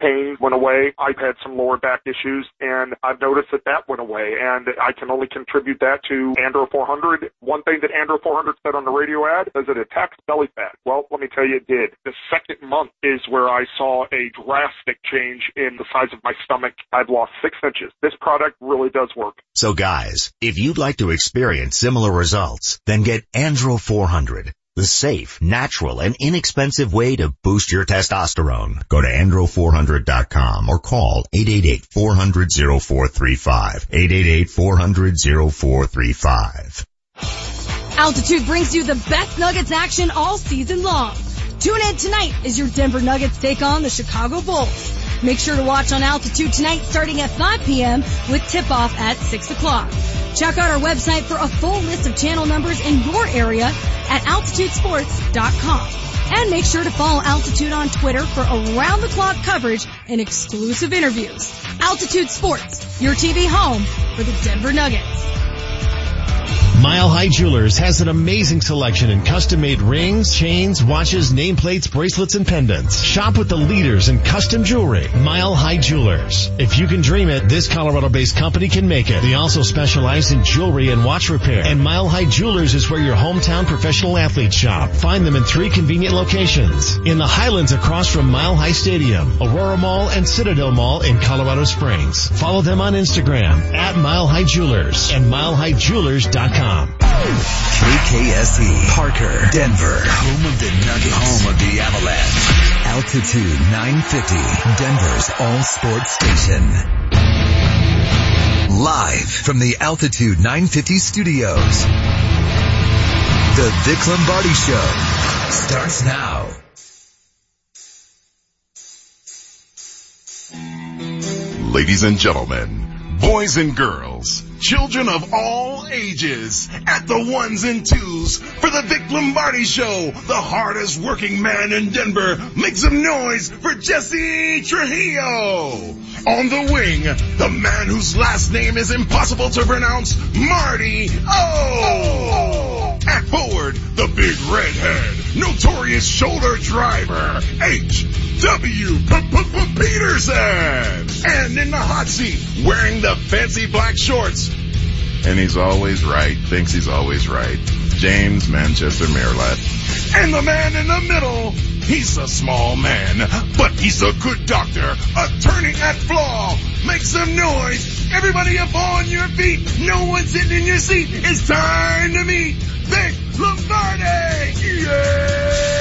pain went away. I've had some lower back issues and I've noticed that that went away and I can only contribute that to Andro 400. One thing that Andro 400 said on the radio ad is it attacks belly fat. Well, let me tell you, it did. The second month is where I saw a drastic change in the size of my stomach. I've lost six inches. This product really does work. So guys, if you'd like to experience similar results, then get Andro 400 the safe, natural, and inexpensive way to boost your testosterone. Go to andro400.com or call 888-400-0435. 888-400-0435. Altitude brings you the best Nuggets action all season long. Tune in tonight as your Denver Nuggets take on the Chicago Bulls. Make sure to watch on Altitude tonight starting at 5 p.m. with tip-off at 6 o'clock. Check out our website for a full list of channel numbers in your area at altitudesports.com. And make sure to follow Altitude on Twitter for around the clock coverage and exclusive interviews. Altitude Sports, your TV home for the Denver Nuggets. Mile High Jewelers has an amazing selection in custom made rings, chains, watches, nameplates, bracelets, and pendants. Shop with the leaders in custom jewelry. Mile High Jewelers. If you can dream it, this Colorado based company can make it. They also specialize in jewelry and watch repair. And Mile High Jewelers is where your hometown professional athletes shop. Find them in three convenient locations. In the Highlands across from Mile High Stadium, Aurora Mall, and Citadel Mall in Colorado Springs. Follow them on Instagram at Mile High Jewelers and milehighjewelers.com. KKSE, Parker, Denver, home of the Nuggets, home of the Avalanche. Altitude 950, Denver's all sports station. Live from the Altitude 950 studios. The Vic Lombardi Show starts now. Ladies and gentlemen, boys and girls, children of all ages, at the ones and twos for the Vic Lombardi Show, the hardest working man in Denver. Make some noise for Jesse Trujillo. On the wing, the man whose last name is impossible to pronounce, Marty O. At forward, the big redhead, notorious shoulder driver, H.W. Peterson. And in the hot seat, wearing the fancy black shorts, and he's always right, thinks he's always right. James Manchester Merilatt. And the man in the middle, he's a small man, but he's a good doctor, attorney at flaw. Make some noise. Everybody up on your feet. No one sitting in your seat. It's time to meet Vic Lombardi. Yeah!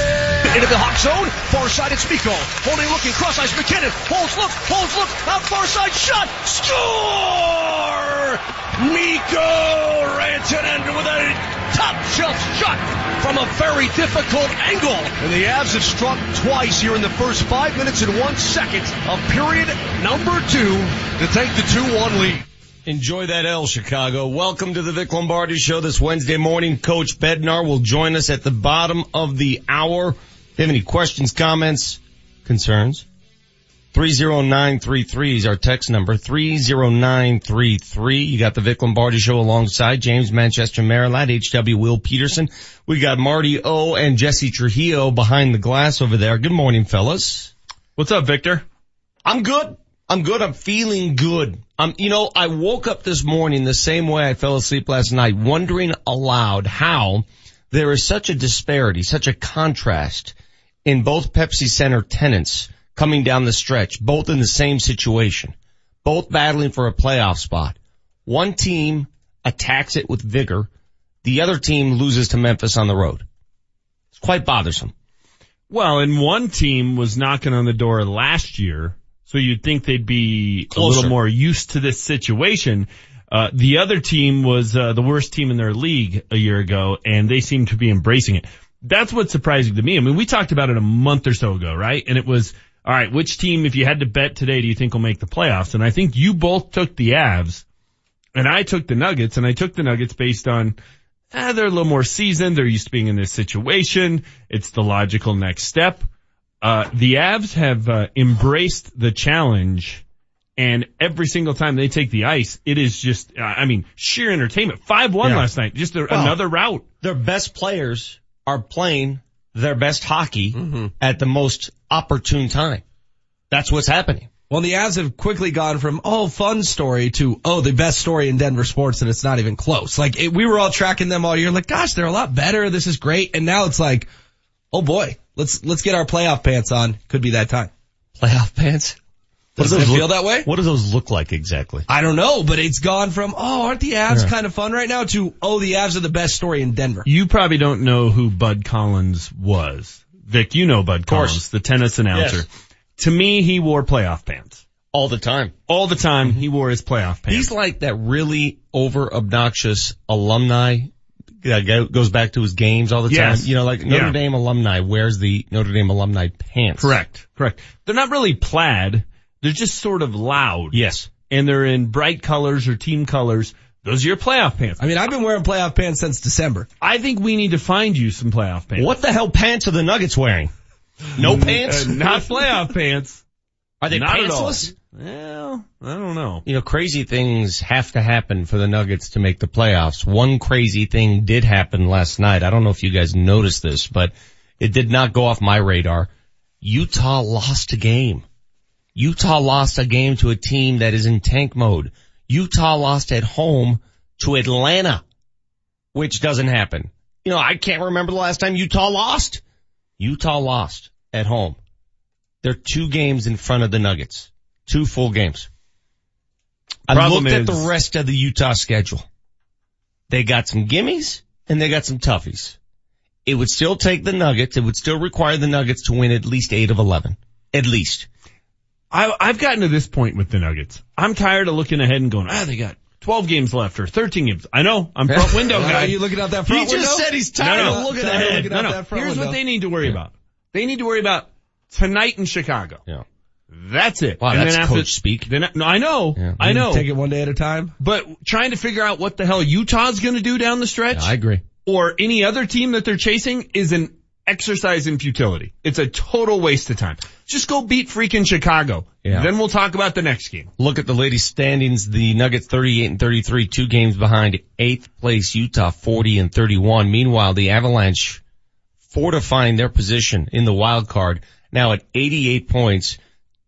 Into the hot zone, far side it's Mikko. Holding, looking, cross eyes, MacKinnon. Holds, look, holds, look, out far side, shot, score! Mikko Rantanen with a top shelf shot from a very difficult angle. And the Avs have struck twice here in the first five minutes and one second of period number two to take the 2-1 lead. Enjoy that L, Chicago. Welcome to the Vic Lombardi Show this Wednesday morning. Coach Bednar will join us at the bottom of the hour. You have any questions, comments, concerns, 30933 is our text number. 30933. You got the Vic Lombardi show alongside James Manchester Merilatt, HW Will Peterson. We got Marty O and Jesse Trujillo behind the glass over there. Good morning, fellas. What's up, Victor? I'm good. I'm good. I'm feeling good. Um, you know, I woke up this morning the same way I fell asleep last night, wondering aloud how there is such a disparity, such a contrast in both Pepsi Center tenants coming down the stretch, both in the same situation, both battling for a playoff spot. One team attacks it with vigor. The other team loses to Memphis on the road. It's quite bothersome. Well, and one team was knocking on the door last year, so you'd think they'd be Closer. a little more used to this situation. Uh, the other team was uh, the worst team in their league a year ago, and they seem to be embracing it. That's what's surprising to me. I mean, we talked about it a month or so ago, right? And it was, all right, which team, if you had to bet today, do you think will make the playoffs? And I think you both took the Avs, and I took the Nuggets, and I took the Nuggets based on eh, they're a little more seasoned. They're used to being in this situation. It's the logical next step. Uh, the Avs have uh, embraced the challenge and every single time they take the ice, it is just, uh, I mean, sheer entertainment. 5-1 Yeah. last night. Just a, Wow. another route. Their best players are playing their best hockey mm-hmm. at the most opportune time. That's what's happening. Well, the Avs have quickly gone from, oh, fun story to, oh, the best story in Denver sports and it's not even close. Like it, we were all tracking them all year like, gosh, they're a lot better. This is great. And now it's like, oh boy, let's, let's get our playoff pants on. Could be that time. Playoff pants? Does it feel that way? What do those look like exactly? I don't know, but it's gone from, oh, aren't the Avs Yeah. kind of fun right now to, oh, the Avs are the best story in Denver. You probably don't know who Bud Collins was. Vic, you know Bud. Collins, the tennis announcer. Yes. To me, he wore playoff pants. All the time. All the time, he wore his playoff pants. He's like that really over obnoxious alumni that goes back to his games all the Yes. time. You know, like Notre Yeah. Dame alumni wears the Notre Dame alumni pants. Correct, correct. They're not really plaid. They're just sort of loud. Yes. And they're in bright colors or team colors. Those are your playoff pants. I mean, I've been wearing playoff pants since December. I think we need to find you some playoff pants. What the hell pants are the Nuggets wearing? No pants? Uh, not playoff pants. Are they Not at all. pantsless? Well, I don't know. You know, crazy things have to happen for the Nuggets to make the playoffs. One crazy thing did happen last night. I don't know if you guys noticed this, but it did not go off my radar. Utah lost a game. Utah lost a game to a team that is in tank mode. Utah lost at home to Atlanta, which doesn't happen. You know, I can't remember the last time Utah lost. Utah lost at home. They're two games in front of the Nuggets. Two full games. I Problem looked at the rest of the Utah schedule. They got some gimmies and they got some toughies. It would still take the Nuggets. It would still require the Nuggets to win at least eight of 11. At least. I, I've gotten to this point with the Nuggets. I'm tired of looking ahead and going, ah, they got 12 games left or 13 games. I know, I'm front window guy. Are you looking out that front window? He just window? said he's tired No, no. of looking Tired of ahead. looking no, no. that front Here's what they need to worry about. They need to worry about tonight in Chicago. Yeah. That's it. Wow, And that's then after- coach speak. Then, no, I know. Yeah. I know. Take it one day at a time. But trying to figure out what the hell Utah's going to do down the stretch I agree. or any other team that they're chasing is an exercise in futility. It's a total waste of time. Just go beat freaking Chicago. Yeah. Then we'll talk about the next game. Look at the latest standings. The Nuggets 38 and 33, two games behind eighth place Utah 40 and 31. Meanwhile, the Avalanche fortifying their position in the wild card now at 88 points,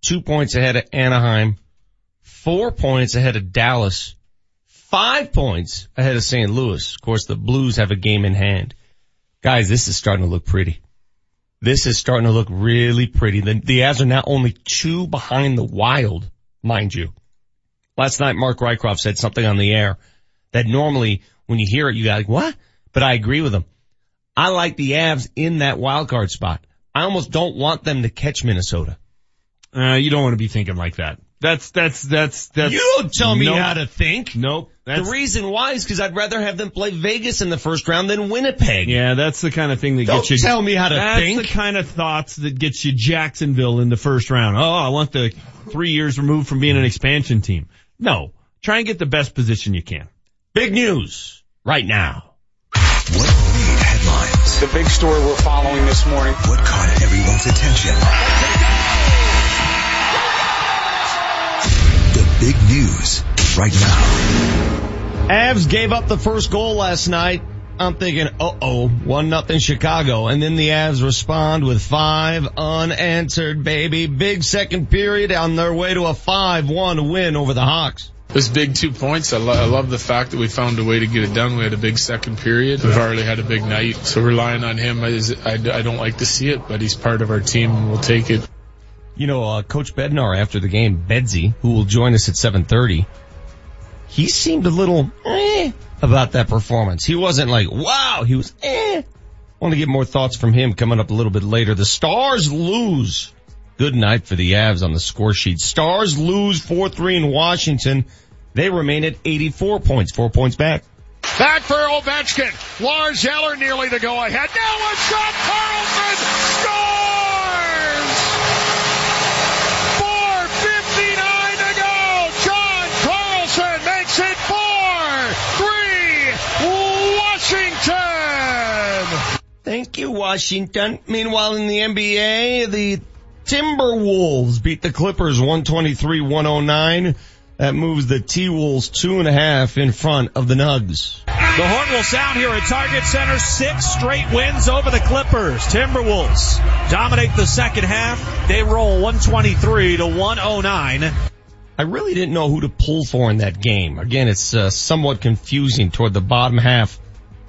two points ahead of Anaheim, four points ahead of Dallas, five points ahead of St. Louis. Of course, the Blues have a game in hand. Guys, this is starting to look pretty. This is starting to look really pretty. The, the Avs are now only two behind the Wild, mind you. Last night, Mark Rycroft said something on the air that normally when you hear it, you got like, what? But I agree with him. I like the Avs in that wild card spot. I almost don't want them to catch Minnesota. Uh, you don't want to be thinking like that. That's, that's, that's, that's. you don't tell me Nope. how to think. Nope. That's, the reason why is because I'd rather have them play Vegas in the first round than Winnipeg. yeah, that's the kind of thing that Don't gets you. tell me how to that's think. the kind of thoughts that gets you Jacksonville in the first round. Oh, I want the three years removed from being an expansion team. No. Try and get the best position you can. Big news right now. What made headlines? The big story we're following this morning. What caught everyone's attention? Big news right now. Avs gave up the first goal last night. I'm thinking, uh-oh, one nothing Chicago. And then the Avs respond with five unanswered, baby. Big second period on their way to a 5-1 win over the Hawks. This big two points. I, lo- I love the fact that we found a way to get it done. We had a big second period. We've already had a big night, so relying on him is I, I don't like to see it, but he's part of our team and we'll take it. You know, uh, Coach Bednar after the game, Bedsy, who will join us at 7.30, he seemed a little eh about that performance. He wasn't like, wow, he was eh. Want to get more thoughts from him coming up a little bit later. The Stars lose. Good night for the Avs on the score sheet. Stars lose 4-3 in Washington. They remain at 84 points, four points back. Back for Ovechkin. Lars Eller nearly the go ahead. Now a shot. Carlson scores! 4.59 to go. John Carlson makes it 4-3 Washington. Thank you, Washington. Meanwhile, in the NBA, the Timberwolves beat the Clippers 123-109. That moves the T-Wolves two and a half in front of the Nugs. The horn will sound here at Target Center. Six straight wins over the Clippers. Timberwolves dominate the second half. They roll 123 to 109. I really didn't know who to pull for in that game. Again, it's uh, somewhat confusing toward the bottom half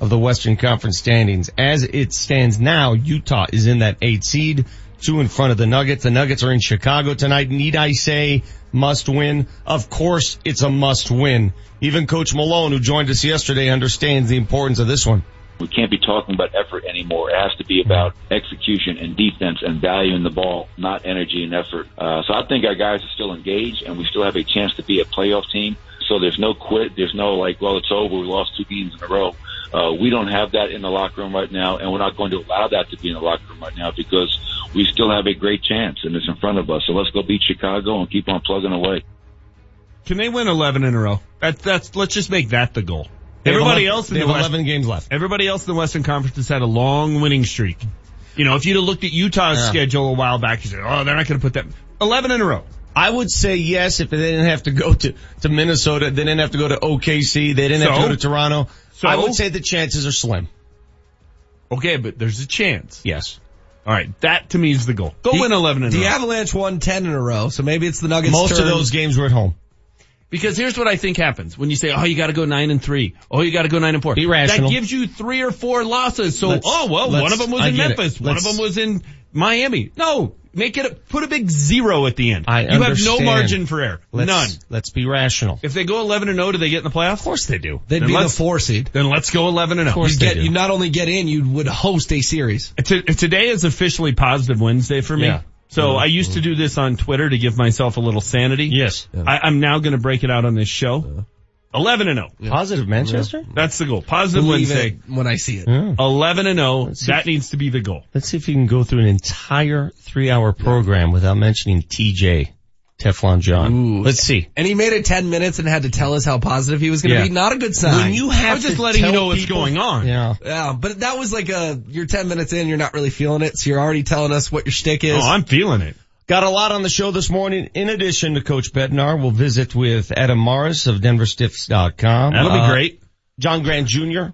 of the Western Conference standings. As it stands now, Utah is in that eight seed, two in front of the Nuggets. The Nuggets are in Chicago tonight. Need I say must win? Of course it's a must win. Even Coach Malone, who joined us yesterday, understands the importance of this one. We can't be talking about effort anymore. It has to be about execution and defense and value in the ball, not energy and effort. Uh, so I think our guys are still engaged and we still have a chance to be a playoff team. So there's no quit. There's no like, well, it's over. We lost two games in a row. Uh, we don't have that in the locker room right now, and we're not going to allow that to be in the locker room right now because we still have a great chance, and it's in front of us. So let's go beat Chicago and keep on plugging away. Can they win 11 in a row? That's, that's, let's just make that the goal. Everybody 11, else in they the have West, 11 games left. Everybody else in the Western Conference has had a long winning streak. You know, if you'd have looked at Utah's Yeah. schedule a while back, you said, oh, they're not going to put that. 11 in a row. I would say yes if they didn't have to go to, to Minnesota. They didn't have to go to OKC. They didn't have to go to Toronto. So? I would say the chances are slim. Okay, but there's a chance. Yes. All right, that to me is the goal. Go The- win 11 in a The. Oh. Avalanche won 10 in a row, so maybe it's the Nuggets Most turn. of those games were at home. Because here's what I think happens when you say, "Oh, you got to go nine and three. Oh, you got to go nine and four. Be rational. That gives you three or four losses. So, Let's- oh well, one of them was I in. Memphis. One of them was in Miami. No, make it a, put a big zero at the end. I you have no margin for error. Let's, None. Let's be rational. If they go 11 and 0, do they get in the playoffs? Of course they do. They'd Then be the four seed. Then let's go 11 and 0. Of course You get, you not only get in, you would host a series. Today is officially positive Wednesday for me. Yeah. So I used to do this on Twitter to give myself a little sanity. Yes. I, I'm now going to break it out on this show. Uh-huh. 11 and 0. Positive Manchester? That's the goal. Positive Believe Wednesday. it when I see it. Yeah. 11 and 0. see That if- needs to be the goal. Let's see if you can go through an entire three hour program without mentioning TJ, Teflon John. Ooh. Let's see. And he made it 10 minutes and had to tell us how positive he was going to Yeah. be. Not a good sign. When you have I was just to letting you tell know what's people- going on. Yeah. Yeah, but that was like a, you're 10 minutes in, you're not really feeling it, so you're already telling us what your shtick is. Oh, I'm feeling it. Got a lot on the show this morning. In addition to Coach Bednar, we'll visit with Adam Morris of DenverStiffs.com. That'll be Uh, great. John Grant Jr.,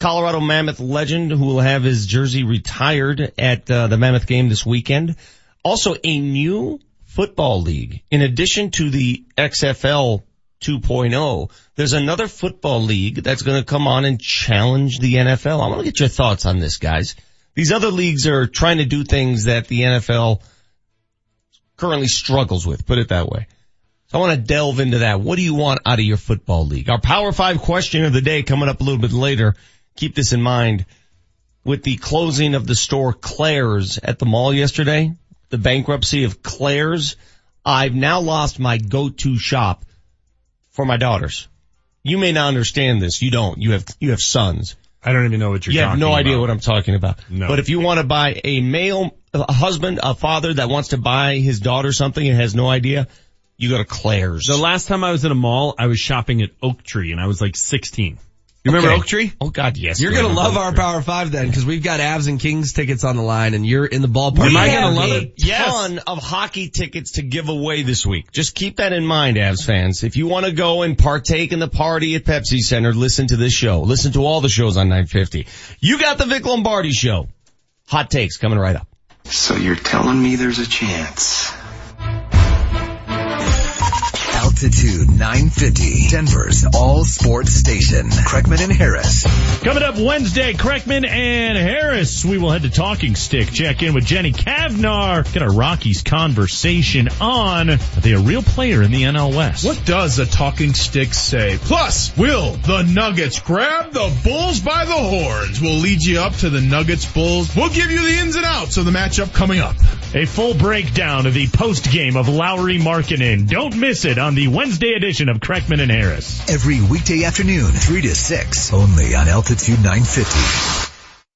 Colorado Mammoth legend who will have his jersey retired at uh, the Mammoth game this weekend. Also a new football league. In addition to the XFL 2.0, there's another football league that's going to come on and challenge the NFL. I want to get your thoughts on this, guys. These other leagues are trying to do things that the NFL currently struggles with, put it that way. So I want to delve into that. What do you want out of your football league? Our Power 5 question of the day coming up a little bit later. Keep this in mind. With the closing of the store Claire's at the mall yesterday, the bankruptcy of Claire's, I've now lost my go-to shop for my daughters. You may not understand this. You don't. You have, you have sons. I don't even know what you're You have no idea about. what I'm talking about. No. But if you want to buy a male, a husband, a father that wants to buy his daughter something and has no idea, you go to Claire's. The last time I was in a mall, I was shopping at Oak Tree and I was like 16. You remember Okay. Oak Tree? Oh God, yes. You're gonna love our Power Five then, because we've got Avs and Kings tickets on the line, and you're in the ballpark. We I gonna love a it? Yes. ton of hockey tickets to give away this week. Just keep that in mind, Avs fans. If you want to go and partake in the party at Pepsi Center, listen to this show. Listen to all the shows on 950. You got the Vic Lombardi show. Hot takes coming right up. So you're telling me there's a chance? Altitude 950, Denver's all sports station. Kreckman and Harris. Coming up Wednesday, Kreckman and Harris. We will head to Talking Stick, check in with Jenny Cavnar, get our Rockies conversation on are they a real player in the NL West? What does a talking stick say? Plus, will the Nuggets grab the Bulls by the horns? We'll lead you up to the Nuggets Bulls. We'll give you the ins and outs of the matchup coming up. A full breakdown of the post game of Lauri Markkanen. Don't miss it on the Wednesday edition of Kreckman and Harris. Every weekday afternoon, 3 to 6, only on Altitude 950.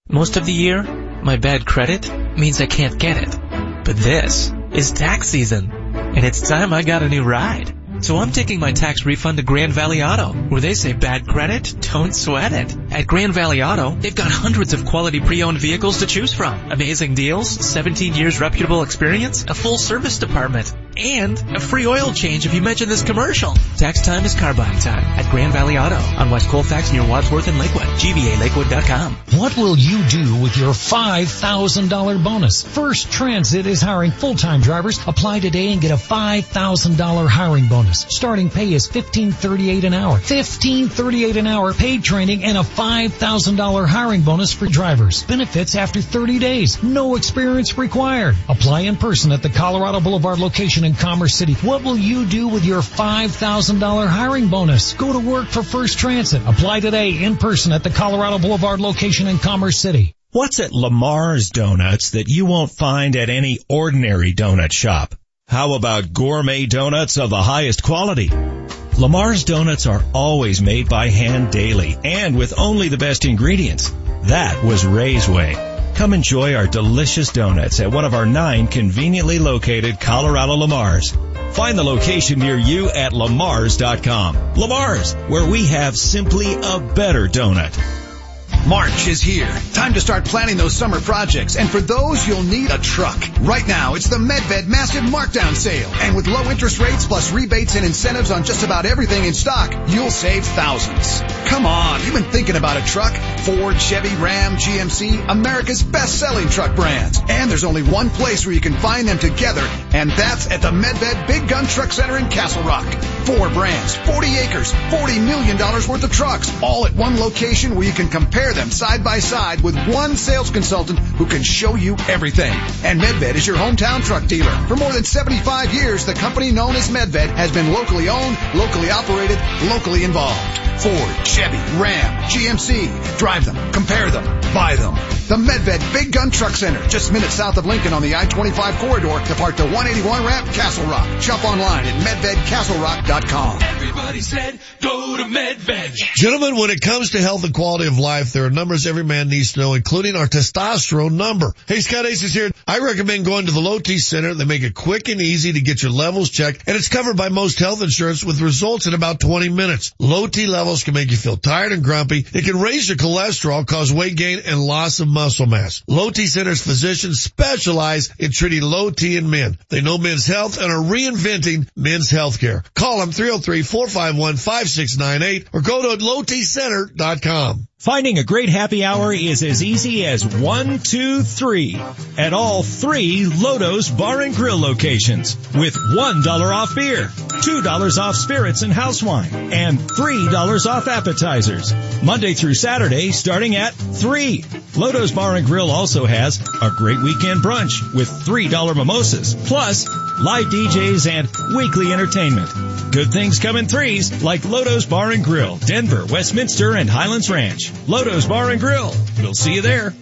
Most of the year, my bad credit means I can't get it. But this is tax season, and it's time I got a new ride. So I'm taking my tax refund to Grand Valley Auto, where they say bad credit, don't sweat it. At Grand Valley Auto, they've got hundreds of quality pre-owned vehicles to choose from. Amazing deals, 17 years reputable experience, a full service department, and a free oil change if you mention this commercial. Tax time is car buying time at Grand Valley Auto on West Colfax near Wadsworth and Lakewood. GVALakewood.com. What will you do with your $5,000 bonus? First Transit is hiring full-time drivers. Apply today and get a $5,000 hiring bonus. Starting pay is $15.38 an hour. $15.38 an hour paid training and a $5,000 hiring bonus for drivers. Benefits after 30 days. No experience required. Apply in person at the Colorado Boulevard location in Commerce City. What will you do with your $5,000 hiring bonus? Go to work for First Transit. Apply today in person at the Colorado Boulevard location in Commerce City. What's at Lamar's Donuts that you won't find at any ordinary donut shop? How about gourmet donuts of the highest quality? Lamar's Donuts are always made by hand daily and with only the best ingredients. That was Ray's way. Come enjoy our delicious donuts at one of our nine conveniently located Colorado Lamars. Find the location near you at lamars.com. Lamar's, where we have simply a better donut. March is here. Time to start planning those summer projects. And for those, you'll need a truck. Right now, it's the Medved massive markdown sale. And with low interest rates plus rebates and incentives on just about everything in stock, you'll save thousands. Come on, you've been thinking about a truck. Ford, Chevy, Ram, GMC, America's best selling truck brands. And there's only one place where you can find them together, and that's at the Medved Big Gun Truck Center in Castle Rock. Four brands, 40 acres, $40 million worth of trucks, all at one location where you can compare them side by side with one sales consultant who can show you everything. And Medved is your hometown truck dealer. For more than 75 years, the company known as Medved has been locally owned, locally operated, locally involved. Ford, Chevy, Ram, GMC. Drive them, compare them, buy them. The Medved Big Gun Truck Center, just minutes south of Lincoln on the I-25 corridor, depart to 181 ramp, Castle Rock. Shop online at medvedcastlerock.com. Everybody said go to Medved. Gentlemen, when it comes to health and quality of life, there are numbers every man needs to know, including our testosterone number. Hey, Scott Ace is here. I recommend going to the Low T Center. They make it quick and easy to get your levels checked, and it's covered by most health insurance with results in about 20 minutes. Low T levels can make you feel tired and grumpy. It can raise your cholesterol, cause weight gain, and loss of muscle mass. Low T Center's physicians specialize in treating low T in men. They know men's health and are reinventing men's health care. Call them 303-451-5698 or go to lowtcenter.com. Finding a great happy hour is as easy as one, two, three at all three Lodo's Bar and Grill locations with $1 off beer, $2 off spirits and house wine, and $3 off appetizers. Monday through Saturday starting at 3. Lodo's Bar and Grill also has a great weekend brunch with $3 mimosas, plus live DJs and weekly entertainment. Good things come in threes like Lodo's Bar and Grill, Denver, Westminster, and Highlands Ranch. Lodo's Bar and Grill. We'll see you there.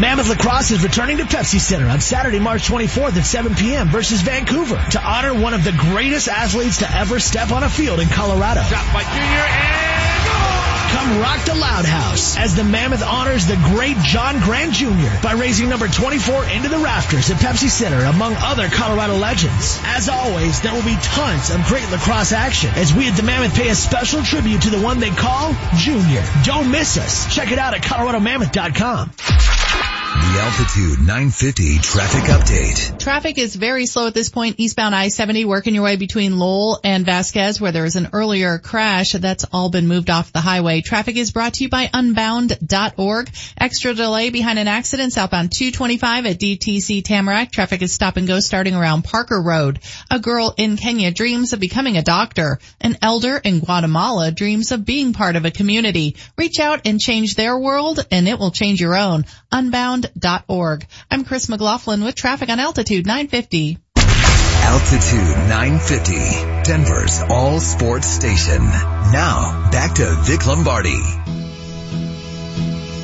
Mammoth Lacrosse is returning to Pepsi Center on Saturday, March 24th at 7 p.m. versus Vancouver to honor one of the greatest athletes to ever step on a field in Colorado. Shot by Junior and Come rock the Loud House as the Mammoth honors the great John Grant Jr. by raising number 24 into the rafters at Pepsi Center among other Colorado legends. As always, there will be tons of great lacrosse action as we at the Mammoth pay a special tribute to the one they call Junior. Don't miss us. Check it out at coloradomammoth.com. The Altitude 950 traffic update. Traffic is very slow at this point. Eastbound I-70 working your way between Lowell and Vasquez where there was an earlier crash. That's all been moved off the highway. Traffic is brought to you by unbound.org. Extra delay behind an accident southbound 225 at DTC Tamarack. Traffic is stop and go starting around Parker Road. A girl in Kenya dreams of becoming a doctor. An elder in Guatemala dreams of being part of a community. Reach out and change their world and it will change your own. Unbound Altitude.org. I'm Chris McLaughlin with traffic on Altitude 950. Altitude 950, Denver's all sports station. Now, back to Vic Lombardi.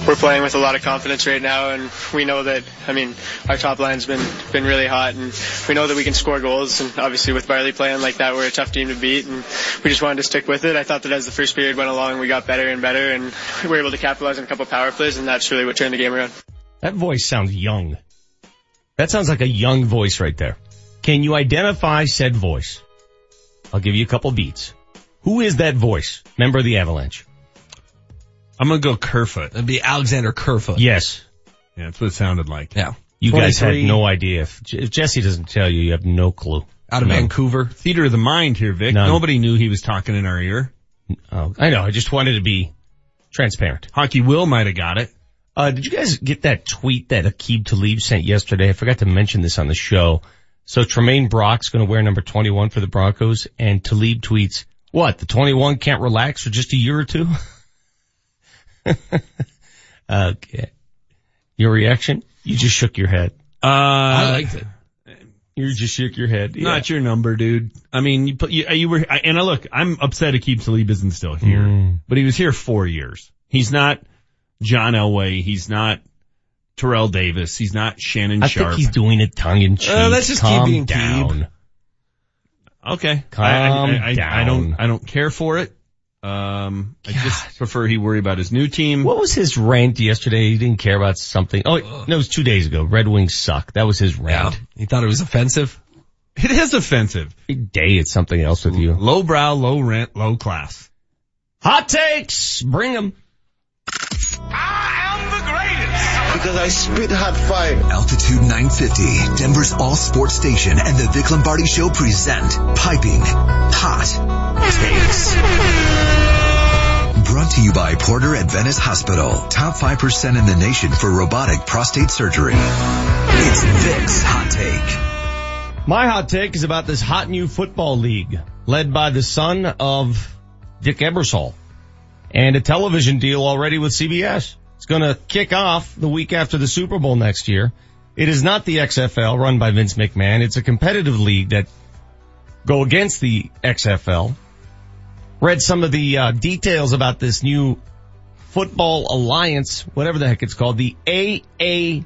We're playing with a lot of confidence right now, and we know that. I mean, our top line's been been really hot, and we know that we can score goals. And obviously, with Varley playing like that, we're a tough team to beat, and we just wanted to stick with it. I thought that as the first period went along, we got better and better, and we were able to capitalize on a couple power plays, and that's really what turned the game around. That voice sounds young. That sounds like a young voice right there. Can you identify said voice? I'll give you a couple beats. Who is that voice? Member of the Avalanche. I'm gonna go Kerfoot. It'd be Alexander Kerfoot. Yes. Yeah, that's what it sounded like. Yeah. You guys had no idea. If, if Jesse doesn't tell you, you have no clue. out of No. Vancouver. Theater of the mind here, Vic. None. Nobody knew he was talking in our ear. Oh, I know. I just wanted to be transparent. Hockey Will might have got it. Uh, did you guys get that tweet that Aqib Talib sent yesterday? I forgot to mention this on the show. So Tramaine Brock's going to wear number 21 for the Broncos and Talib tweets, what, the 21 can't relax for just a year or two? okay. Your reaction? You just shook your head. Uh, I liked it. You just shook your head. Yeah. Not your number, dude. I mean, you put, you, you were, I, and I look, I'm upset Aqib Talib isn't still here, Mm. but he was here four years. He's not John Elway. He's not Terrell Davis. He's not Shannon I Sharpe. think he's doing it tongue in cheek. Uh, let's just keep Calm being down. okay. Calm I, I, I, I don't, I don't care for it. Um, I just prefer he worry about his new team. What was his rant yesterday? He didn't care about something. Oh, no, it was two days ago. Red Wings suck. That was his Yeah. rant. He thought it was offensive. It is offensive. Day, it's something else with you. Low brow, low rent, low class. Hot takes! Bring them. Because I spit hot fire. Altitude 950, Denver's all sports station and the Vic Lombardi Show present Piping Hot Takes. Brought to you by Porter Adventist Hospital. Top 5% in the nation for robotic prostate surgery. It's Vic's Hot Take. My hot take is about this hot new football league led by the son of Dick Ebersol and a television deal already with CBS. It's going to kick off the week after the Super Bowl next year. It is not the XFL run by Vince McMahon. It's a competitive league that go against the XFL. Read some of the uh, details about this new football alliance, whatever the heck it's called, the AAF,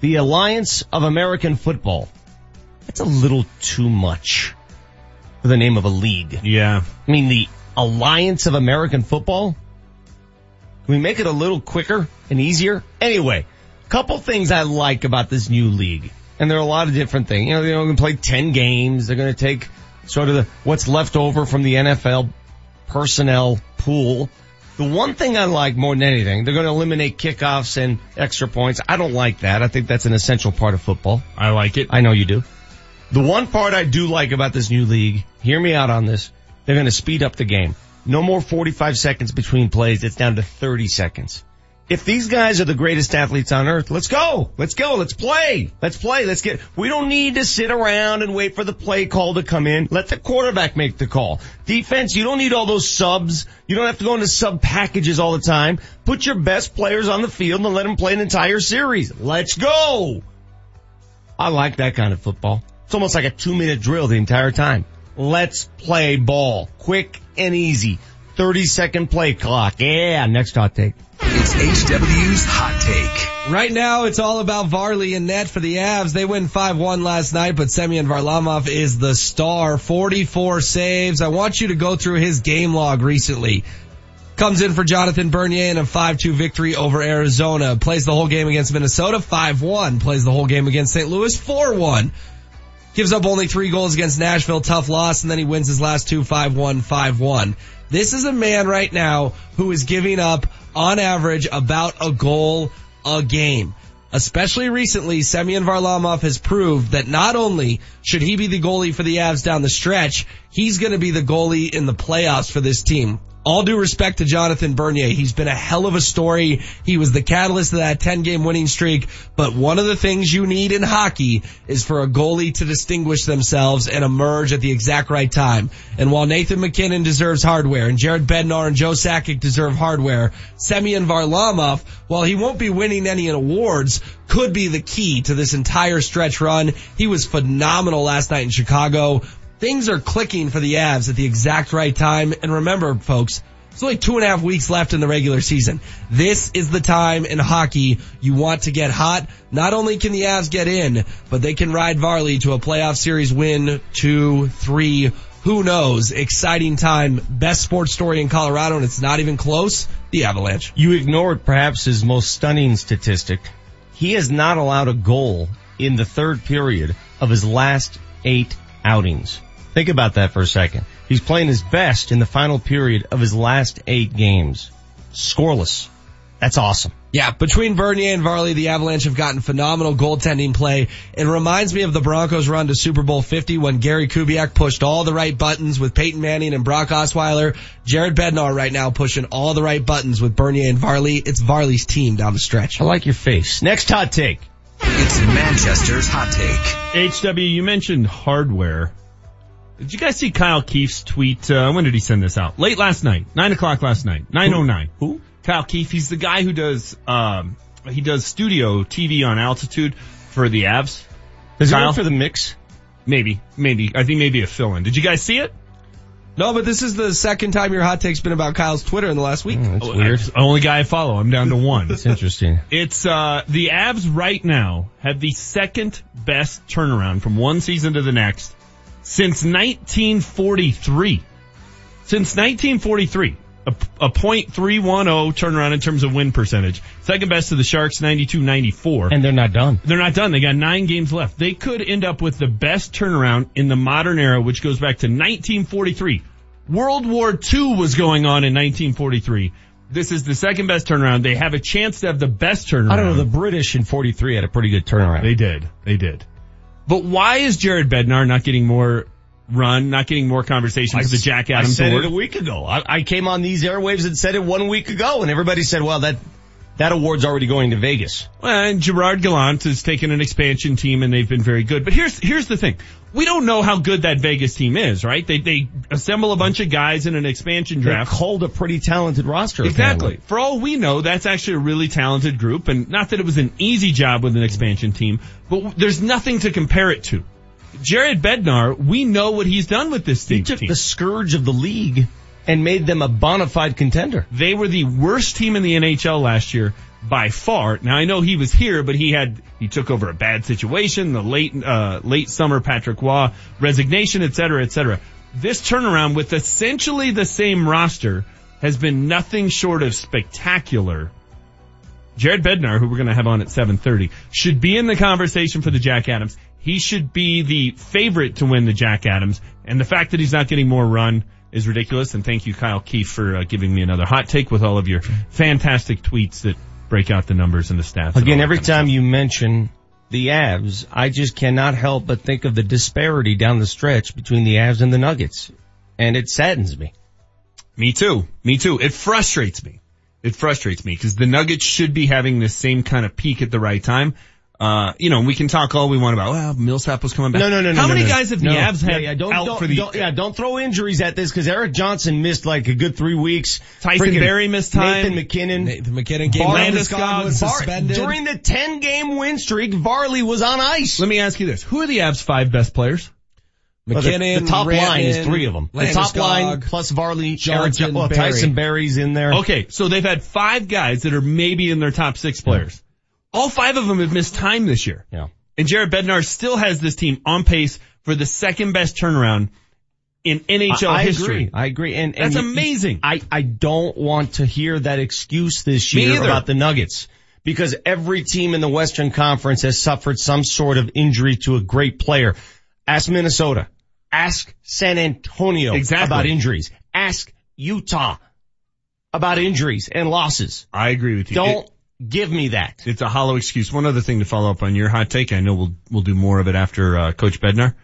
the Alliance of American Football. That's a little too much for the name of a league. Yeah. I mean, the Alliance of American Football? Can we make it a little quicker and easier? Anyway, couple things I like about this new league. And there are a lot of different things. You know, they're going to play 10 games. They're going to take sort of the, what's left over from the NFL personnel pool. The one thing I like more than anything, they're going to eliminate kickoffs and extra points. I don't like that. I think that's an essential part of football. I like it. I know you do. The one part I do like about this new league, hear me out on this, they're going to speed up the game. No more 45 seconds between plays. It's down to 30 seconds. If these guys are the greatest athletes on earth, let's go. Let's go. Let's play. Let's play. Let's get, we don't need to sit around and wait for the play call to come in. Let the quarterback make the call. Defense, you don't need all those subs. You don't have to go into sub packages all the time. Put your best players on the field and let them play an entire series. Let's go. I like that kind of football. It's almost like a two minute drill the entire time. Let's play ball. Quick and easy. 30 second play clock. Yeah, next hot take. It's HW's Hot Take. Right now, it's all about Varley and net for the Avs. They win 5-1 last night, but Semyon Varlamov is the star. 44 saves. I want you to go through his game log recently. Comes in for Jonathan Bernier in a 5-2 victory over Arizona. Plays the whole game against Minnesota 5-1. Plays the whole game against St. Louis 4-1. Gives up only three goals against Nashville, tough loss, and then he wins his last two 5-1, 5-1. This is a man right now who is giving up on average about a goal a game. Especially recently, Semyon Varlamov has proved that not only should he be the goalie for the Avs down the stretch, he's going to be the goalie in the playoffs for this team. All due respect to Jonathan Bernier. He's been a hell of a story. He was the catalyst of that 10 game winning streak. But one of the things you need in hockey is for a goalie to distinguish themselves and emerge at the exact right time. And while Nathan MacKinnon deserves hardware and Jared Bednar and Joe Sakic deserve hardware, Semyon Varlamov, while he won't be winning any awards, could be the key to this entire stretch run. He was phenomenal last night in Chicago. Things are clicking for the Avs at the exact right time. And remember, folks, it's only two and a half weeks left in the regular season. This is the time in hockey you want to get hot. Not only can the Avs get in, but they can ride Varley to a playoff series win, two, three, who knows? Exciting time. Best sports story in Colorado and it's not even close. The Avalanche. You ignored perhaps his most stunning statistic. He has not allowed a goal in the third period of his last eight outings. Think about that for a second. He's playing his best in the final period of his last eight games. Scoreless. That's awesome. Yeah, between Bernier and Varley, the Avalanche have gotten phenomenal goaltending play. It reminds me of the Broncos run to Super Bowl 50 when Gary Kubiak pushed all the right buttons with Peyton Manning and Brock Osweiler. Jared Bednar right now pushing all the right buttons with Bernier and Varley. It's Varley's team down the stretch. I like your face. Next hot take. It's Manchester's hot take. HW, you mentioned hardware. Did you guys see Kyle Keefe's tweet? Uh, when did he send this out? Late last night. Nine o'clock last night. 909. Who? Kyle Keefe. He's the guy who does, um, he does studio TV on altitude for the Avs. Does he Kyle? work for the mix? Maybe, maybe. I think maybe a fill-in. Did you guys see it? No, but this is the second time your hot take's been about Kyle's Twitter in the last week. That's Oh, weird. that's only guy I follow. I'm down to one. It's interesting. It's uh the Avs right now have the second best turnaround from one season to the next since 1943. Since 1943. A, a .310 turnaround in terms of win percentage. Second best to the Sharks, 92-94. And they're not done. They're not done. They got nine games left. They could end up with the best turnaround in the modern era, which goes back to 1943. World War II was going on in 1943. This is the second best turnaround. They have a chance to have the best turnaround. I don't know. The British in 43 had a pretty good turnaround. They did. They did. But why is Jared Bednar not getting more run, not getting more conversation for the Jack I Adams said award? it a week ago. I, I came on these airwaves and said it one week ago, and everybody said, "Well, that that award's already going to Vegas." Well, and Gerard Gallant has taken an expansion team and they've been very good. But here's here's the thing. We don't know how good that Vegas team is, right? They they assemble a bunch of guys in an expansion They draft. culled a pretty talented roster. Exactly. apparently. For all we know, that's actually a really talented group and not that it was an easy job with an expansion team, but there's nothing to compare it to. Jared Bednar, we know what he's done with this He team. the scourge of the league and made them a bona fide contender. They were the worst team in the NHL last year by far. Now I know he was here, but he had he took over a bad situation, the late uh, late summer Patrick Roy resignation, et cetera, et cetera. This turnaround with essentially the same roster has been nothing short of spectacular. Jared Bednar, who we're going to have on at 7:30, should be in the conversation for the Jack Adams. He should be the favorite to win the Jack Adams, and the fact that he's not getting more run is ridiculous. And thank you, Kyle Keefe, for uh, giving me another hot take with all of your fantastic tweets that break out the numbers and the stats. Again, every time you mention the Avs, I just cannot help but think of the disparity down the stretch between the Avs and the Nuggets. And it saddens me. Me too. Me too. It frustrates me. It frustrates me because the Nuggets should be having this same kind of peak at the right time. Uh, you know, we can talk all we want about, well, Millsap was coming back. No, no, no, no. How many no. guys have No. the Avs had yeah, yeah, don't, out don't, for the, don't- yeah, don't throw injuries at this because Erik Johnson missed like a good three weeks. Tyson Freaking Barrie missed time. Nathan MacKinnon. Nathan MacKinnon, Gabe Varley Landeskog was Var- suspended. During the 10 game win streak, Varley was on ice. Let me ask you this. Who are the Avs five best players? Well, the- MacKinnon, the, top line is three of them. The top Landeskog, line plus Varley, Johnson, Jo- well, Barrie. Tyson Barrie's in there. Okay, so they've had five guys that are maybe in their top six players. All five of them have missed time this year. Yeah. And Jared Bednar still has this team on pace for the second best turnaround in NHL I, I history. agree. I agree. And, and That's you- amazing. I, I don't want to hear that excuse this year about the Nuggets. Because every team in the Western Conference has suffered some sort of injury to a great player. Ask Minnesota. Ask San Antonio Exactly. about injuries. Ask Utah about injuries and losses. I agree with you. Don't It- give me that. it's a hollow excuse. One other thing to follow up on your hot take. I know we'll we'll do more of it after uh, Coach Bednar.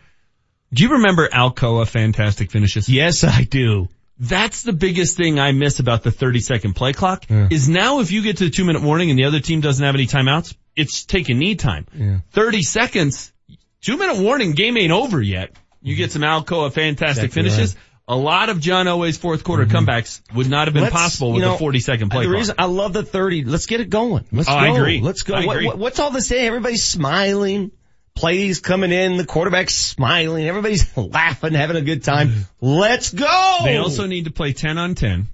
Do you remember Alcoa fantastic finishes? Yes, I do. That's the biggest thing I miss about the 30 second play clock is now if you get to the two minute warning and the other team doesn't have any timeouts, it's taking knee time. 30 seconds, two minute warning, game ain't over yet. You get some Alcoa fantastic Exactly finishes. A lot of John Elway's fourth quarter mm-hmm. comebacks would not have been Let's- possible with you know, a 40 second play The clock. reason I love the 30. Let's get it going. Let's Oh, go. I agree. Let's go. I What- agree. what's all this saying? Everybody's smiling. Plays coming in. The quarterback's smiling. Everybody's laughing, having a good time. Mm-hmm. Let's go. They also need to play 10 on 10.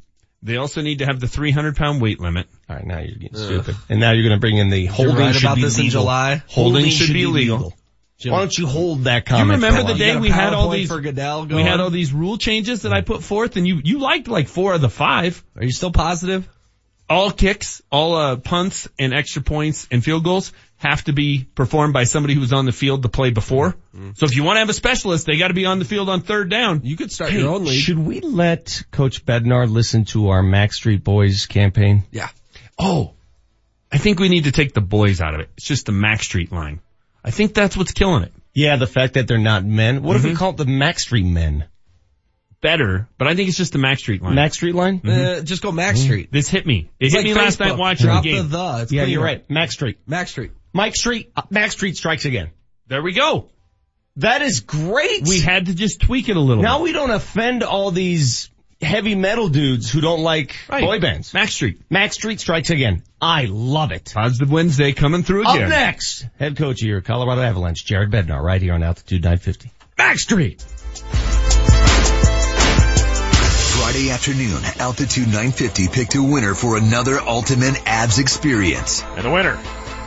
They also need to have the 300 pound weight limit. All right, now you're getting stupid. And now you're going to bring in the holding right should about be this in legal. July? Holding should be legal. Why don't you hold that Do you remember for the day we had all these for Goodell we had all these rule changes that I put forth and you you liked like four of the five. Are you still positive? All kicks, all uh, punts and extra points and field goals have to be performed by somebody who was on the field the play before. So if you want to have a specialist, they got to be on the field on third down. You could start Hey, your own league. should we let Coach Bednar listen to our Mac Street Boys campaign? Yeah. Oh, I think we need to take the boys out of it. It's just the Mac Street line. I think that's what's killing it. Yeah, the fact that they're not men. What if we call it the Mac Street men? Better, but I think it's just the Mac Street line. Mac Street line? Uh, just go Mac Street. This hit me. It It's hit like me last night watching Drop the game. the the. It's Yeah, you're right. Mac Street. Mac Street. Mike Street. uh, Mac Street strikes again. There we go. That is great. We had to just tweak it a little now bit. we don't offend all these heavy metal dudes who don't like Right. boy bands. Mac Street. Mac Street strikes again. I love it. Positive Wednesday coming through again. Up again. next, head coach of your Colorado Avalanche, Jared Bednar, right here on Altitude 950. Mac Street. Friday afternoon, Altitude 950 picked a winner for another Ultimate Avs experience. And the winner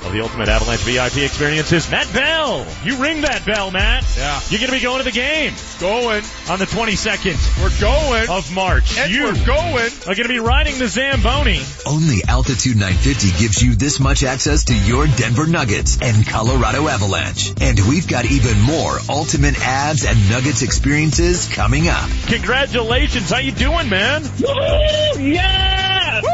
of the Ultimate Avalanche VIP experience is Matt Bell. You ring that bell, Matt. Yeah. You're going to be going to the game Going. on the 22nd We're going. of March. And you we're going. are going to be riding the Zamboni. Only Altitude 950 gives you this much access to your Denver Nuggets and Colorado Avalanche. And we've got even more Ultimate Avs and Nuggets experiences coming up. Congratulations. How you doing, man? Yes!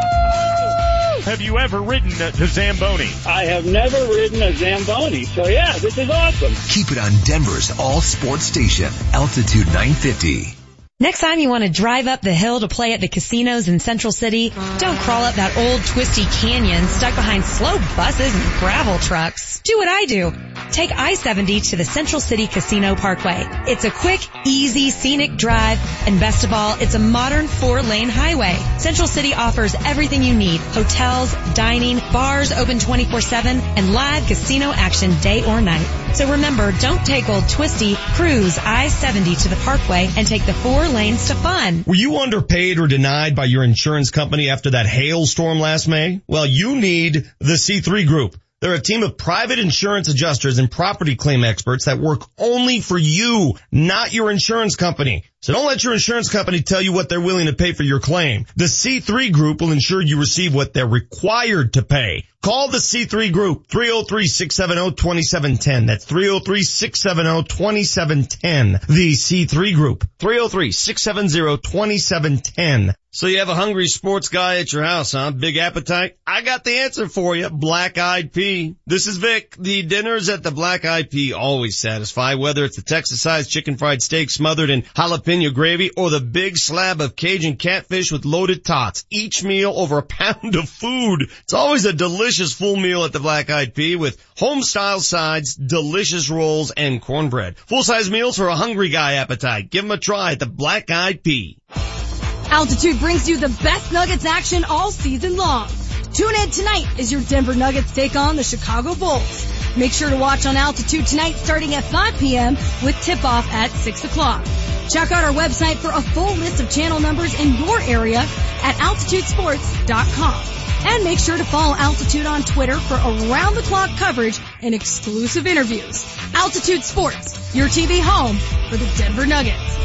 Have you ever ridden the Zamboni? I have never ridden a Zamboni, so yeah, this is awesome. Keep it on Denver's all sports station, Altitude 950. Next time you want to drive up the hill to play at the casinos in Central City, don't crawl up that old twisty canyon stuck behind slow buses and gravel trucks. Do what I do. Take I-70 to the Central City Casino Parkway. It's a quick, easy, scenic drive, and best of all, it's a modern four-lane highway. Central City offers everything you need. Hotels, dining, bars open 24-7, and live casino action day or night. So remember, don't take old twisty, cruise I-70 to the parkway and take the four lanes to fun. Were you underpaid or denied by your insurance company after that hailstorm last May? Well, you need the C3 Group. They're a team of private insurance adjusters and property claim experts that work only for you, not your insurance company. So don't let your insurance company tell you what they're willing to pay for your claim. The C3 Group will ensure you receive what they're required to pay. Call the C3 Group, 303-670-2710. That's 303-670-2710. The C3 Group, 303-670-2710. So you have a hungry sports guy at your house, huh? Big appetite? I got the answer for you. Black Eyed Pea. This is Vic. The dinners at the Black Eyed Pea always satisfy, whether it's the Texas-sized chicken fried steak smothered in jalapeno gravy or the big slab of Cajun catfish with loaded tots. Each meal over a pound of food. It's always a delicious full meal at the Black Eyed Pea with home-style sides, delicious rolls, and cornbread. Full-size meals for a hungry guy appetite. Give them a try at the Black Eyed Pea. Altitude brings you the best Nuggets action all season long. Tune in tonight as your Denver Nuggets take on the Chicago Bulls. Make sure to watch on Altitude tonight starting at 5 p.m. with tip-off at 6 o'clock. Check out our website for a full list of channel numbers in your area at altitudesports.com. And make sure to follow Altitude on Twitter for around-the-clock coverage and exclusive interviews. Altitude Sports, your TV home for the Denver Nuggets.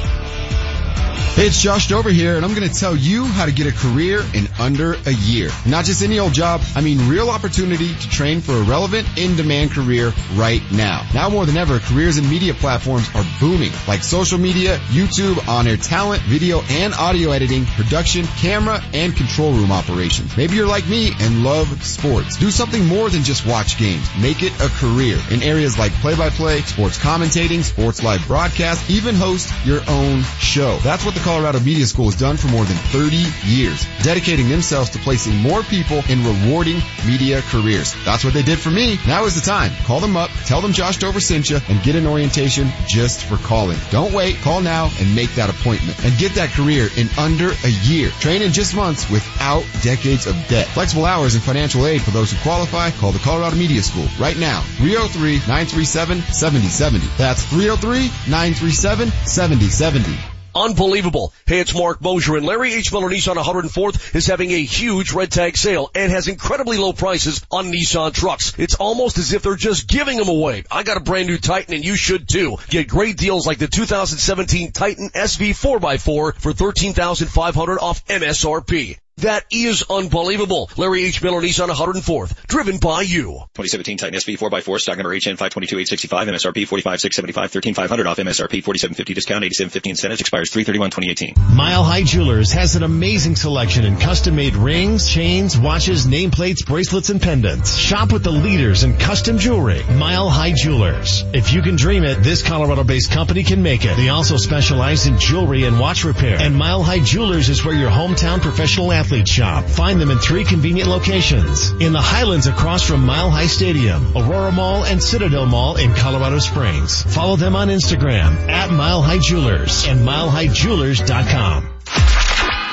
Hey, it's Josh Dover here, and I'm going to tell you how to get a career in under a year. Not just any old job, I mean real opportunity to train for a relevant, in-demand career right now. Now more than ever, careers in media platforms are booming, like social media, YouTube, on-air talent, video and audio editing, production, camera, and control room operations. Maybe you're like me and love sports. Do something more than just watch games. Make it a career in areas like play-by-play, sports commentating, sports live broadcast, even host your own show. That's what the Colorado Media School has done for more than 30 years, dedicating themselves to placing more people in rewarding media careers. That's what they did for me. Now is the time. Call them up, tell them Josh Dover sent you, and get an orientation just for calling. Don't wait. Call now and make that appointment and get that career in under a year. Train in just months without decades of debt. Flexible hours and financial aid for those who qualify. Call the Colorado Media School right now. 303-937-7070. That's 303-937-7070. Unbelievable. Hey, it's Mark Mosier and Larry H. Miller Nissan 104th is having a huge red tag sale and has incredibly low prices on Nissan trucks. It's almost as if they're just giving them away. I got a brand new Titan and you should too. Get great deals like the 2017 Titan SV 4x4 for 13500 off MSRP. That is unbelievable. Larry H. Miller Nissan 104th, driven by you. 2017 Titan SV 4x4, stock number HN 522865, MSRP 45675, 13500 off MSRP 4750 discount, 8750 incentives, expires 331 2018. Mile High Jewelers has an amazing selection in custom made rings, chains, watches, nameplates, bracelets, and pendants. Shop with the leaders in custom jewelry. Mile High Jewelers. If you can dream it, this Colorado based company can make it. They also specialize in jewelry and watch repair. And Mile High Jewelers is where your hometown professional athletes shop. Find them in three convenient locations. In the Highlands across from Mile High Stadium, Aurora Mall, and Citadel Mall in Colorado Springs. Follow them on Instagram at Mile High Jewelers and milehighjewelers.com.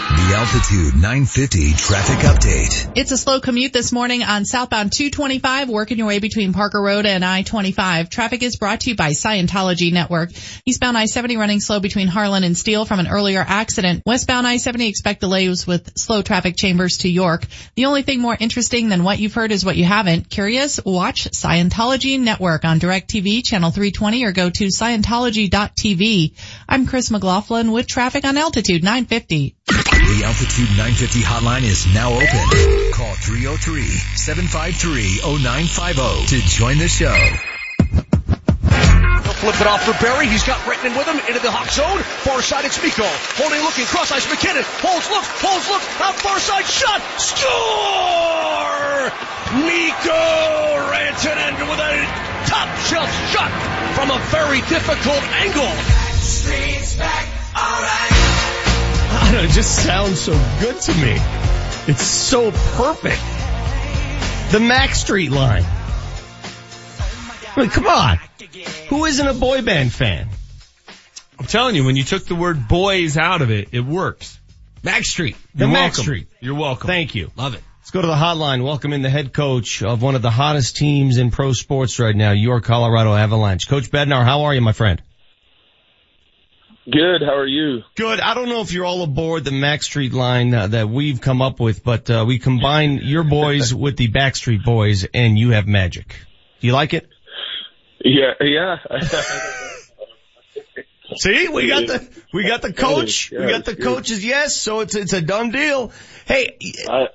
The Altitude 950 traffic update. It's a slow commute this morning on southbound 225, working your way between Parker Road and I-25. Traffic is brought to you by Scientology Network. Eastbound I-70 running slow between Harlan and Steele from an earlier accident. Westbound I-70 expect delays with slow traffic chambers to York. The only thing more interesting than what you've heard is what you haven't. Curious? Watch Scientology Network on DirecTV, channel 320 or go to Scientology.tv. I'm Chris McLaughlin with traffic on Altitude 950. The Altitude 950 hotline is now open. Call 303-753-0950 to join the show. Flip it off for Barrie. He's got Bretton with him into the hot zone. Far side, it's Mikko. Holding, looking, cross ice, MacKinnon. Holds, looks, holds, looks. Out far side, shot. Score! Mikko Rantanen with a top shelf shot from a very difficult angle. Streets back, alright. I don't know, it just sounds so good to me. It's so perfect. The Mac Street line. I mean, come on. Who isn't a boy band fan? I'm telling you, when you took the word boys out of it, it works. Mac Street. The You're Mac welcome. Street. You're welcome. Thank you. Love it. Let's go to the hotline. Welcome in the head coach of one of the hottest teams in pro sports right now, your Colorado Avalanche. Coach Bednar, how are you, my friend? Good. How are you? Good. I don't know if you're all aboard the Mac Street line uh, that we've come up with, but uh, we combine your boys with the Backstreet Boys, and you have magic. Do you like it? Yeah. Yeah. See, we got the we got the coach, we got the coach's yes, so it's it's a done deal. Hey, I,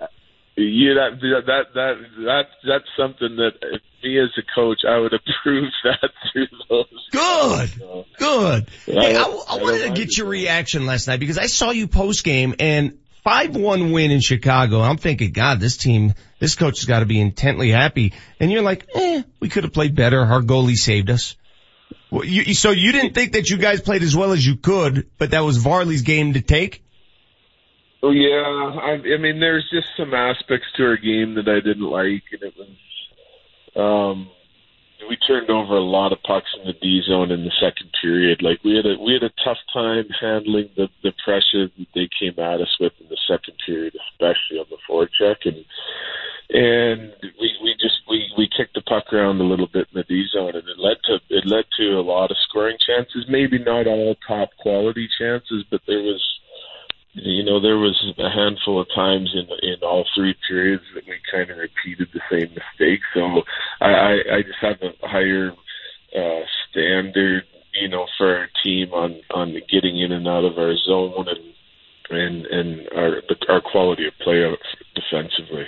yeah, that that that that that's something that me as a coach, I would approve that through those. Good, So, good. Hey, I, I- I wanted to get your reaction last night because I saw you post game and five one win in Chicago. I'm thinking, God, this team, this coach has got to be intently happy. And you're like, eh, we could have played better. Our goalie saved us. Well, you- so you didn't think that you guys played as well as you could, but that was Varley's game to take. oh yeah, I, I mean, there's just some aspects to our game that I didn't like, and it was, um, we turned over a lot of pucks in the D zone in the second period. Like we had a we had a tough time handling the the pressure that they came at us with in the second period, especially on the forecheck, and and we we just we we kicked the puck around a little bit in the D zone, and it led to it led to a lot of scoring chances. Maybe not all top quality chances, but there was you know, there was a handful of times in in all three periods that we kind of repeated the same mistake. So I, I, just have a higher uh, standard, you know, for our team on on getting in and out of our zone and and and our our quality of play defensively.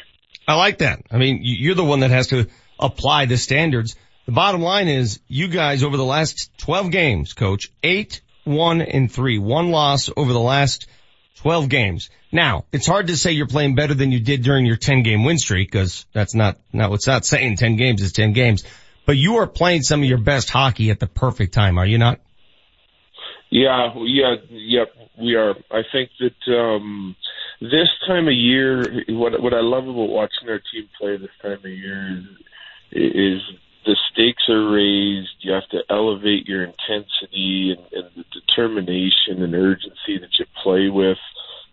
I like that. I mean, you- you're the one that has to apply the standards. The bottom line is you guys over the last 12 games, coach, eight, one and three, one loss over the last 12 games. Now, it's hard to say you're playing better than you did during your 10 game win streak because that's not, not what's not saying 10 games is 10 games, but you are playing some of your best hockey at the perfect time, are you not? Yeah, yeah, yep, we are. I think that um this time of year, what what I love about watching our team play this time of year is, is the stakes are raised. You have to elevate your intensity and, and the determination and urgency that you play with.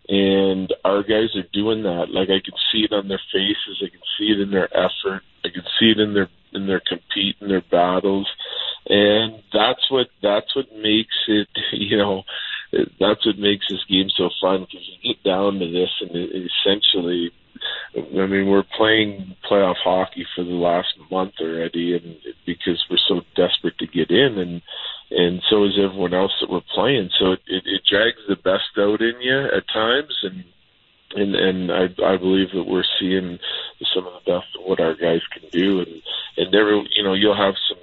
And our guys are doing that. Like I can see it on their faces. I can see it in their effort. I can see it in their in their compete in their battles. And that's what that's what makes it. You know, that's what makes this game so fun because you get down to this and essentially I mean, we're playing playoff hockey for the last month already, and because we're so desperate to get in, and and so is everyone else that we're playing. So it, it, it drags the best out in you at times, and and and I I believe that we're seeing some of the best of what our guys can do, and and there you know you'll have some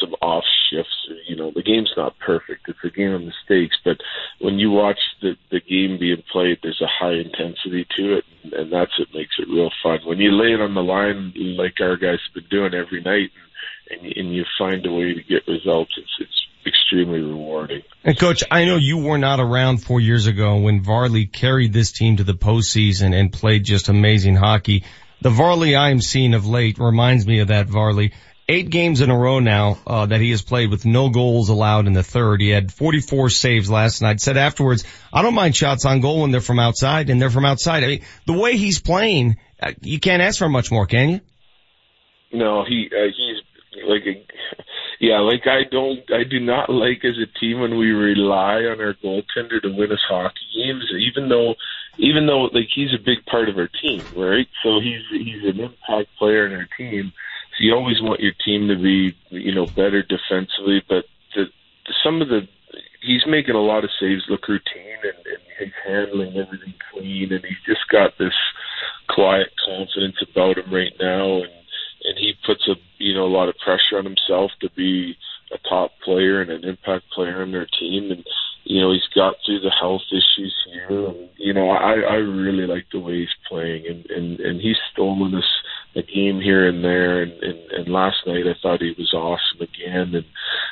some off shifts. You know the game's not perfect; it's a game of mistakes. But when you watch the the game being played, there's a high intensity to it, and, that's what makes it real fun. When you lay it on the line like our guys have been doing every night, and and, you find a way to get results, it's it's extremely rewarding. And coach, I know you were not around four years ago when Varley carried this team to the postseason and played just amazing hockey. The Varley I am seeing of late reminds me of that Varley. Eight games in a row now uh, that he has played with no goals allowed in the third. He had 44 saves last night. Said afterwards, I don't mind shots on goal when they're from outside, and they're from outside. I mean, the way he's playing, uh, you can't ask for much more, can you? No, he uh, he's like a yeah, like I don't, I do not like as a team when we rely on our goaltender to win us hockey games, even though, even though like he's a big part of our team, right? So he's he's an impact player in our team. So you always want your team to be, you know, better defensively, but the, some of the he's making a lot of saves look routine and, and he's handling everything clean and he's just got this quiet confidence about him right now and and he puts a you know a lot of pressure on himself to be a top player and an impact player on their team and you know he's got through the health issues here and you know I I really like the way he's playing and and and he's stolen us a game here and there and and, and last night I thought he was awesome again and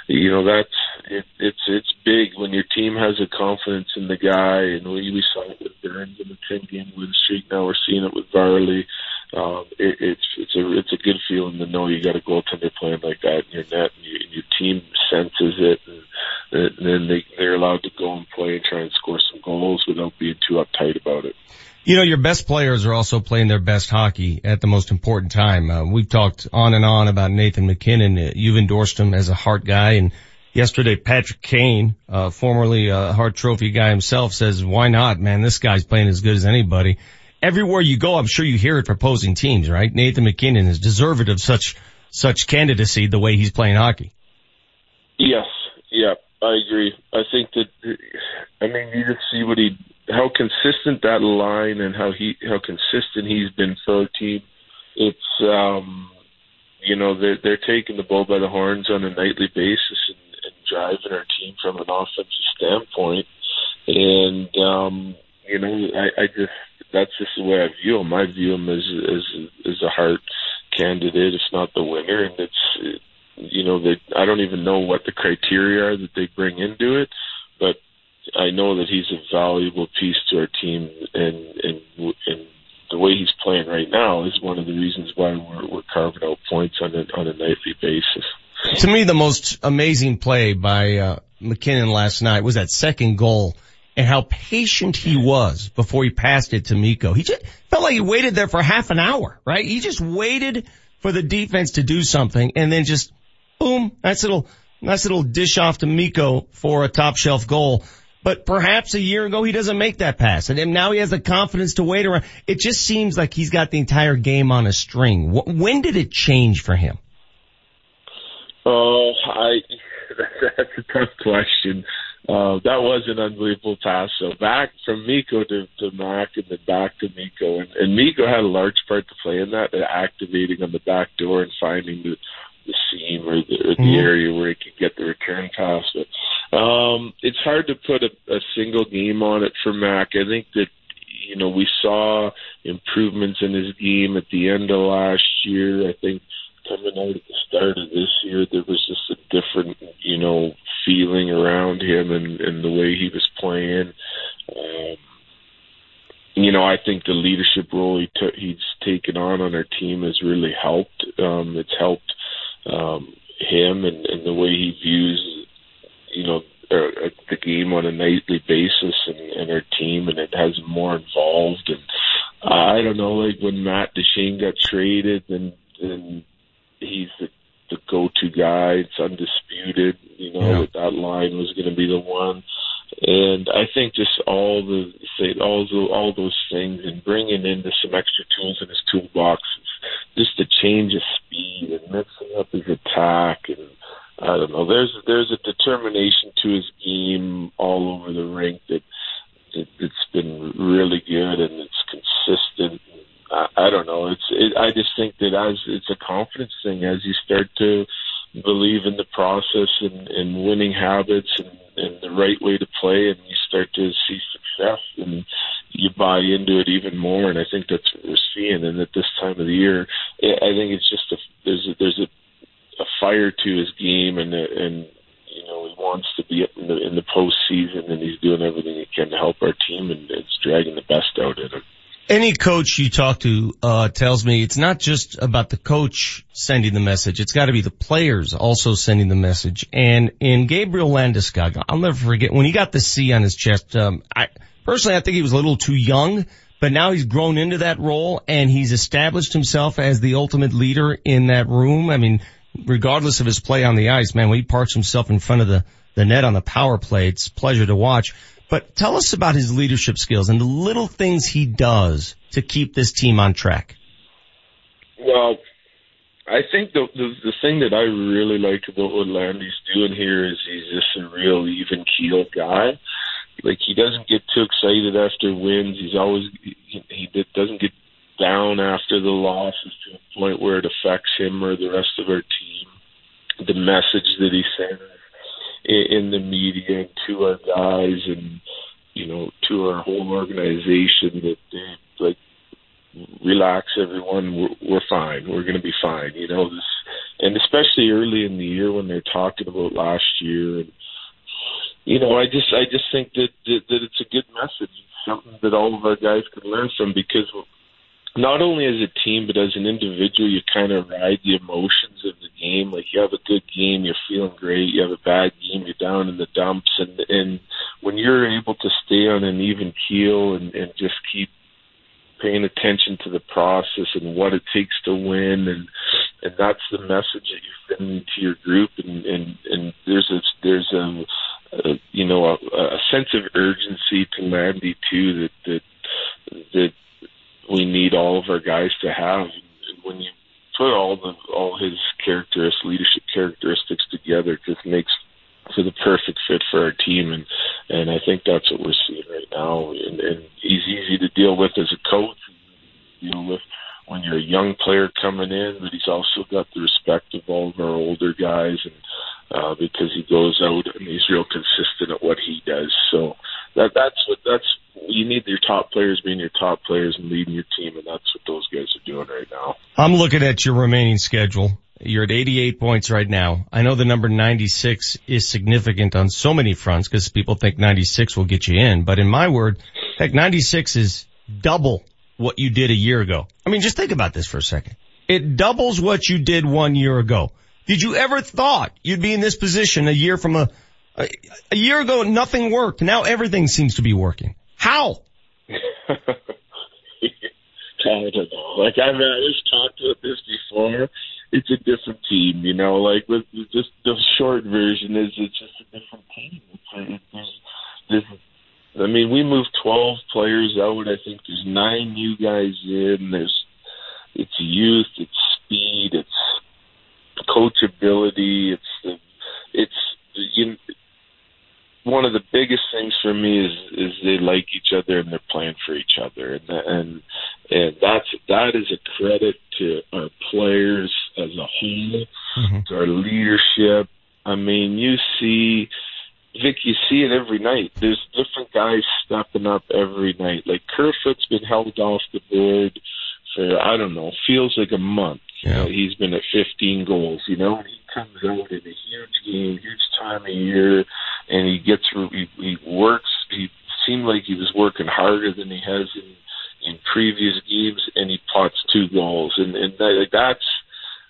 you know that's it, it's it's big when your team has a confidence in the guy and we we saw it with Burns in the ten game win streak now we're seeing it with Varley um, it, it's it's a it's a good feeling to know you got a goaltender playing like that in your net, and, you, and your team senses it, and, and then they they're allowed to go and play and try and score some goals without being too uptight about it. You know, your best players are also playing their best hockey at the most important time. Uh, we've talked on and on about Nathan MacKinnon. Uh, you've endorsed him as a Hart guy and yesterday Patrick Kane, uh, formerly a Hart Trophy guy himself says, why not, man? This guy's playing as good as anybody everywhere you go, I'm sure you hear it for opposing teams, right? Nathan MacKinnon is deserved of such, such candidacy the way he's playing hockey. Yes. Yeah, I agree. I think that, I mean, you just see what he, how consistent that line and how he, how consistent he's been for our team. It's, um, you know, they're, they're taking the bull by the horns on a nightly basis and, and driving our team from an offensive standpoint. And, um, you know, I, I just, that's just the way I view him. I view him as as as a Hart candidate. It's not the winner, and it's you know that I don't even know what the criteria are that they bring into it, but I know that he's a valuable piece to our team, and and and the way he's playing right now is one of the reasons why we're we're carving out points on a on a nightly basis. To me, the most amazing play by uh, MacKinnon last night was that second goal and how patient he was before he passed it to Mikko. He just felt like he waited there for half an hour, right? He just waited for the defense to do something and then just boom, nice little, nice little dish off to Mikko for a top shelf goal. But perhaps a year ago he doesn't make that pass and now he has the confidence to wait around. It just seems like he's got the entire game on a string. When did it change for him? Oh, I, that's a tough question. Uh, that was an unbelievable pass. So back from Mikko to, to Mac and then back to Mikko. And, and Mikko had a large part to play in that, activating on the back door and finding the, the seam or the, or the mm-hmm. area where he could get the return pass. But, um, it's hard to put a, a single game on it for Mac. I think that, you know, we saw improvements in his game at the end of last year. I think coming out at the start of this year, there was just a different, you know, feeling around him and, and the way he was playing. Um, you know, I think the leadership role he took, he's taken on on our team has really helped. Um, it's helped um, him and, and the way he views, you know, uh, the game on a nightly basis and, and our team, and it has more involved. And uh, I don't know, like when Matt Duchene got traded, and then he's the the go-to guy. It's undisputed, you know, yeah. that that line was going to be the one. And I think just all the say all the, all those things and bringing in some extra tools in his toolbox, just a change of speed and mixing up his attack and I don't know. There's there's a determination to his game all over the rink that it, has been really good and it's consistent. I, I don't know. It's it, I just think that as it's a confidence thing as you start to believe in the process and, and winning habits and, and the right way to play, and you start to see success and you buy into it even more. And I think that's what we're seeing. And at this time of the year, I think it's just a, there's a, there's a a fire to his game, and and you know he wants to be in the in the postseason, and he's doing everything he can to help our team, and it's dragging the best out of him. Any coach you talk to uh, tells me it's not just about the coach sending the message. It's got to be the players also sending the message. And in Gabriel Landeskog, I'll never forget when he got the C on his chest. Um, I personally, I think he was a little too young, but now he's grown into that role and he's established himself as the ultimate leader in that room. I mean, regardless of his play on the ice, man, when he parks himself in front of the the net on the power play, it's pleasure to watch. But tell us about his leadership skills and the little things he does to keep this team on track. Well, I think the, the the thing that I really like about what Landy's doing here is he's just a real even keel guy. Like he doesn't get too excited after wins. He's always he, he doesn't get down after the losses to a point where it affects him or the rest of our team. The message that he sends in, the media to our guys and you know to our whole organization that they like relax everyone we're, we're fine we're going to be fine you know this and especially early in the year when they're talking about last year and you know i just i just think that that, that it's a good message something that all of our guys can learn from because not only as a team but as an individual you kind of ride the emotions of the game. Like you have a good game you're feeling great you have a bad game you're down in the dumps and and when you're able to stay on an even keel and and just keep paying attention to the process and what it takes to win and and that's the message that you're sending to your group and and and there's a there's a, a you know a, a sense of urgency to Landy too that that that we need all of our guys to have. And when you put all the all his characteristics, leadership characteristics together, it just makes for the perfect fit for our team, and and I think that's what we're seeing right now. And, and he's easy to deal with as a coach, deal with when you're a young player coming in, but he's also got the respect of all of our older guys, and uh, because he goes out and he's real consistent at what he does. So that that's what that's you need your top players being your top players and leading your team, and that's what those guys are doing right now. I'm looking at your remaining schedule. You're at 88 points right now. I know the number 96 is significant on so many fronts because people think 96 will get you in, but in my word, heck, 96 is double what you did a year ago. I mean, just think about this for a second. It doubles what you did one year ago. Did you ever thought you'd be in this position a year from a, a, a year ago nothing worked. Now everything seems to be working. How? I don't know. Like I've just talked about this before. It's a different team, you know. Like with just the short version is it's just a different team. It's, it's, there's, I mean, we moved twelve players out. I think there's nine new guys in. There's it's youth, it's speed, it's coachability, it's the it's you one of the biggest things for me is is they like each other and they're playing for each other and and and that's that is a credit to our players as a whole mm-hmm. to our leadership i mean you see Vic, you see it every night. There's different guys stepping up every night. Like Kerfoot's been held off the board for I don't know, feels like a month. Yeah. Know, he's been at 15 goals. You know, he comes out in a huge game, huge time of year and he gets he, he works. He seemed like he was working harder than he has in in previous games, and he pots two goals, and and that, that's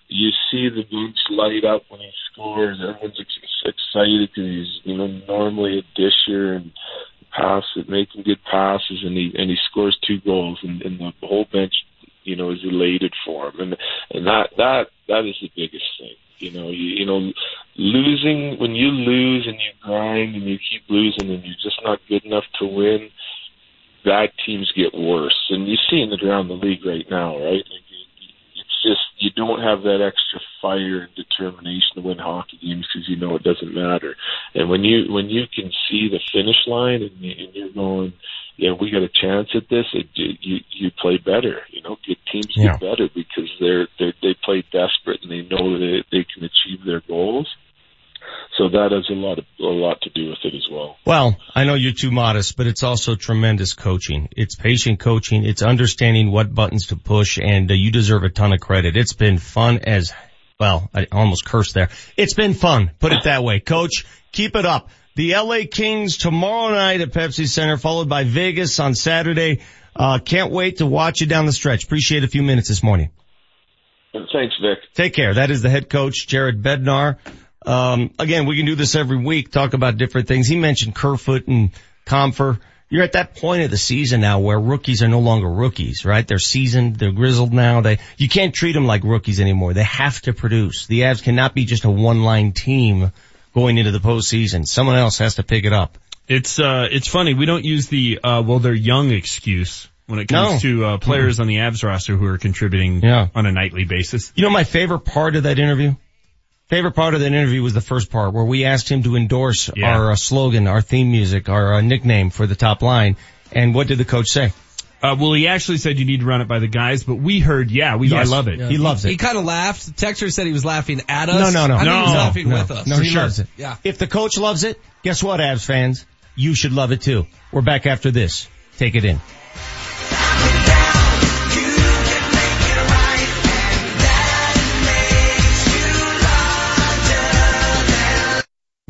you see the bench light up when he scores. Everyone's excited because he's you know normally a disher and pass making good passes, and he and he scores two goals, and, and the whole bench you know is elated for him, and and that that that is the biggest thing. You know, you, you know, losing when you lose and you grind and you keep losing and you're just not good enough to win, bad teams get worse. And you're seeing it around the league right now, right? Like just you don't have that extra fire and determination to win hockey games because you know it doesn't matter. And when you when you can see the finish line and, and you're going yeah, we got a chance at this. It, you you play better. You know, good teams Yeah. do better because they're they they play desperate and they know that they, they can achieve their goals. So that has a lot of a lot to do with it as well. Well, I know you're too modest, but it's also tremendous coaching. It's patient coaching. It's understanding what buttons to push and uh, you deserve a ton of credit. It's been fun as, well, I almost cursed there. It's been fun. Put it that way. Coach, keep it up. The LA Kings tomorrow night at Pepsi Center, followed by Vegas on Saturday. Uh, can't wait to watch you down the stretch. Appreciate a few minutes this morning. Thanks, Vic. Take care. That is the head coach, Jared Bednar. Um, again, we can do this every week, talk about different things. He mentioned Kerfoot and Compher. You're at that point of the season now where rookies are no longer rookies, right? They're seasoned, they're grizzled now. They, you can't treat them like rookies anymore. They have to produce. The Avs cannot be just a one-line team going into the postseason. Someone else has to pick it up. It's uh, it's funny. We don't use the uh, well, they're young excuse when it comes No. to uh, players on the Avs roster who are contributing Yeah. on a nightly basis. You know my favorite part of that interview? Favorite part of that interview was the first part where we asked him to endorse Yeah. our uh, slogan, our theme music, our uh, nickname for the top line. And what did the coach say? Uh, well, he actually said you need to run it by the guys, but we heard, yeah, we I love it. He loves it. He kind of laughed. Texter said he was laughing at us. No, no, no. I think no, he was no, laughing no. with us. No, he loves it. Yeah. If the coach loves it, guess what, Avs fans? You should love it too. We're back after this. Take it in.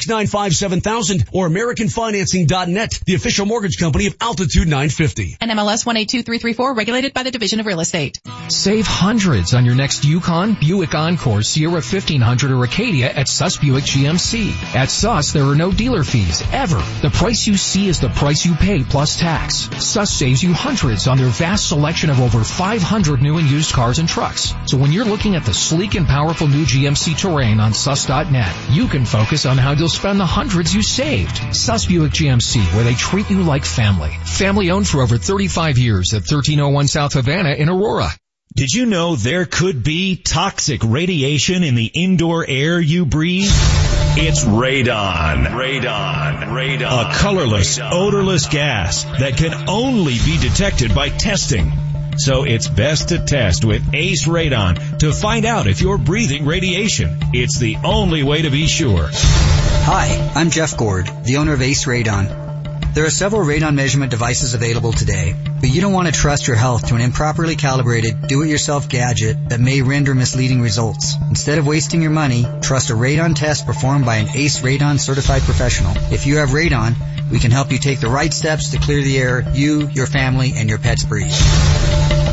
303-695-7000, or AmericanFinancing.net, the official mortgage company of Altitude 950. NMLS 182334, regulated by the Division of Real Estate. Save hundreds on your next Yukon, Buick Encore, Sierra 1500 or Acadia at Suss Buick GMC. At Suss, there are no dealer fees, ever. The price you see is the price you pay plus tax. Suss saves you hundreds on their vast selection of over 500 new and used cars and trucks. So when you're looking at the sleek and powerful new GMC Terrain on Suss.net, you can focus on how you'll spend the hundreds you saved. Suss Buick GMC, where they treat you like family. Family owned for over 35 years at 1301 South Havana in Aurora. Did you know there could be toxic radiation in the indoor air you breathe? It's radon. Radon. Radon. A colorless, odorless gas that can only be detected by testing. So it's best to test with Ace Radon to find out if you're breathing radiation. It's the only way to be sure. Hi, I'm Jeff Gord, the owner of Ace Radon. There are several radon measurement devices available today, but you don't want to trust your health to an improperly calibrated, do-it-yourself gadget that may render misleading results. Instead of wasting your money, trust a radon test performed by an ACE Radon certified professional. If you have radon, we can help you take the right steps to clear the air you, your family, and your pets breathe.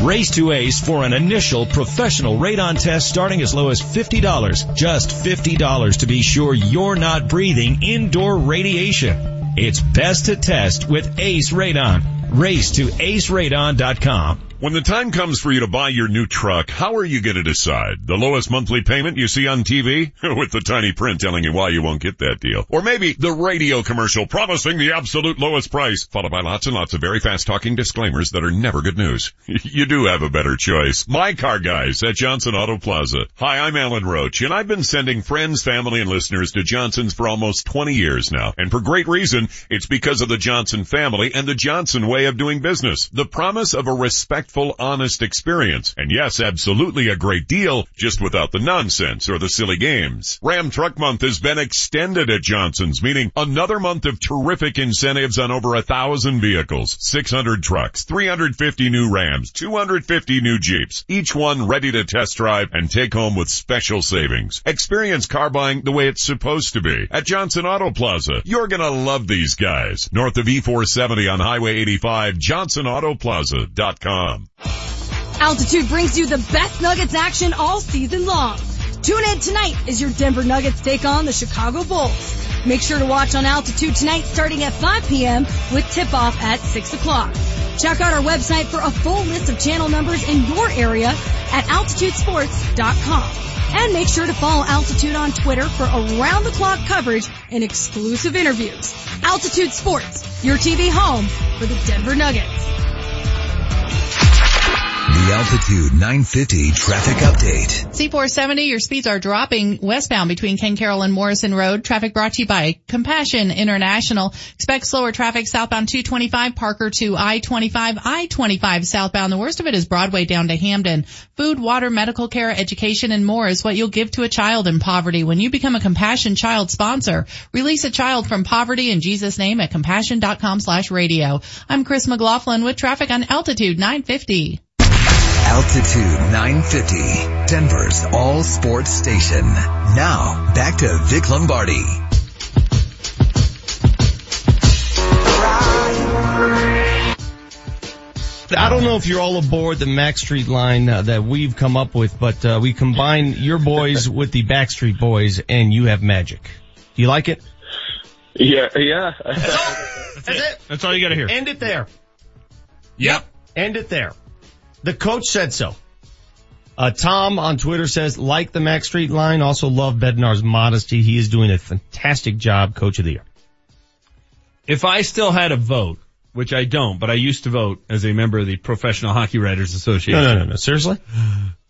Race to Ace for an initial professional radon test starting as low as $50. Just $50 to be sure you're not breathing indoor radiation. It's best to test with Ace Radon. Race to aceradon.com. When the time comes for you to buy your new truck, how are you going to decide? The lowest monthly payment you see on TV? With the tiny print telling you why you won't get that deal. Or maybe the radio commercial promising the absolute lowest price, followed by lots and lots of very fast talking disclaimers that are never good news. you do have a better choice. My car guys at Johnson Auto Plaza. Hi, I'm Alan Roach, and I've been sending friends, family, and listeners to Johnson's for almost 20 years now. And for great reason, it's because of the Johnson family and the Johnson way of doing business. The promise of a respectful, honest experience. And yes, absolutely a great deal, just without the nonsense or the silly games. Ram Truck Month has been extended at Johnson's, meaning another month of terrific incentives on over a thousand vehicles, 600 trucks, 350 new Rams, 250 new Jeeps, each one ready to test drive and take home with special savings. Experience car buying the way it's supposed to be. At Johnson Auto Plaza, you're gonna love these guys. North of E470 on Highway 85, johnsonautoplaza.com. Altitude brings you the best Nuggets action all season long. Tune in tonight as your Denver Nuggets take on the Chicago Bulls. Make sure to watch on Altitude tonight starting at 5 p.m. with tip-off at 6 o'clock. Check out our website for a full list of channel numbers in your area at altitudesports.com. And make sure to follow Altitude on Twitter for around the clock coverage and exclusive interviews. Altitude Sports, your TV home for the Denver Nuggets. The Altitude 950 traffic update. C470, your speeds are dropping westbound between Ken Caryl and Morrison Road. Traffic brought to you by Compassion International. Expect slower traffic southbound 225 Parker to I-25, I-25 southbound. The worst of it is Broadway down to Hampden. Food, water, medical care, education, and more is what you'll give to a child in poverty when you become a Compassion Child sponsor. Release a child from poverty in Jesus' name at compassion.com slash radio. I'm Chris McLaughlin with traffic on Altitude 950. Altitude 950, Denver's all sports station. Now, back to Vic Lombardi. I don't know if you're all aboard the Mac Street line uh, that we've come up with, but uh, we combine your boys with the Backstreet Boys, and you have magic. Do you like it? Yeah, yeah. That's it. That's all you gotta hear. End it there. Yep. End it there. The coach said so. Uh, Tom on Twitter says, like the Mac Street line, also love Bednar's modesty. He is doing a fantastic job, coach of the year. If I still had a vote, which I don't, but I used to vote as a member of the Professional Hockey Writers Association. No, no, no, no. Seriously?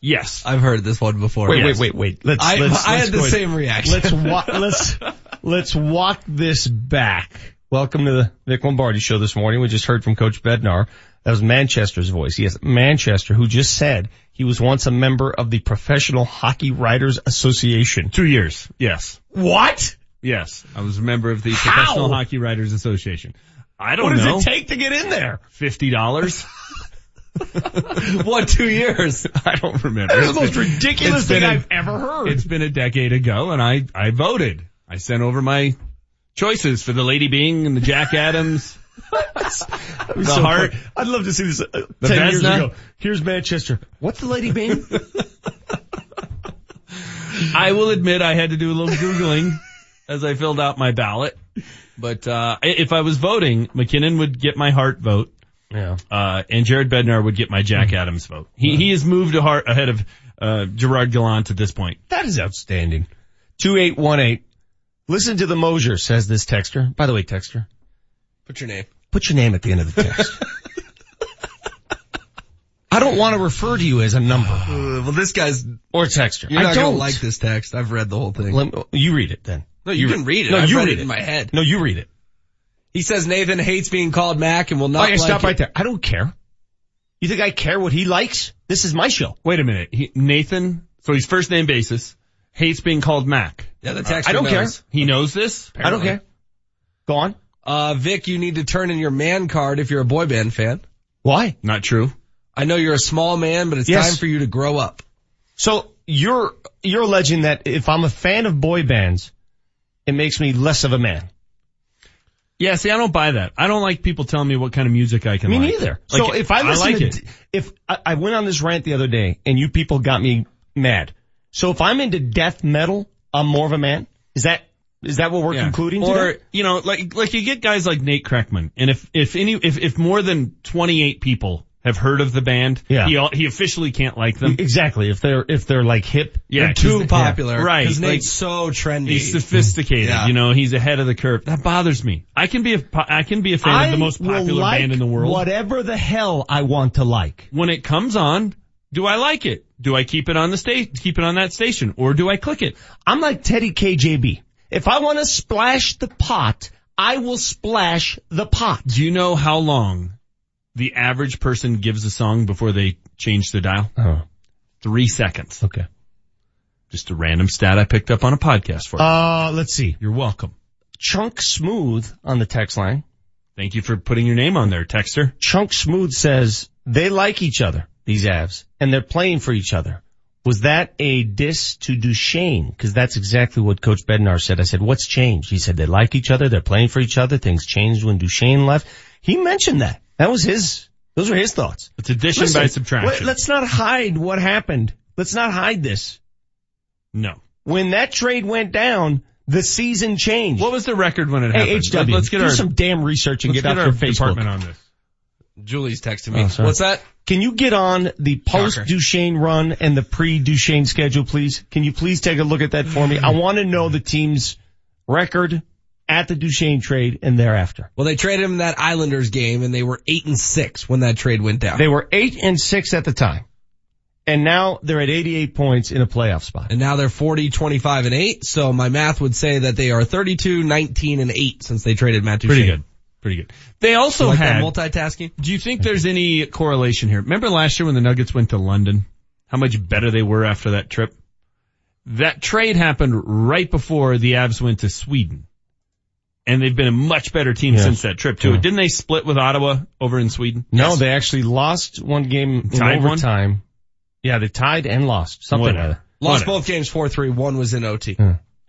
Yes. I've heard this one before. Wait, Yes. wait, wait, wait. Let's, I, let's, I let's had the ahead. same reaction. Let's wa- let's let's walk this back. Welcome to the Vic Lombardi show this morning. We just heard from Coach Bednar. That was Manchester's voice. Yes, Manchester, who just said he was once a member of the Professional Hockey Writers Association. Two years. Yes. What? Yes. I was a member of the How? Professional Hockey Writers Association. I don't know. What does know. it take to get in there? Fifty dollars. what, two years? I don't remember. That's the most ridiculous it's been thing a- I've ever heard. It's been a decade ago and I, I voted. I sent over my choices for the Lady Byng and the Jack Adams. That'd be the so heart. funny. I'd love to see this uh, The 10 years ago. Here's Manchester. What's the Lady Byng? I will admit I had to do a little Googling as I filled out my ballot. But, uh, if I was voting, MacKinnon would get my Hart vote. Yeah. Uh, and Jared Bednar would get my Jack Adams vote. He, he has moved a heart ahead of, uh, Gerard Gallant at this point. That is outstanding. 2818. Listen to the Mosier, says this texter. By the way, texter, Put your name. put your name at the end of the text. I don't want to refer to you as a number Uh, well, this guy's, or texter. you're I not don't gonna like this text. I've read the whole thing. Let me- you read it then. no, you, you can read- read it. No, I've you read read it in my head. No, you read it. He says Nathan hates being called Mac and will not yeah, like stop it. right there. I don't care. You think I care what he likes? This is my show. Wait a minute. He, Nathan, so he's first name basis, hates being called Mac. Yeah, the text I don't care. He knows this? I don't care. Go on. Uh, Vic, you need to turn in your man card if you're a boy band fan. Why? Not true. I know you're a small man, but it's Yes. time for you to grow up. So you're you're alleging that if I'm a fan of boy bands, it makes me less of a man. Yeah, see, I don't buy that. I don't like people telling me what kind of music I can Me like. neither. Like, so if I listen like to, it. if I, I went on this rant the other day and you people got me mad. So if I'm into death metal, I'm more of a man. Is that is that what we're Yeah. concluding? Or, today? you know, like, like you get guys like Nate Kreckman, and if, if any, if, if more than 28 people have heard of the band, Yeah. he, he officially can't like them. exactly. If they're if they're like hip, Yeah, They're too popular. Right. Because like, Nate's so trendy. he's sophisticated, Yeah. you know, he's ahead of the curve. That bothers me. I can be a, I can be a fan I of the most popular like band in the world. Whatever the hell I want to like. When it comes on, do I like it? Do I keep it on the state, keep it on that station, or do I click it? I'm like Teddy KGB. If I want to splash the pot, I will splash the pot. Do you know how long the average person gives a song before they change the dial? Oh. Three seconds. Okay. Just a random stat I picked up on a podcast for you. Uh, let's see. You're welcome. Chunk Smooth on the text line. Thank you for putting your name on there, Texter. Chunk Smooth says they like each other, these Avs, and they're playing for each other. Was that a diss to Duchene? Because that's exactly what Coach Bednar said. I said, what's changed? He said they like each other, they're playing for each other, things changed when Duchene left. He mentioned that. That was his, those were his thoughts. It's addition Listen, by subtraction. let- Let's not hide what happened. Let's not hide this. no. When that trade went down, the season changed. What was the record when it Hey, happened? HW, Let's get do our, some damn research and let's get out our your Facebook. department on this. Julie's texting me. Oh. What's that? Can you get on the post Shocker. Duchene run and the pre Duchene schedule, please? Can you please take a look at that for me? I want to know the team's record at the Duchene trade and thereafter. Well, they traded him in that Islanders game and they were eight and six when that trade went down. They were eight and six at the time. And now they're at 88 points in a playoff spot. and now they're 40, 25 and eight. So my math would say that they are 32, 19 and eight since they traded Matt Duchene. Pretty good. Pretty good. They also You like had, multitasking? do you think there's any correlation here? Remember last year when the Nuggets went to London? How much better they were after that trip? That trade happened right before the Avs went to Sweden. And they've been a much better team Yes. since that trip too. Yeah. Didn't they split with Ottawa over in Sweden? No, they actually lost one game in Tied one? Yeah, they tied and lost. Something like that. Lost Whatever. both games 4-3. One was in OT.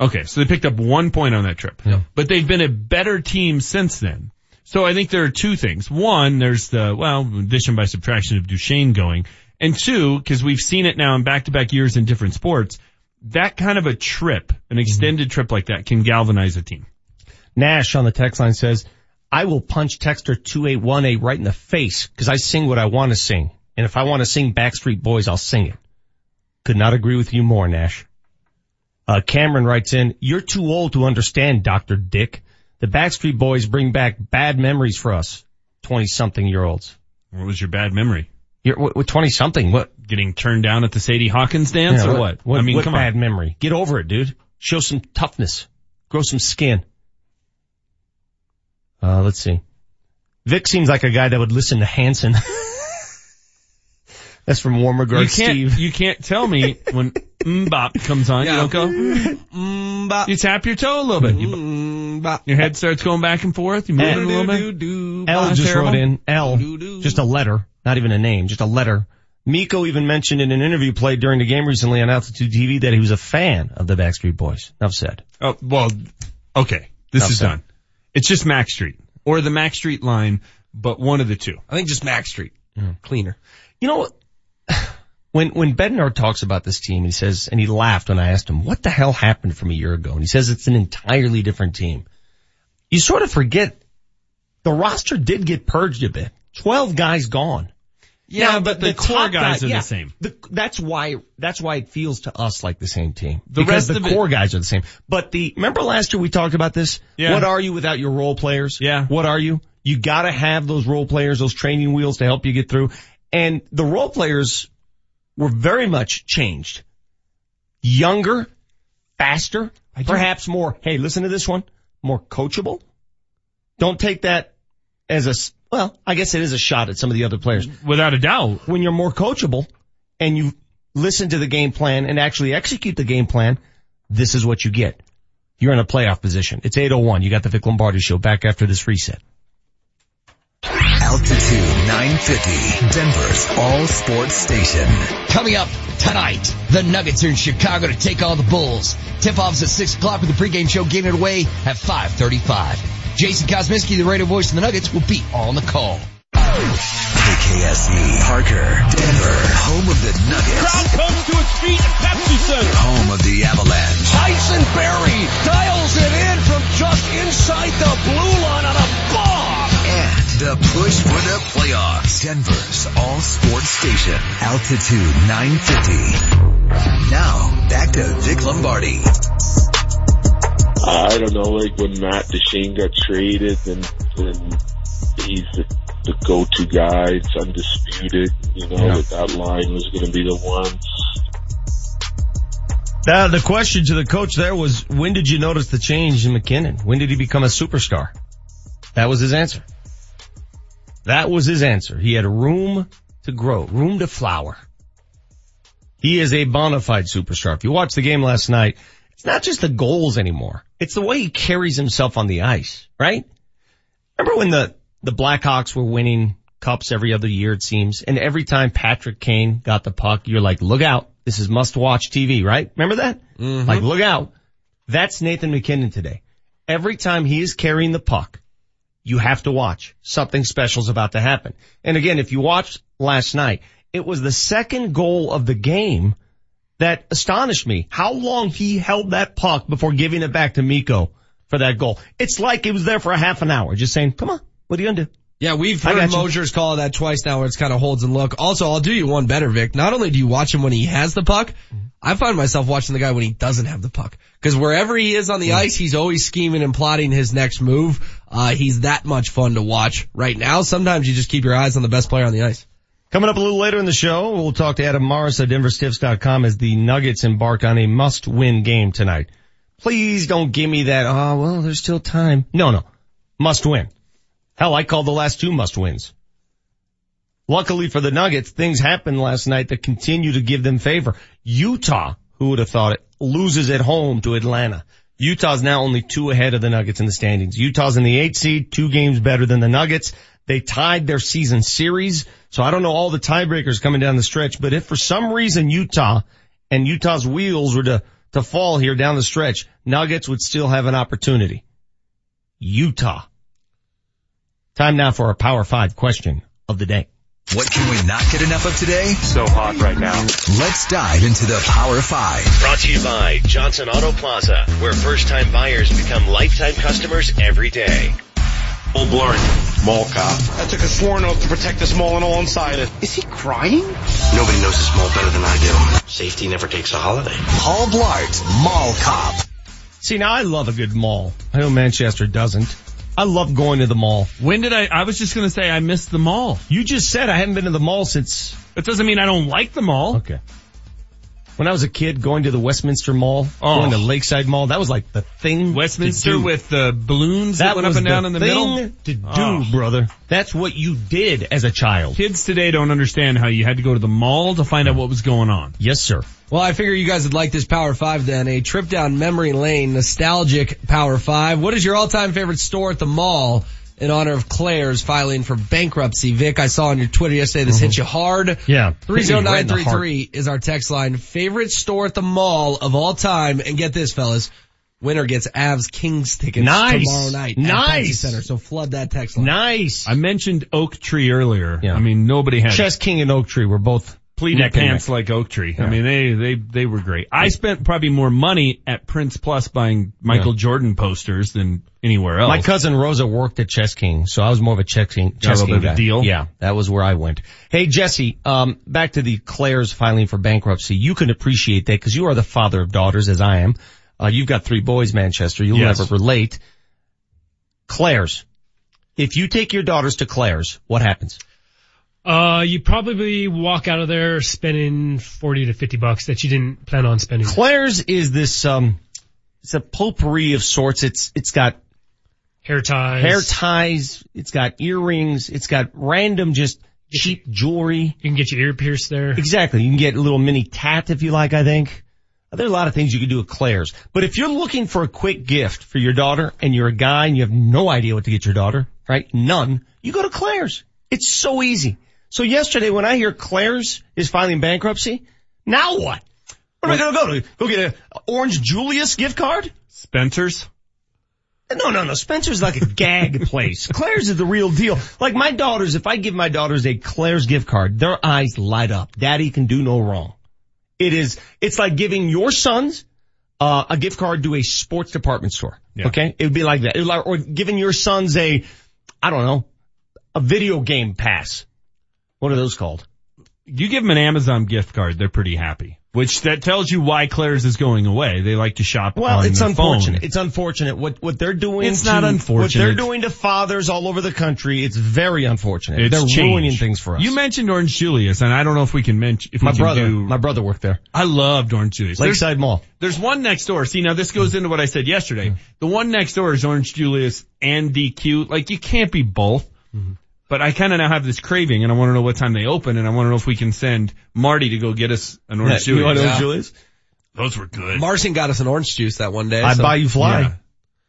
Okay, so they picked up one point on that trip. Yeah. But they've been a better team since then. So I think there are two things. One, there's the, well, addition by subtraction of Duchene going. And two, because we've seen it now in back-to-back years in different sports, that kind of a trip, an extended trip like that can galvanize a team. Nash on the text line says, I will punch Texter 2818 right in the face because I sing what I want to sing. And if I want to sing Backstreet Boys, I'll sing it. Could not agree with you more, Nash. Uh, Cameron writes in, you're too old to understand, Dr. Dick. The Backstreet Boys bring back bad memories for us, 20 something year olds. What was your bad memory? You're, what, 20 something? What? Getting turned down at the Sadie Hawkins dance Yeah, or what? What, I mean, what come bad on. memory? Get over it, dude. Show some toughness. Grow some skin. Uh, let's see. Vic seems like a guy that would listen to Hanson. That's from Warm You Regards, can't, Steve. you can't tell me when MMMBop comes on, Yeah. you don't go, Mm, bop. you tap your toe a little bit. You, Mm, your head starts going back and forth. You move it a little bit. L just wrote in, L, just a letter, not even a name, just a letter. Mikko even mentioned in an interview played during the game recently on Altitude TV that he was a fan of the Backstreet Boys. Enough said. Oh, well, okay. This Enough is said. done. It's just Mac Street or the Mac Street line, but one of the two. I think just Mac Street. Cleaner. You know what? When, when Bednar talks about this team, he says, and he laughed when I asked him, what the hell happened from a year ago? And he says it's an entirely different team. You sort of forget the roster did get purged a bit. 12 guys gone. Yeah, Now, but the core top guys guy- are yeah, the same. The, that's why, that's why it feels to us like the same team. The because rest the of it- core guys are the same. But the, remember last year we talked about this? Yeah. What are you without your role players? Yeah. What are you? You gotta have those role players, those training wheels to help you get through. And the role players were very much changed. Younger, faster, perhaps more, hey, listen to this one, more coachable. Don't take that as a, well, I guess it is a shot at some of the other players. Without a doubt. When you're more coachable and you listen to the game plan and actually execute the game plan, this is what you get. You're in a playoff position. It's 801. You got the Vic Lombardi show back after this reset. Altitude 950, Denver's all sports station. Coming up tonight, the Nuggets are in Chicago to take on the Bulls. Tip-offs at 6 o'clock with the pregame show Game It Away at 5.35. Jason Kosmicki, the radio voice of the Nuggets, will be on the call. KKSE, Parker, Denver, home of the Nuggets. Crowd comes to its feet at Pepsi Center. Home Denver's all sports station. Altitude 950. Now, back to Vic Lombardi. I don't know, like when Matt Duchene got traded and, and he's the, the go-to guy, it's undisputed, you know, Yeah. that that line was going to be the one. Uh, the question to the coach there was, when did you notice the change in MacKinnon? When did he become a superstar? That was his answer. That was his answer. He had room to grow, room to flower. He is a bona fide superstar. If you watched the game last night, it's not just the goals anymore. It's the way he carries himself on the ice, right? Remember when the, the Blackhawks were winning cups every other year, it seems, and every time Patrick Kane got the puck, you're like, look out. This is must watch TV, right? Remember that? Mm-hmm. Like, look out. That's Nathan MacKinnon today. Every time he is carrying the puck, you have to watch. Something special is about to happen. And again, if you watched last night, it was the second goal of the game that astonished me. How long he held that puck before giving it back to Mikko for that goal. It's like it was there for a half an hour, just saying, come on, what are you gonna do? Yeah, we've heard. Mosier's call that twice now where it's kind of holds and look. Also, I'll do you one better, Vic. Not only do you watch him when he has the puck, I find myself watching the guy when he doesn't have the puck. Cause wherever he is on the ice, he's always scheming and plotting his next move. Uh, he's that much fun to watch right now. Sometimes you just keep your eyes on the best player on the ice. Coming up a little later in the show, we'll talk to Adam Morris at DenverStiffs.com as the Nuggets embark on a must-win game tonight. Please don't give me that, oh, well, there's still time. No, no. Must win. Hell, I called the last two must wins. Luckily for the Nuggets, things happened last night that continue to give them favor. Utah, who would have thought it, loses at home to Atlanta. Utah's now only two ahead of the Nuggets in the standings. Utah's in the eight seed, two games better than the Nuggets. They tied their season series. So I don't know all the tiebreakers coming down the stretch, but if for some reason Utah and Utah's wheels were to, to fall here down the stretch, Nuggets would still have an opportunity. Utah. Time now for our Power 5 question of the day. What can we not get enough of today? So hot right now. Let's dive into the Power 5. Brought to you by Johnson Auto Plaza, where first time buyers become lifetime customers every day. Full blurring. Mall cop. I took a sworn oath to protect this mall and all inside it. Is he crying? Nobody knows this mall better than I do. Safety never takes a holiday. Paul Blart, Mall Cop. See, now I love a good mall. I know Manchester doesn't. I love going to the mall. When did I, I was just gonna say I missed the mall. You just said I haven't been to the mall since. That doesn't mean I don't like the mall. Okay. When I was a kid going to the Westminster Mall, Oh. going to Lakeside Mall, that was like the thing. Westminster to do. with the balloons that, went up and down in the thing middle. to oh. do, Oh. brother. That's what you did as a child. Kids today don't understand how you had to go to the mall to find out what was going on. Yes, sir. Well, I figure you guys would like this Power 5 then. A trip down memory lane, nostalgic Power 5. What is your all-time favorite store at the mall in honor of Claire's filing for bankruptcy? Vic, I saw on your Twitter yesterday this mm-hmm. hit you hard. Yeah. 30933 is our text line. Favorite store at the mall of all time. And get this, fellas. Winner gets Avs Kings tickets Nice. tomorrow night at Nice. Pepsi Center. So flood that text line. Nice. I mentioned Oak Tree earlier. Yeah. I mean, nobody had Chess King and Oak Tree were both pleated pants like Oak Tree. I mean, they, they, they were great. I spent probably more money at Prints Plus buying Michael Jordan posters than anywhere else. My cousin Rosa worked at Chess King, so I was more of a Chess King, Chess King bit of a guy. deal? Yeah, that was where I went. Hey Jesse, um, back to the Claire's filing for bankruptcy. You can appreciate that because you are the father of daughters, as I am. Uh, you've got three boys, Manchester. You'll Yes. never relate. Claire's. If you take your daughters to Claire's, what happens? Uh, you probably walk out of there spending 40 to 50 bucks that you didn't plan on spending. Claire's is this, um, it's a potpourri of sorts. It's, it's got Hair ties. hair ties. It's got earrings. It's got random just cheap jewelry. You can get your ear pierced there. Exactly. You can get a little mini tat if you like, I think. There are a lot of things you can do at Claire's. But if you're looking for a quick gift for your daughter and you're a guy and you have no idea what to get your daughter, right? None. You go to Claire's. It's so easy. So yesterday when I hear Claire's is filing bankruptcy, now what? Where am I gonna go to? Go get a Orange Julius gift card? Spencer's? No, no, no. Spencer's like a gag place. Claire's is the real deal. Like my daughters, if I give my daughters a Claire's gift card, their eyes light up. Daddy can do no wrong. It is, it's like giving your sons, uh, a gift card to a sports department store. Okay? It would be like that. Like, or giving your sons a, I don't know, a video game pass. What are those called? You give them an Amazon gift card, they're pretty happy. Which that tells you why Claire's is going away. They like to shop Well, it's unfortunate. phone. It's unfortunate what what they're doing. It's to- not unfortunate. What they're doing to fathers all over the country. It's very unfortunate. It's they're changed. ruining things for us. You mentioned Orange Julius, and I don't know if we can mention if my we can brother, do. my brother worked there. I loved Orange Julius. There's- Lakeside Mall. There's one next door. See, now this goes into what I said yesterday. Hmm. The one next door is Orange Julius and DQ. Like, you can't be both. Mm-hmm. But I kind of now have this craving and I want to know what time they open and I want to know if we can send Marty to go get us an orange Yeah, you Julius. want orange Yeah. Julius? Those were good. Marcin got us an orange juice that one day. I'd so- buy you fly. Yeah.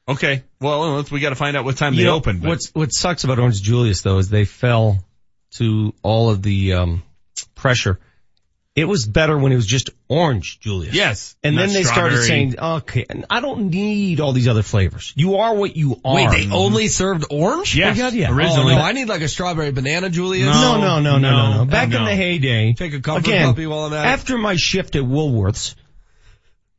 Okay. Well, let's, we got to find out what time You they know, open. But What's what sucks about Orange Julius though is they fell to all of the um, pressure. It was better when it was just Orange Julius. Yes. And then they started strawberry. saying, okay, and I don't need all these other flavors. You are what you are. Wait, they only served orange? Yes, Oh, God, yeah. originally. Oh, no, I need like a strawberry banana Julius. No, no, no, no, no, no. Back no. in the heyday, Take a comfort again, puppy while I'm at it. after my shift at Woolworths,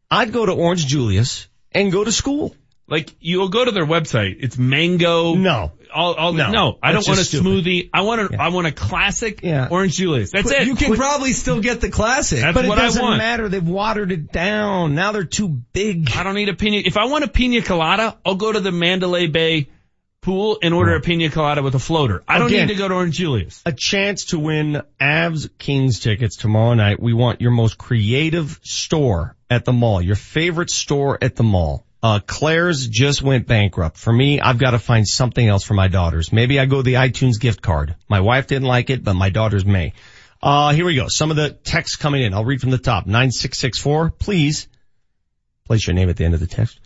I'd go to Orange Julius and go to school. Like you'll go to their website. It's mango. No. All, all, No. no, I don't want a stupid. smoothie. I want a, I want a classic Yeah. orange Julius. That's But it. You can probably still get the classic. That's But it doesn't matter. They've watered it down. Now they're too big. I don't need a pina. If I want a pina colada, I'll go to the Mandalay Bay pool and order a pina colada with a floater. I don't Again. need to go to Orange Julius. a chance to win Avs Kings tickets tomorrow night. We want your most creative store at the mall, your favorite store at the mall. Uh, Claire's just went bankrupt. For me, I've got to find something else for my daughters. Maybe I go the iTunes gift card. My wife didn't like it, but my daughters may. Uh, here we go. Some of the texts coming in. I'll read from the top. 9664. Please place your name at the end of the text.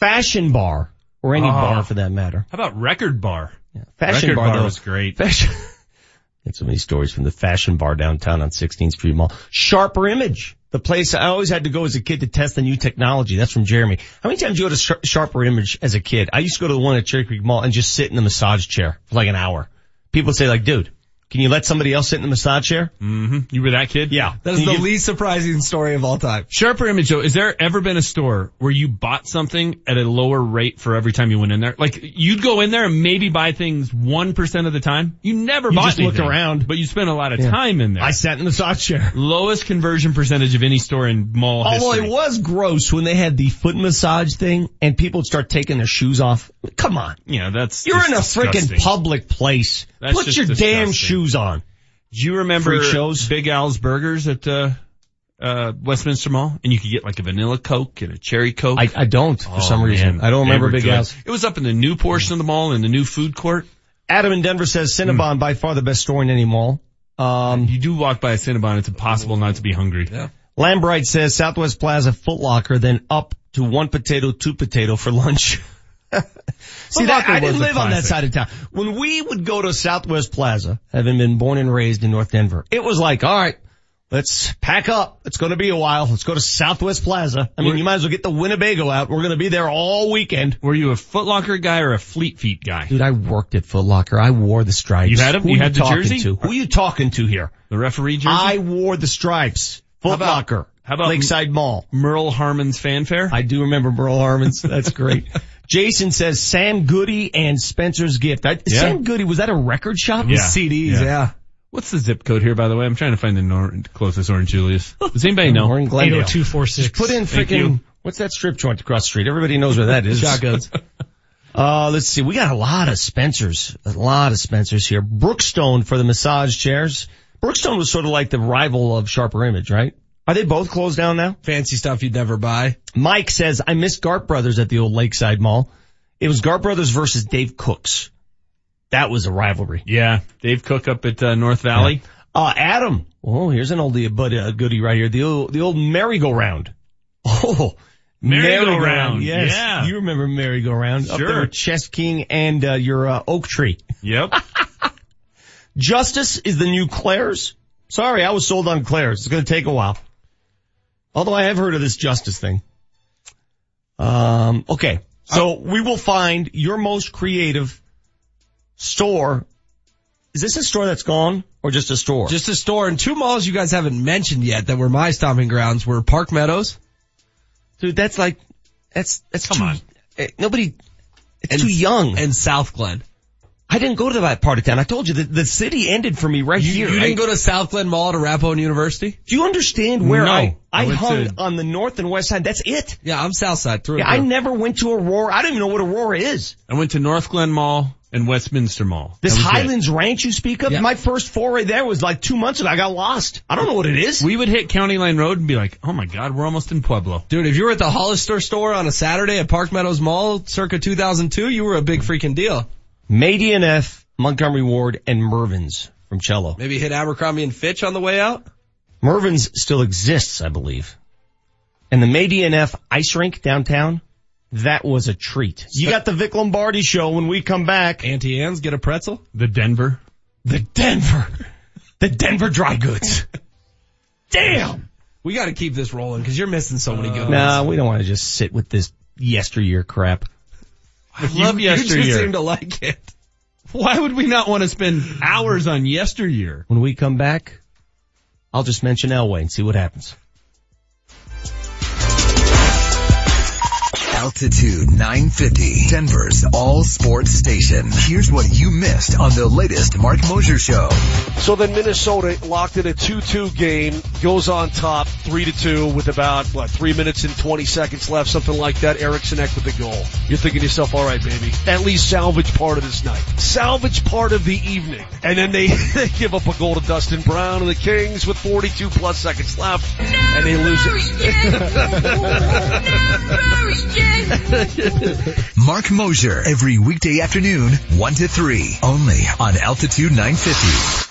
Fashion bar or any Oh. bar for that matter. How about Record Bar? Yeah. Fashion Record bar, Bar though. was great. Fashion. Get so many stories from the fashion bar downtown on 16th Street Mall. Sharper Image. The place I always had to go as a kid to test the new technology. That's from Jeremy. How many times did you go to Shar- Sharper Image as a kid? I used to go to the one at Cherry Creek Mall and just sit in the massage chair for like an hour. People say like, dude, can you let somebody else sit in the massage chair? Mm-hmm. You were that kid? Yeah. That is Can the you give- least surprising story of all time. Sharper Image though, is there ever been a store where you bought something at a lower rate for every time you went in there? Like you'd go in there and maybe buy things 1% of the time? You never You bought just looked anything, around. But you spent a lot of Yeah. time in there. I sat in the massage chair. Lowest conversion percentage of any store in mall Although history. it was gross when they had the foot massage thing and people would start taking their shoes off. Come on. Yeah, that's You're in a just freaking public place. That's Put just your damn disgusting. Shoes on. Do you remember Freak shows? Big Al's Burgers at uh, uh, Westminster Mall? And you could get like a vanilla Coke and a cherry Coke. I, I don't for Oh, some reason. man, I don't remember Big good. Al's. It was up in the new portion of the mall in the new food court. Adam in Denver says Cinnabon Hmm. by far the best store in any mall. Um, You do walk by a Cinnabon, it's impossible not to be hungry. Yeah. Lambright says Southwest Plaza Footlocker, then up to one potato, two potato for lunch. See that, Locker I didn't live on that side of town. When we would go to Southwest Plaza, having been born and raised in North Denver, it was like, all right, let's pack up. It's going to be a while. Let's go to Southwest Plaza. I mean, you might as well get the Winnebago out. We're going to be there all weekend. Were you a Foot Locker guy or a Fleet Feet guy? Dude, I worked at Foot Locker. I wore the stripes. You had 'em? Who You are had the talking jersey? To? Who are you talking to here? The referee jersey? I wore the stripes. Foot about- Locker. how about- Lakeside Mall? Merle Harmon's fanfare? I do remember Merle Harmon's. That's great. Jason says Sam Goody and Spencer's Gift. I, Yeah. Sam Goody, was that a record shop? Yeah. CDs, Yeah. yeah. What's the zip code here, by the way? I'm trying to find the nor- closest Orange Julius. Does anybody know? We're in Glendale. 80246. Just Put in freaking, what's that strip joint across the street? Everybody knows where that is. Shotguns. Uh, let's see. We got a lot of Spencers. A lot of Spencers here. Brookstone for the massage chairs. Brookstone was sort of like the rival of Sharper Image, right? Are they both closed down now? Fancy stuff you'd never buy. Mike says, I missed Gart Brothers at the old Lakeside Mall. It was Gart Brothers versus Dave Cooks. That was a rivalry. Yeah, Dave Cook up at uh, North Valley. Uh, Adam. Oh, here's an oldie but a goodie right here. The old, the old merry-go-round. Oh, Merry-go-round, Yes. yeah. You remember merry-go-round. Up Sure. there with Chess King and, uh, your, uh, oak tree. Yep. Justice is the new Claire's. Sorry, I was sold on Claire's. It's going to take a while. Although I have heard of this Justice thing. Um, okay. So we will find your most creative store. Is this a store that's gone or just a store? Just a store and two malls you guys haven't mentioned yet that were my stomping grounds were Park Meadows. Dude, that's like, that's, that's Come too, on. eh, nobody, it's And- too young. And South Glen. I didn't go to that part of town. I told you that the city ended for me right You, here. you didn't go to Southglenn Mall to Arapahoe University? do you understand where No. I, I, I hung to- on the north and west side? That's it. Yeah, I'm South Side through. Yeah, I never went to Aurora. I don't even know what Aurora is. I went to Northglenn Mall and Westminster Mall. This was it. Highlands Ranch you speak of, Yeah. my first foray there was like two months ago. I got lost. I don't know what it is. We would hit County Line Road and be like, oh my god, we're almost in Pueblo. Dude, if you were at the Hollister store on a Saturday at Park Meadows Mall circa 2002, you were a big freaking deal. May F, Montgomery Ward, and Mervyn's from Cello. Maybe hit Abercrombie and Fitch on the way out? Mervyn's still exists, I believe. And the May F ice rink downtown, that was a treat. You got the Vic Lombardi show when we come back. Auntie Anne's get a pretzel? The Denver. The Denver. The Denver dry goods. Damn. We gotta keep this rolling because you're missing so many good ones. Nah, we don't want to just sit with this yesteryear crap. I love You- you, yesteryear. you seem to like it. Why would we not want to spend hours on yesteryear? When we come back, I'll just mention Elway and see what happens. Altitude 950, Denver's all sports station. Here's what you missed on the latest Mark Mosier show. So then Minnesota locked in a 2-2 game, goes on top 3-2 with about, what, 3 minutes and 20 seconds left, something like that. Eriksson Ek with the goal. You're thinking to yourself, alright baby, at least salvage part of this night. Salvage part of the evening. And then they, they give up a goal to Dustin Brown and the Kings with 42 plus seconds left. And they lose it. Mark Mosier, every weekday afternoon, 1 to 3, only on Altitude 950.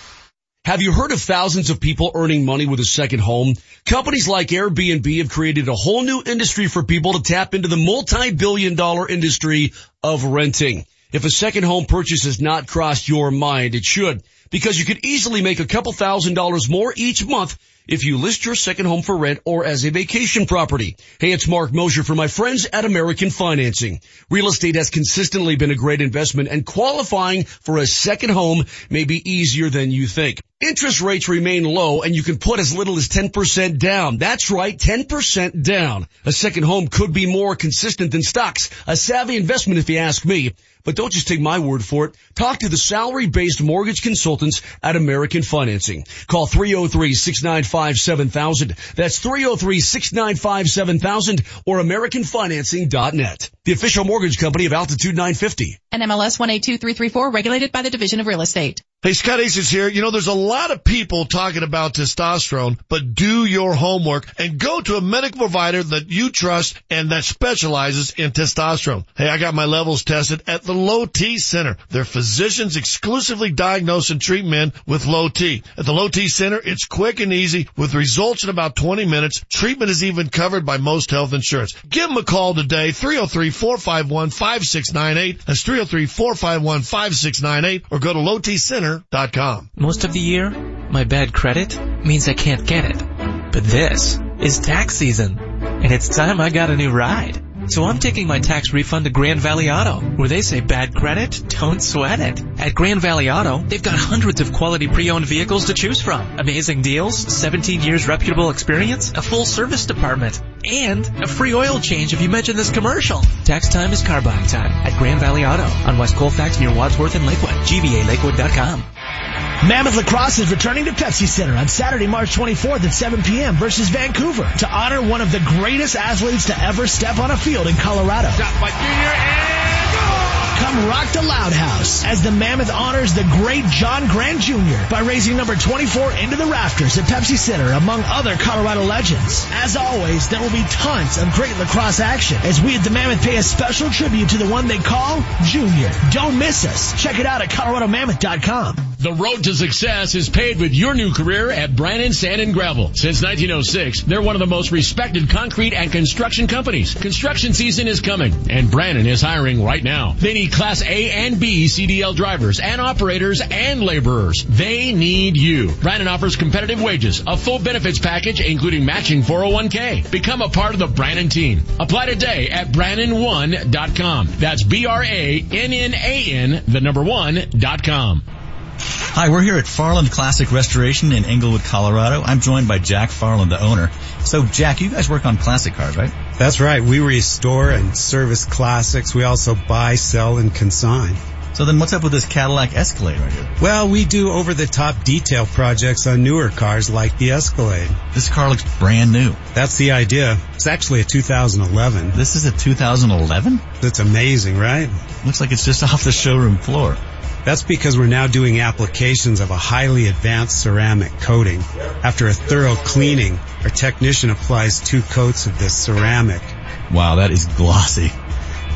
Have you heard of thousands of people earning money with a second home? Companies like Airbnb have created a whole new industry for people to tap into the multi-billion dollar industry of renting. If a second home purchase has not crossed your mind, it should, because you could easily make a couple thousand dollars more each month if you list your second home for rent or as a vacation property. Hey, it's Mark Mosier for my friends at American Financing. Real estate has consistently been a great investment and qualifying for a second home may be easier than you think. Interest rates remain low and you can put as little as 10% down. That's right, 10% down. A second home could be more consistent than stocks. A savvy investment if you ask me. But don't just take my word for it. Talk to the salary-based mortgage consultants at American Financing. Call 303-695-7000. That's 303-695-7000 or AmericanFinancing.net. The official mortgage company of Altitude 950. And MLS 182334, regulated by the Division of Real Estate. Hey, Scott Aces here. You know, there's a lot of people talking about testosterone, but do your homework and go to a medical provider that you trust and that specializes in testosterone. Hey, I got my levels tested at the Low T Center. Their physicians exclusively diagnose and treat men with low T. At the Low T Center, it's quick and easy with results in about 20 minutes. Treatment is even covered by most health insurance. Give them a call today, 303-451-5698. That's 303-451-5698 or go to lowtcenter.com. Most of the year, my bad credit means I can't get it. But this is tax season, and it's time I got a new ride. So I'm taking my tax refund to Grand Valley Auto, where they say bad credit, don't sweat it. At Grand Valley Auto, they've got hundreds of quality pre-owned vehicles to choose from. Amazing deals, 17 years reputable experience, a full service department, and a free oil change if you mention this commercial. Tax time is car buying time at Grand Valley Auto on West Colfax near Wadsworth and Lakewood. GVALakewood.com. Mammoth Lacrosse is returning to Pepsi Center on Saturday, March 24th at 7 p.m. versus Vancouver to honor one of the greatest athletes to ever step on a field in Colorado. Come rock the Loud House as the Mammoth honors the great John Grant Jr. by raising number 24 into the rafters at Pepsi Center among other Colorado legends. As always, there will be tons of great lacrosse action as we at the Mammoth pay a special tribute to the one they call Junior. Don't miss us. Check it out at coloradomammoth.com. The road to success is paved with your new career at Brannan Sand and Gravel. Since 1906, they're one of the most respected concrete and construction companies. Construction season is coming, and Brannan is hiring right now. They need Class A and B CDL drivers and operators and laborers. They need you. Brannan offers competitive wages, a full benefits package including matching 401k. Become a part of the Brannan team. Apply today at Brannan1.com. That's B-R-A-N-N-A-N, the number one, dot com. Hi, we're here at Farland Classic Restoration in Englewood, Colorado. I'm joined by Jack Farland, the owner. So, Jack, you guys work on classic cars, right? That's right. We restore and service classics. We also buy, sell, and consign. So then what's up with this Cadillac Escalade right here? Well, we do over-the-top detail projects on newer cars like the Escalade. This car looks brand new. That's the idea. It's actually a 2011. This is a 2011? That's amazing, right? Looks like it's just off the showroom floor. That's because we're now doing applications of a highly advanced ceramic coating. After a thorough cleaning, our technician applies two coats of this ceramic. Wow, that is glossy.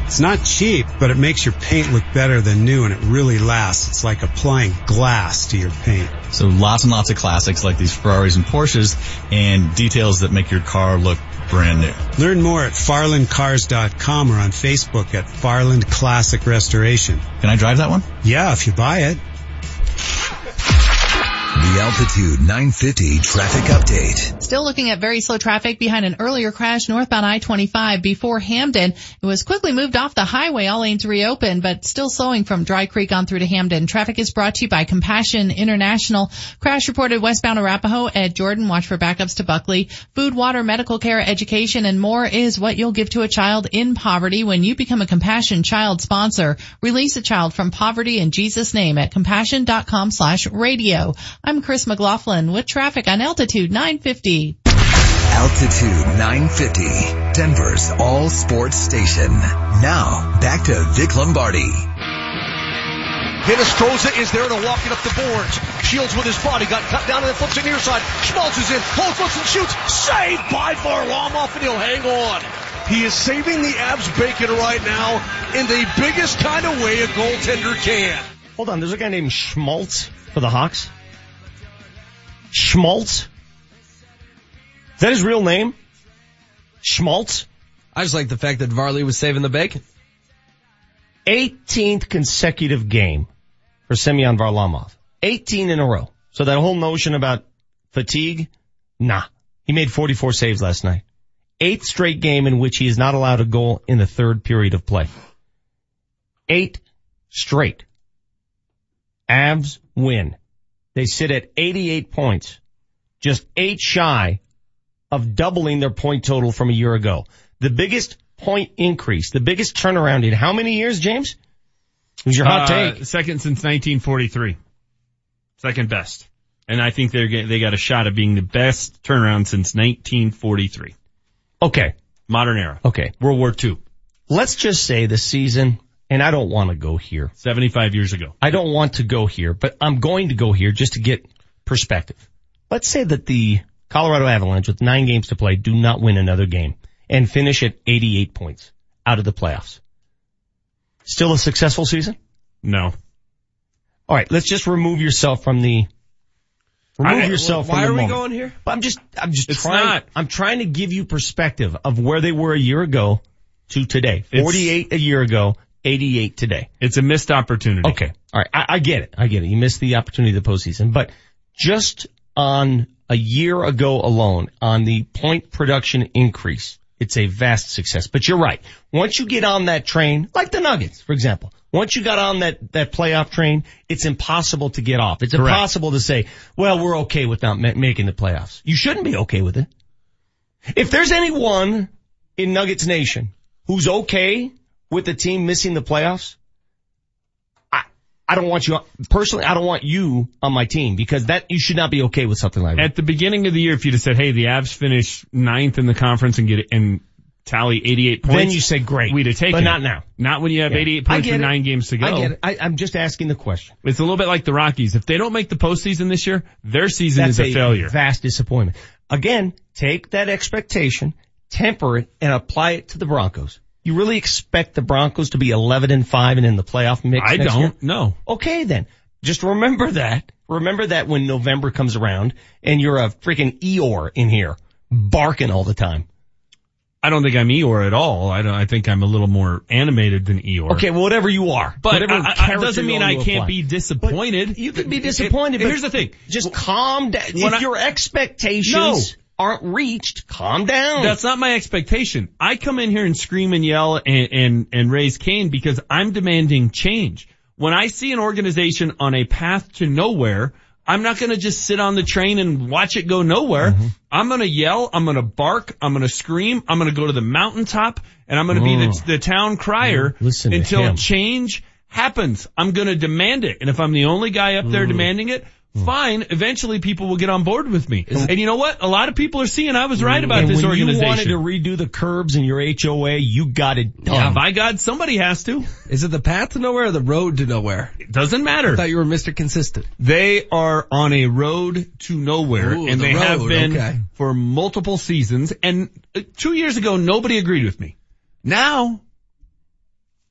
It's not cheap, but it makes your paint look better than new and it really lasts. It's like applying glass to your paint. So lots and lots of classics like these Ferraris and Porsches and details that make your car look brand new. Learn more at farlandcars.com or on Facebook at Farland Classic Restoration. Can I drive that one? Yeah, if you buy it. The Altitude 950 traffic update. Still looking at very slow traffic behind an earlier crash northbound I-25 before Hampden. It was quickly moved off the highway. All lanes reopened, but still slowing from Dry Creek on through to Hampden. Traffic is brought to you by Compassion International. Crash reported westbound Arapahoe at Jordan. Watch for backups to Buckley. Food, water, medical care, education, and more is what you'll give to a child in poverty when you become a Compassion child sponsor. Release a child from poverty in Jesus' name at compassion.com slash radio. I'm Chris McLaughlin with traffic on Altitude 950. Altitude 950, Denver's all sports station. Now, back to Vic Lombardi. Hinostroza is there to walk it up the boards. Shields with his body, got cut down and then flips it near side. Schmaltz is in, holds, looks and shoots. Saved by Varlamov and he'll hang on. He is saving the Avs bacon right now in the biggest kind of way a goaltender can. Hold on, there's a guy named Schmaltz for the Hawks. Schmaltz? Is that his real name? Schmaltz? I just like the fact that Varley was saving the bacon. 18th consecutive game for Semyon Varlamov. 18 in a row. So that whole notion about fatigue, nah. He made 44 saves last night. Eighth straight game in which he is not allowed a goal in the third period of play. Eight straight. Avs win. They sit at 88 points. Just eight shy of doubling their point total from a year ago. The biggest point increase, the biggest turnaround in how many years, James? Who's your hot Uh, take? Second since 1943. Second best. And I think they're they got a shot of being the best turnaround since 1943. Okay. Modern era. Okay. World War II. Let's just say the season, and I don't want to go here. 75 years ago. I don't want to go here, but I'm going to go here just to get perspective. Let's say that the Colorado Avalanche with nine games to play do not win another game and finish at 88 points out of the playoffs. Still a successful season? No. All right, let's just remove yourself from the remove I- yourself why from the are we moment. going here? But I'm just I'm just It's trying not. I'm trying to give you perspective of where they were a year ago to today. It's- 48 a year ago, 88 today. It's a missed opportunity. Okay. All right. I, I get it. I get it. You missed the opportunity of the postseason, but just on a year ago alone, on the point production increase, it's a vast success. But you're right. Once you get on that train, like the Nuggets, for example, once you got on that, that playoff train, it's impossible to get off. It's Correct. impossible to say, well, we're okay with not ma- making the playoffs. You shouldn't be okay with it. If there's anyone in Nuggets Nation who's okay with the team missing the playoffs, I, I don't want you, personally, I don't want you on my team because that, you should not be okay with something like that. At the beginning of the year, if you'd have said, hey, the Avs finish ninth in the conference and get it and tally 88 points. Then you say great. We'd have taken But not now. Not when you have Yeah. 88 points it. nine games to go. I get it. I, I'm just asking the question. It's a little bit like the Rockies. If they don't make the postseason this year, their season That's is a, failure. Vast disappointment. Again, take that expectation, temper it, and apply it to the Broncos. You really expect the Broncos to be 11 and 5 and in the playoff mix? I don't. No. Okay then. Just remember that. Remember that when November comes around and you're a freaking Eeyore in here barking all the time. I don't think I'm Eeyore at all. I don't, I think I'm a little more animated than Eeyore. Okay, well, whatever you are. But whatever I- I- doesn't mean I can't apply. be disappointed. You could be disappointed, It- but here's the thing. Just calm down. If I- your expectations aren't reached, calm down. That's not my expectation. I come in here and scream and yell and, and, and raise Cain because I'm demanding change. When I see an organization on a path to nowhere, I'm not gonna just sit on the train and watch it go nowhere. Mm-hmm. I'm gonna yell, I'm gonna bark, I'm gonna scream, I'm gonna go to the mountaintop, and I'm gonna be the, Mm. the town crier Listen to until change happens. I'm gonna demand it. And if I'm the only guy up Mm. there demanding it, fine. Eventually people will get on board with me. And you know what? A lot of people are seeing I was right about and this when organization. you wanted to redo the curbs in your HOA, you got it done. Yeah, by God, somebody has to. Is it the path to nowhere or the road to nowhere? It doesn't matter. I thought you were Mr. Consistent. They are on a road to nowhere, Ooh, and the they have been okay. for multiple seasons. And uh, two years ago, nobody agreed with me. Now,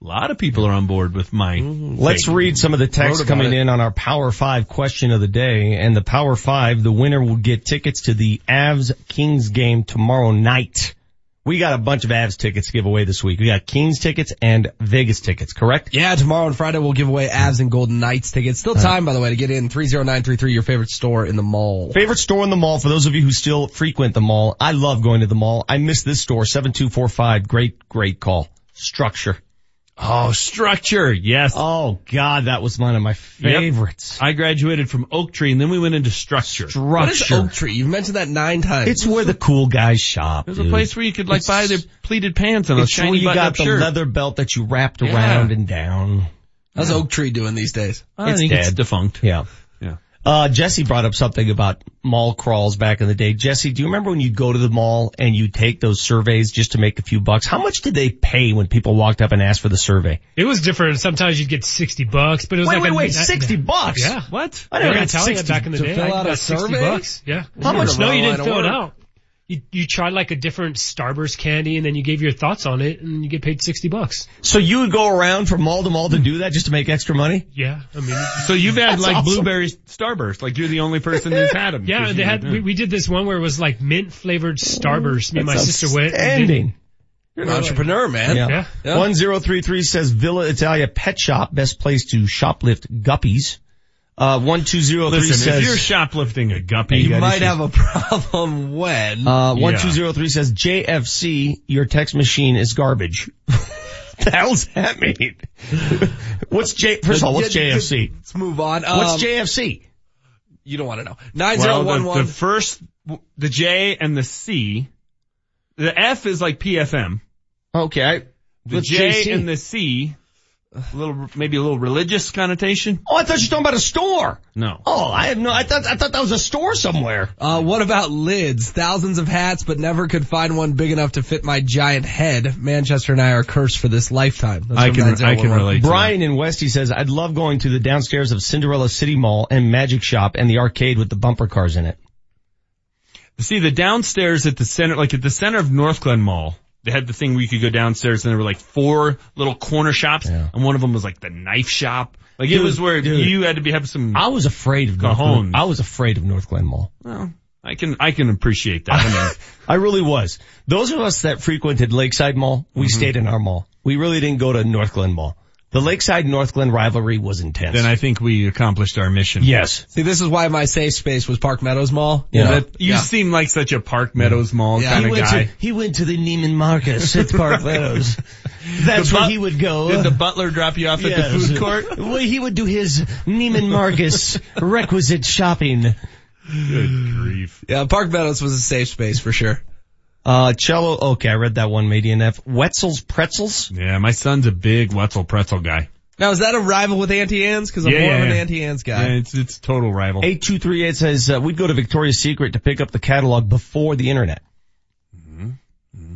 A lot of people are on board with my. Mm-hmm. Let's take. read some of the texts coming it. in on our Power 5 question of the day. And the Power 5, the winner will get tickets to the Avs Kings game tomorrow night. We got a bunch of Avs tickets to give away this week. We got Kings tickets and Vegas tickets, correct? Yeah, tomorrow and Friday we'll give away Avs and Golden Knights tickets. Still uh-huh. time, by the way, to get in. 30933, your favorite store in the mall. Favorite store in the mall for those of you who still frequent the mall. I love going to the mall. I miss this store, 7245. Great, great call. Structure. Oh, structure. Yes. Oh God, that was one of my favorites. I graduated from Oak Tree and then we went into structure. Structure. What is Oak Tree? You've mentioned that nine times. It's where the cool guys shop. It was a place where you could like It's- buy their pleated pants and a It's where you got the shirt. leather belt that you wrapped Yeah. around and down. How's Oak Tree doing these days? I it's think dead. it's defunct. Yeah. Yeah. Uh, Jesse brought up something about mall crawls back in the day. Jesse, do you remember when you'd go to the mall and you'd take those surveys just to make a few bucks? How much did they pay when people walked up and asked for the survey? It was different. Sometimes you'd get 60 bucks, but it was Wait, like wait, a, wait, 60 bucks? Yeah. What? I never Yeah, got I'm telling you, 60 back in the to day. fill out a 60 survey? bucks. Yeah. How much- No, you didn't of fill it out. You, you tried like a different Starburst candy and then you gave your thoughts on it and you get paid 60 bucks. So you would go around from mall to mall to do that just to make extra money? Yeah. I mean, So you've had like awesome. blueberry starburst, like you're the only person who's had them. yeah, they had, we, we did this one where it was like mint flavored Starburst. Me and my sister went. Ending. You're an entrepreneur, man. Yeah. Yeah. 1033 says Villa Italia Pet Shop, best place to shoplift guppies. Uh, 1203 Listen, says, if you're shoplifting a guppy, You got might issues. have a problem when. uh, 1203 says JFC, your text machine is garbage. the hell's that mean? what's J, first of all, what's Yeah, JFC? Let's move on. Um, What's JFC? You don't want to know. well, 9011. the, the first, the J and the C, the F is like PFM. Okay. The J JC? and the C, a little, maybe a little religious connotation. Oh, I thought you were talking about a store. No. Oh, I have no, I thought, I thought that was a store somewhere. Uh, what about lids? Thousands of hats, but never could find one big enough to fit my giant head. Manchester and I are cursed for this lifetime. That's I can, I can 9011. relate. Brian in Westy says, I'd love going to the downstairs of Cinderella City Mall and Magic Shop and the arcade with the bumper cars in it. See, the downstairs at the center, like at the center of Northglenn Mall, they had the thing where you could go downstairs and there were like four little corner shops and one of them was like the knife shop. Like it was where dude. you had to be, have some, I was afraid of North. I was afraid of Northglenn Mall. well, I can, I can appreciate that. I mean, I really was. Those of us that frequented Lakeside Mall, we Mm-hmm. stayed in our mall. We really didn't go to Northglenn Mall. The Lakeside Northglenn rivalry was intense. then I think we accomplished our mission. yes. See, this is why my safe space was Park Meadows Mall. Yeah. That- You yeah. seem like such a Park Meadows Mall Yeah. kind He of went, guy. to, he went to the Neiman Marcus at Park Meadows. That's The where he would go. Did the butler drop you off at the food court? Well, he would do his Neiman Marcus requisite shopping. Good grief. Yeah, Park Meadows was a safe space for sure. Uh, Cello, okay, I read that one, May D&F. Wetzel's Pretzels? Yeah, my son's a big Wetzel pretzel guy. Now, is that a rival with Auntie Anne's? Cause I'm Yeah, more yeah, of an yeah. Auntie Anne's guy. Yeah, it's, it's total rival. 8238 says, uh, we'd go to Victoria's Secret to pick up the catalog before the internet.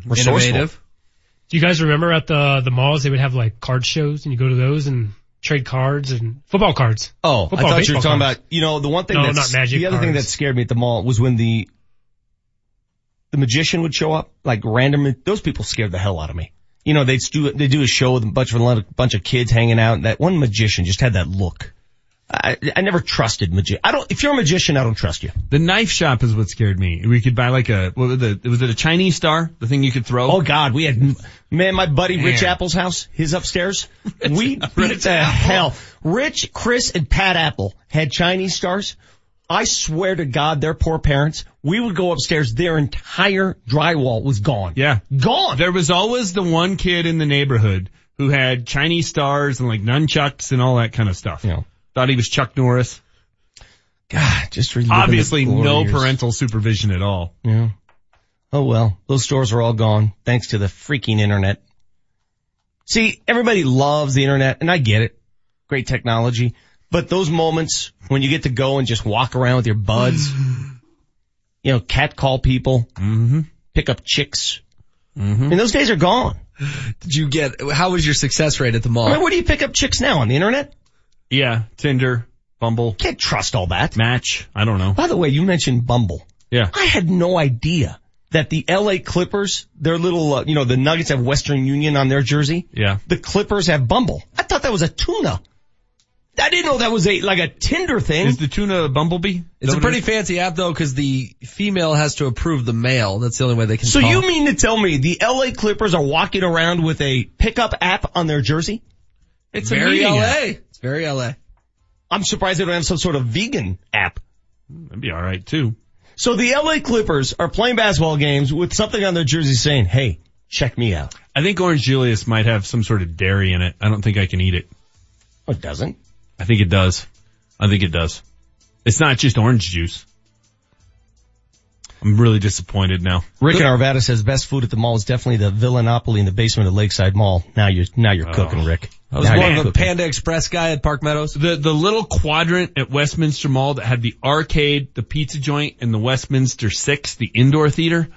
We're resourceful. Innovative. Do you guys remember at the, the malls they would have like card shows and you go to those and trade cards and football cards? Oh, Football, I thought you were talking cards. about, you know, the one thing No, that's, not magic the other thing that scared me at the mall was when the, the magician would show up, like random, those people scared the hell out of me. You know, they'd do, they do a show with a bunch of, a bunch of kids hanging out. and That one magician just had that look. I, I never trusted magi- I don't, if you're a magician, I don't trust you. The knife shop is what scared me. We could buy like a, what was it, was it a Chinese star? The thing you could throw? Oh God, we had, man, my buddy Rich Man. Apple's house, his upstairs, we beat the hell. Rich, Chris, and Pat Apple had Chinese stars. I swear to God, their poor parents, we would go upstairs, their entire drywall was gone. Yeah. Gone. There was always the one kid in the neighborhood who had Chinese stars and like nunchucks and all that kind of stuff. Yeah. Thought he was Chuck Norris. God, just Obviously no parental supervision at all. Yeah. Oh well, those stores are all gone thanks to the freaking internet. See, everybody loves the internet and I get it. Great technology. But those moments when you get to go and just walk around with your buds, you know, cat call people, Mm-hmm. pick up chicks. Mm-hmm. I mean, those days are gone. Did you get, how was your success rate at the mall? I mean, where do you pick up chicks now? On the internet? Yeah. Tinder, Bumble, Can't trust all that. Match. I don't know. By the way, you mentioned Bumble. Yeah. I had no idea that the LA Clippers, their little, uh, you know, the Nuggets have Western Union on their jersey. Yeah. The Clippers have Bumble. I thought that was a tuna. I didn't know that was a, like a Tinder thing. Is the tuna a bumblebee? It's a pretty fancy app though, because the female has to approve the male. That's the only way they can. So talk. you mean to tell me the LA Clippers are walking around with a pickup app on their jersey? It's very meeting LA. app. It's very LA. I'm surprised they don't have some sort of vegan app. That'd be alright too. So the LA Clippers are playing basketball games with something on their jersey saying, hey, check me out. I think Orange Julius might have some sort of dairy in it. I don't think I can eat it. Oh, it doesn't? I think it does. I think it does. It's not just orange juice. I'm really disappointed now. Rick in Arvada says best food at the mall is definitely the Villanopoly in the basement of Lakeside Mall. Now you're, now you're oh. cooking, Rick. I was Now more of a cooking. Panda Express guy at Park Meadows. The the little quadrant at Westminster Mall that had the arcade, the pizza joint, and the Westminster Six, the indoor theater.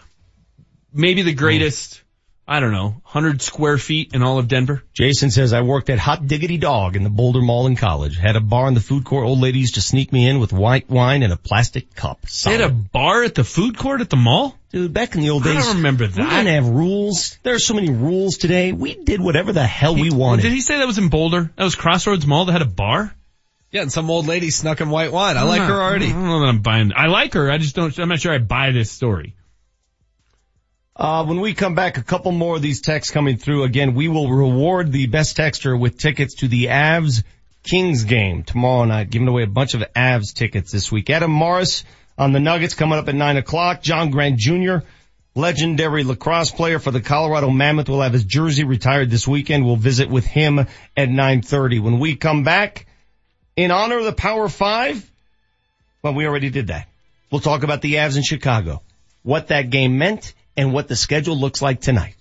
Maybe the greatest, I don't know, hundred square feet in all of Denver. Jason says, I worked at Hot Diggity Dog in the Boulder Mall in college. Had a bar in the food court. Old ladies to sneak me in with white wine and a plastic cup. They had a bar at the food court at the mall? Dude, back in the old I days. don't remember We that. didn't have rules. There are so many rules today. We did whatever the hell we wanted. Did he say that was in Boulder? That was Crossroads Mall that had a bar? Yeah, and some old lady snuck in white wine. I like her already. I don't know that I'm buying. I like her. I just don't. I'm not sure I buy this story. Uh, when we come back, a couple more of these texts coming through. Again, we will reward the best texter with tickets to the Avs Kings game tomorrow night, giving away a bunch of Avs tickets this week. Adam Morris on the Nuggets coming up at nine o'clock. John Grant Jr., legendary lacrosse player for the Colorado Mammoth, will have his jersey retired this weekend. We'll visit with him at 9.30. When we come back, in honor of the Power Five, well, we already did that. We'll talk about the Avs in Chicago, what that game meant, and what the schedule looks like tonight.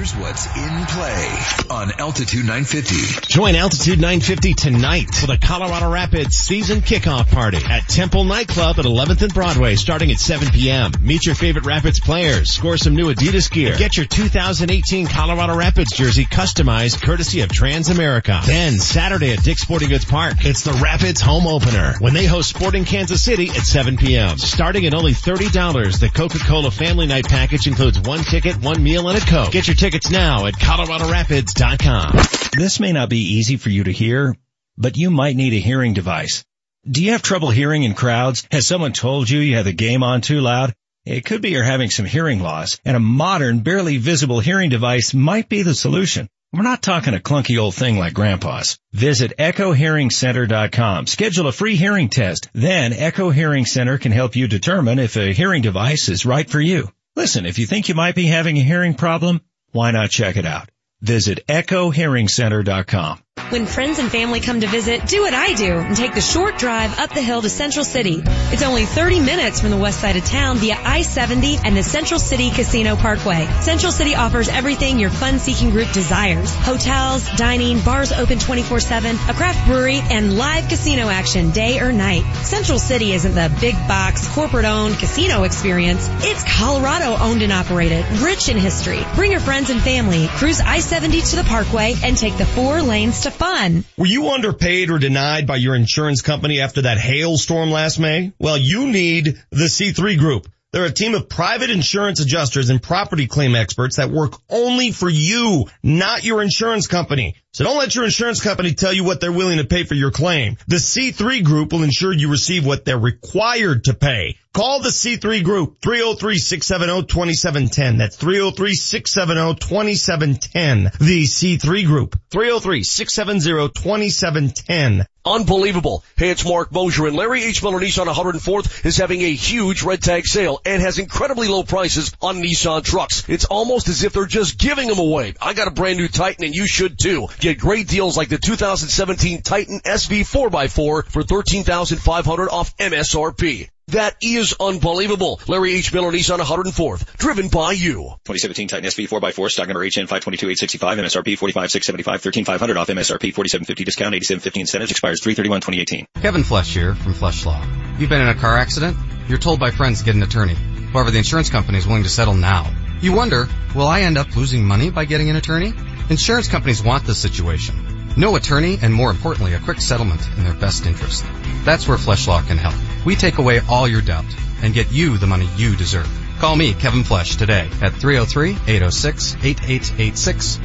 Here's what's in play on Altitude 950. Join Altitude 950 tonight for the Colorado Rapids season kickoff party at Temple Nightclub at 11th and Broadway starting at 7 p.m. Meet your favorite Rapids players, score some new Adidas gear, get your 2018 Colorado Rapids jersey customized courtesy of Transamerica. Then Saturday at Dick's Sporting Goods Park, it's the Rapids home opener when they host Sporting Kansas City at 7 p.m. Starting at only $30, the Coca-Cola Family Night package includes one ticket, one meal, and a Coke. Get your tickets now at ColoradoRapids.com. This may not be easy for you to hear, but you might need a hearing device. Do you have trouble hearing in crowds? Has someone told you you have the game on too loud? It could be you're having some hearing loss, and a modern, barely visible hearing device might be the solution. We're not talking a clunky old thing like grandpa's. Visit echohearingcenter.com. Schedule a free hearing test. Then Echo Hearing Center can help you determine if a hearing device is right for you. Listen, if you think you might be having a hearing problem, why not check it out? Visit echohearingcenter.com. When friends and family come to visit, do what I do and take the short drive up the hill to Central City. It's only 30 minutes from the west side of town via I-70 and the Central City Casino Parkway. Central City offers everything your fun-seeking group desires. Hotels, dining, bars open 24-7, a craft brewery, and live casino action day or night. Central City isn't the big box, corporate-owned casino experience. It's Colorado owned and operated, rich in history. Bring your friends and family, cruise I-70 to the Parkway, and take the four lanes to fun. Were you underpaid or denied by your insurance company after that hailstorm last May? Well, you need the C3 Group. They're a team of private insurance adjusters and property claim experts that work only for you, not your insurance company. So don't let your insurance company tell you what they're willing to pay for your claim. The C3 Group will ensure you receive what they're required to pay. Call the C3 Group, 303-670-2710. That's 303-670-2710. The C3 Group, 303-670-2710. Unbelievable. Hey, it's Mark Mosier and Larry H. Miller Nissan 104th is having a huge red tag sale and has incredibly low prices on Nissan trucks. It's almost as if they're just giving them away. I got a brand new Titan and you should too. Get great deals like the 2017 Titan SV 4x4 for 13500 off MSRP. That is unbelievable. Larry H. Miller Nissan 104th, driven by you. 2017 Titan SV 4x4, stock number HN 522865, MSRP 45675, 13500 off MSRP 4750 discount, 8750 incentives, expires 331 2018. Kevin Flesh here from Flesh Law. You've been in a car accident? You're told by friends to get an attorney. However, the insurance company is willing to settle now. You wonder, will I end up losing money by getting an attorney? Insurance companies want this situation. No attorney and more importantly, a quick settlement in their best interest. That's where Flesh Law can help. We take away all your doubt and get you the money you deserve. Call me, Kevin Flesh, today at 303-806-8886,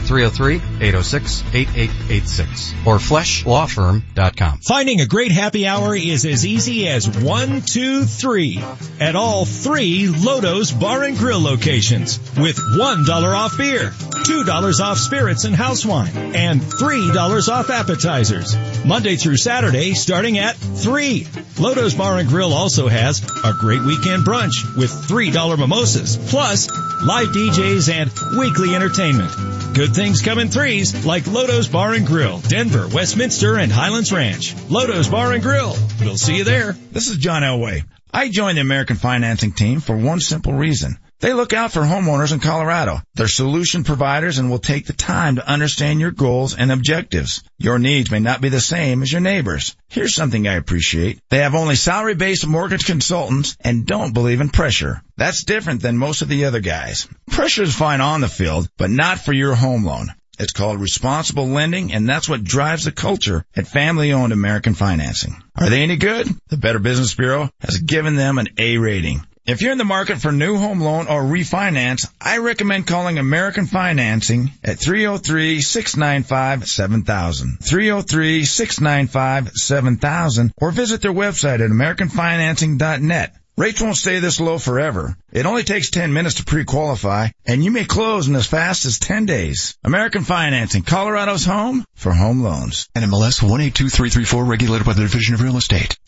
303-806-8886, or fleshlawfirm.com. Finding a great happy hour is as easy as one, two, three at all three Lodo's Bar and Grill locations with $1 off beer, $2 off spirits and house wine, and $3 off appetizers. Monday through Saturday starting at 3. Lodo's Bar and Grill also has a great weekend brunch with $3 mimosas, plus live DJs and weekly entertainment. Good things come in threes like Lodo's Bar and Grill, Denver, Westminster, and Highlands Ranch. Lodo's Bar and Grill. We'll see you there. This is John Elway. I joined the American Financing team for one simple reason. They look out for homeowners in Colorado. They're solution providers and will take the time to understand your goals and objectives. Your needs may not be the same as your neighbors. Here's something I appreciate. They have only salary-based mortgage consultants and don't believe in pressure. That's different than most of the other guys. Pressure is fine on the field, but not for your home loan. It's called responsible lending, and that's what drives the culture at family-owned American Financing. Are they any good? The Better Business Bureau has given them an A rating. If you're in the market for new home loan or refinance, I recommend calling American Financing at 303-695-7000. 303-695-7000 or visit their website at americanfinancing.net. Rates won't stay this low forever. It only takes 10 minutes to pre-qualify and you may close in as fast as 10 days. American Financing, Colorado's home for home loans. NMLS 182334 regulated by the Division of Real Estate.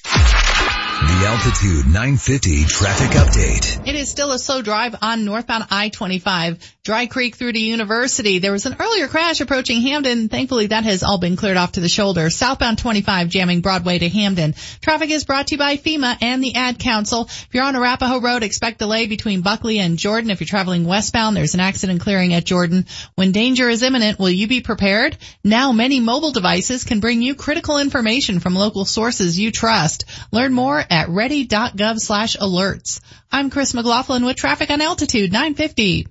The Altitude 950 traffic update. It is still a slow drive on northbound I-25, Dry Creek through to University. There was an earlier crash approaching Hampden. Thankfully, that has all been cleared off to the shoulder. Southbound 25 jamming Broadway to Hampden. Traffic is brought to you by FEMA and the Ad Council. If you're on Arapahoe Road, expect delay between Buckley and Jordan. If you're traveling westbound, there's an accident clearing at Jordan. When danger is imminent, will you be prepared? Now many mobile devices can bring you critical information from local sources you trust. Learn more at ready.gov slash alerts. I'm Chris McLaughlin with traffic on Altitude 950.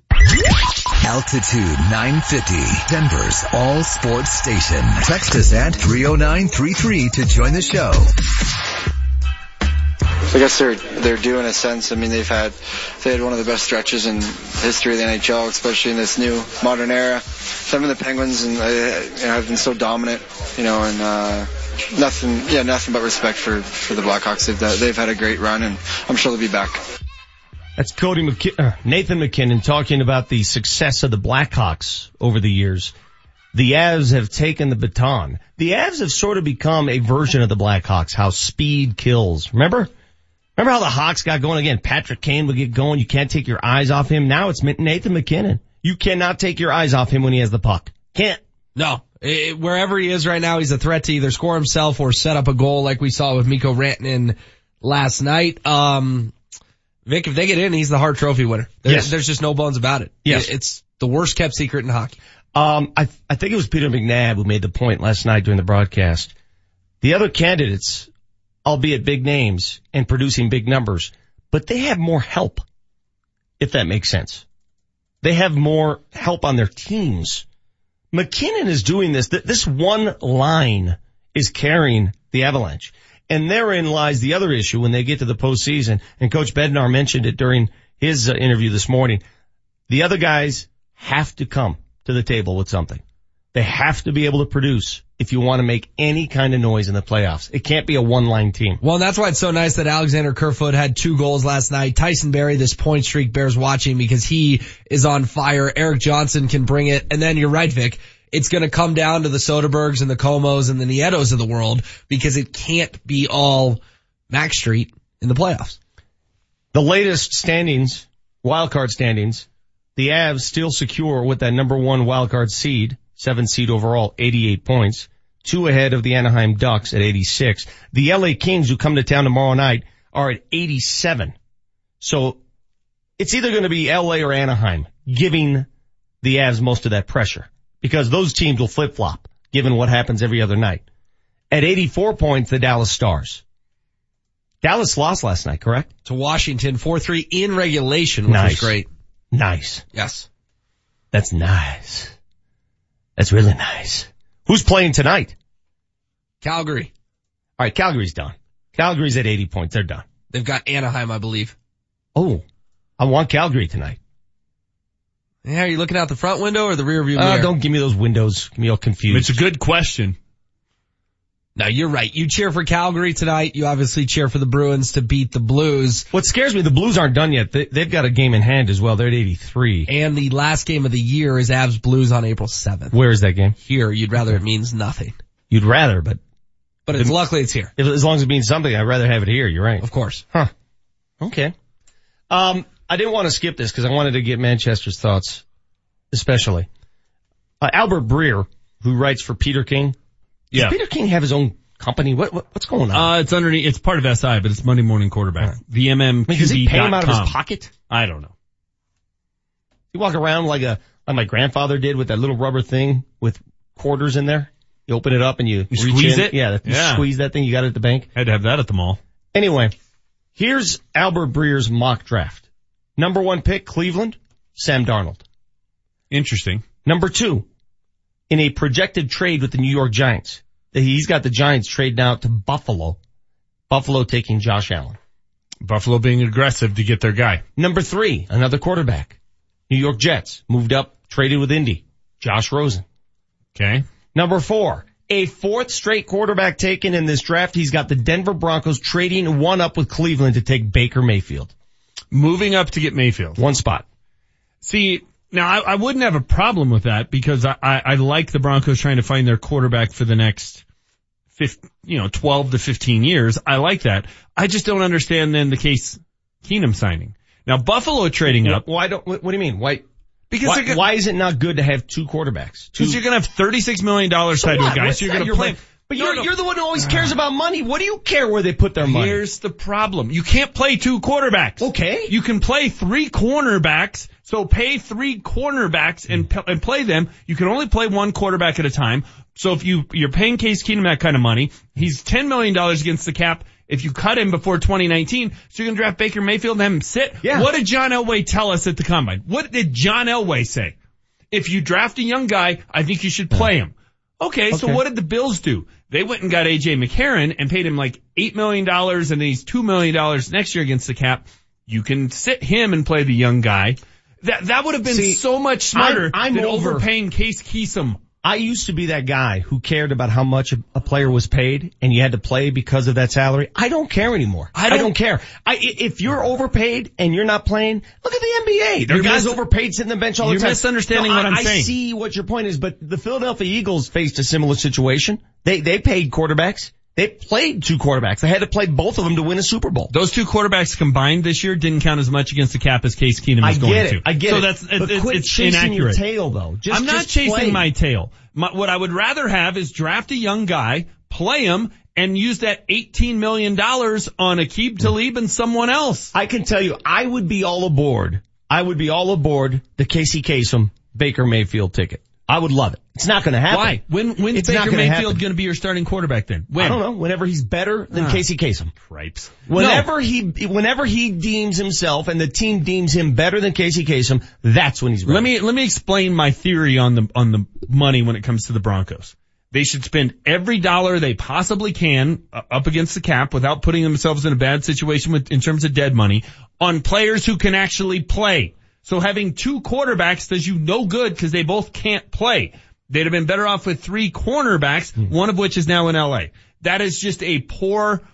Altitude 950, Denver's all sports station. Text us at 30933 to join the show. I guess they're they're due in a sense. I mean, they've had they had one of the best stretches in history of the NHL, especially in this new modern era. Some of the Penguins and uh, have been so dominant, you know, and uh, nothing, yeah, nothing but respect for for the Blackhawks. They've they've had a great run, and I'm sure they'll be back. That's Cody McK- uh, Nathan MacKinnon talking about the success of the Blackhawks over the years. The Avs have taken the baton. The Avs have sort of become a version of the Blackhawks, how speed kills. Remember? Remember how the Hawks got going again? Patrick Kane would get going. You can't take your eyes off him. Now it's Nathan MacKinnon. You cannot take your eyes off him when he has the puck. Can't. No. It, wherever he is right now, he's a threat to either score himself or set up a goal like we saw with Mikko Rantanen last night. Um, Vic, if they get in, he's the Hart Trophy winner. There, Yes. There's just no bones about it. Yes. It- It's the worst kept secret in hockey. Um, I, I think it was Peter McNab who made the point last night during the broadcast. The other candidates, albeit big names and producing big numbers, but they have more help, if that makes sense. They have more help on their teams. MacKinnon is doing this. Th- This one line is carrying the Avalanche. And therein lies the other issue when they get to the postseason. And Coach Bednar mentioned it during his uh, interview this morning. The other guys have to come to the table with something. They have to be able to produce if you want to make any kind of noise in the playoffs. It can't be a one line team. Well, and that's why it's so nice that Alexander Kerfoot had two goals last night. Tyson Barrie, this point streak bears watching because he is on fire. Erik Johnson can bring it. And then you're right, Vic. It's going to come down to the Soderbergs and the Comeaus and the Nietos of the world because it can't be all Mac Street in the playoffs. The latest standings, wildcard standings, the Avs still secure with that number one wildcard seed, seven seed overall, 88 points, two ahead of the Anaheim Ducks at 86. The LA Kings who come to town tomorrow night are at 87. So it's either going to be LA or Anaheim giving the Avs most of that pressure because those teams will flip flop given what happens every other night. At 84 points, the Dallas Stars. Dallas lost last night, correct? To Washington, 4-3 in regulation, which Nice. was great. Nice. Yes. That's nice. That's really nice. Who's playing tonight? Calgary. All right, Calgary's done. Calgary's at 80 points. They're done. They've got Anaheim, I believe. Oh, I want Calgary tonight. Yeah, are you looking out the front window or the rear view Uh, mirror? don't give me those windows. Give me all confused. It's a good question. No, you're right. You cheer for Calgary tonight. You obviously cheer for the Bruins to beat the Blues. What scares me, the Blues aren't done yet. They, they've got a game in hand as well. They're at 83. And the last game of the year is Avs Blues on April 7th. Where is that game? Here, you'd rather it means nothing. You'd rather, but But it's luckily it's here. if, as long as it means something, I'd rather have it here. You're right. Of course. Huh. Okay. Um, I didn't want to skip this because I wanted to get Manchester's thoughts, especially. Uh, Albert Breer, who writes for Peter King. Does Yeah. Peter King have his own company? What, what what's going on? Uh, it's underneath, it's part of SI, but it's Monday Morning Quarterback. The I mean, does he pay him out of his pocket? I don't know. You walk around like a like my grandfather did with that little rubber thing with quarters in there. You open it up and you, You squeeze in. it? Yeah, you Yeah. squeeze that thing. You got it at the bank. I Had to have that at the mall. Anyway, here's Albert Breer's mock draft. Number one pick, Cleveland, Sam Darnold. Interesting. Number two, in a projected trade with the New York Giants, he's got the Giants trading out to Buffalo. Buffalo taking Josh Allen. Buffalo being aggressive to get their guy. Number three, another quarterback. New York Jets moved up, traded with Indy. Josh Rosen. Okay. Number four, a fourth straight quarterback taken in this draft. He's got the Denver Broncos trading one up with Cleveland to take Baker Mayfield. Moving up to get Mayfield. One spot. See, now I, I wouldn't have a problem with that because I, I, I like the Broncos trying to find their quarterback for the next, fif, you know, 12 to 15 years. I like that. I just don't understand then the Case Keenum signing. Now Buffalo trading up. Why don't, what, what do you mean? Why, Because why, gonna- why is it not good to have two quarterbacks? Because you're going to have $36 million So tied to a guy, so you're going to play. But No, you're, no. you're the one who always ah. cares about money. What do you care where they put their money? Here's the problem. You can't play two quarterbacks. Okay. You can play three cornerbacks. So pay three cornerbacks and, hmm. and play them. You can only play one quarterback at a time. So if you, you're paying Case Keenum that kind of money, he's $10 million against the cap. If you cut him before 2019, so you can draft Baker Mayfield and have him sit. Yeah. What did John Elway tell us at the combine? What did John Elway say? If you draft a young guy, I think you should play him. Okay, so what did the Bills do? They went and got AJ McCarron and paid him like eight million dollars and then he's two million dollars next year against the cap. You can sit him and play the young guy. That that would have been See, so much smarter I'm- I'm than over- overpaying Case Keenum. I used to be that guy who cared about how much a, player was paid and you had to play because of that salary. I don't care anymore. I don't- don't, care. I, i- if you're overpaid and you're not playing, look at the NBA. There are guys mis- overpaid sitting on the bench all you're the time. misunderstanding No, what I'm I, saying. I see what your point is, but the Philadelphia Eagles faced a similar situation. They, they paid quarterbacks. They played two quarterbacks. They had to play both of them to win a Super Bowl. Those two quarterbacks combined this year didn't count as much against the cap as Case Keenum I is going get to. I get so it. that's it, but it- quit it's chasing your inaccurate. tail though. Just, I'm not just chasing play. my tail. My, what I would rather have is draft a young guy, play him, and use that $18 million on Aqib Talib and someone else. I can tell you, I would be all aboard. I would be all aboard the Casey Kasem Baker Mayfield ticket. I would love it. It's not going to happen. Why? When when's It's Baker gonna Mayfield going to be your starting quarterback then? When? I don't know. Whenever he's better than Ah. Casey Kasem. Cripes. Whenever he, whenever he deems himself and the team deems him better than Casey Kasem, that's when he's ready. Let me let me explain my theory on the on the money when it comes to the Broncos. They should spend every dollar they possibly can uh, up against the cap without putting themselves in a bad situation with in terms of dead money on players who can actually play. So having two quarterbacks does you no good because they both can't play. They'd have been better off with three cornerbacks, hmm. one of which is now in LA. That is just a poor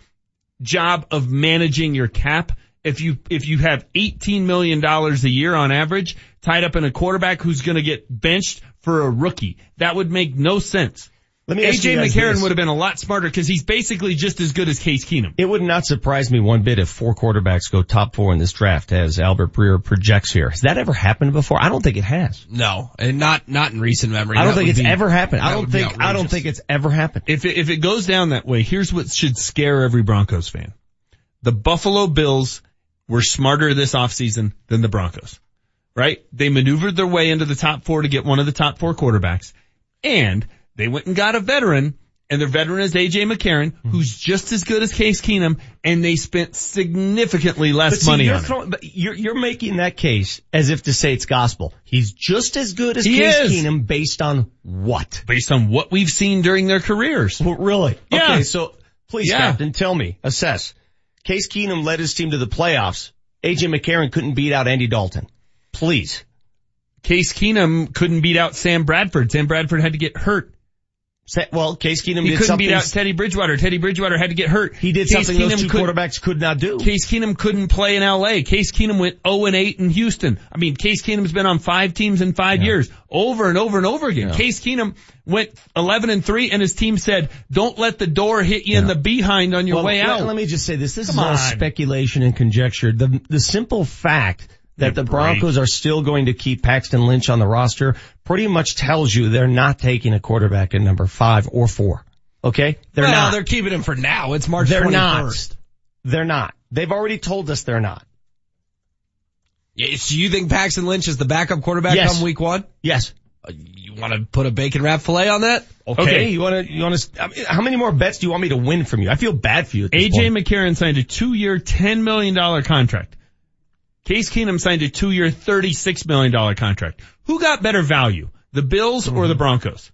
job of managing your cap. If you, if you have $18 million a year on average tied up in a quarterback who's going to get benched for a rookie, that would make no sense. Let me AJ McCarron this. would have been a lot smarter because he's basically just as good as Case Keenum. It would not surprise me one bit if four quarterbacks go top four in this draft as Albert Breer projects here. Has that ever happened before? I don't think it has. No, and not not in recent memory. I don't That think it's be- ever happened. I don't think, I don't think it's ever happened. If it, if it goes down that way, here's what should scare every Broncos fan. The Buffalo Bills were smarter this offseason than the Broncos, right? They maneuvered their way into the top four to get one of the top four quarterbacks and they went and got a veteran and their veteran is AJ McCarron, hmm. who's just as good as Case Keenum and they spent significantly less see, money you're on throwing, but you're, you're making that case as if to say it's gospel. He's just as good as He Case is. Keenum based on what? Based on what we've seen during their careers. Well, really? Yeah. Okay, so Please, Yeah. Captain, tell me, assess. Case Keenum led his team to the playoffs. AJ McCarron couldn't beat out Andy Dalton. Please. Case Keenum couldn't beat out Sam Bradford. Sam Bradford had to get hurt. Well, Case Keenum He couldn't beat out Teddy Bridgewater. Teddy Bridgewater had to get hurt. he did Case something those two couldn't- quarterbacks could not do. Case Keenum couldn't play in LA. Case Keenum went 0 and 8 in Houston. I mean, Case Keenum's been on five teams in five years, over and over and over again. Case Keenum went 11 and 3 and his team said, don't let the door hit you in the behind on your Well, way let- out. Let me just say this. This Come is all on. speculation and conjecture. The, the simple fact that the break. Broncos are still going to keep Paxton Lynch on the roster pretty much tells you they're not taking a quarterback at number five or four. Okay? They're well, not. they're keeping him for now. It's March They're 21st. not. They're not. They've already told us they're not. Yeah, So you think Paxton Lynch is the backup quarterback Yes. come week one? Yes. Uh, You want to put a bacon wrap fillet on that? Okay. Okay. You want to, you want to, I mean, how many more bets do you want me to win from you? I feel bad for you. At this AJ point. McCarron signed a two-year, $10 million contract. Case Keenum signed a two-year, $36 million contract. Who got better value? The Bills or Mm-hmm. the Broncos?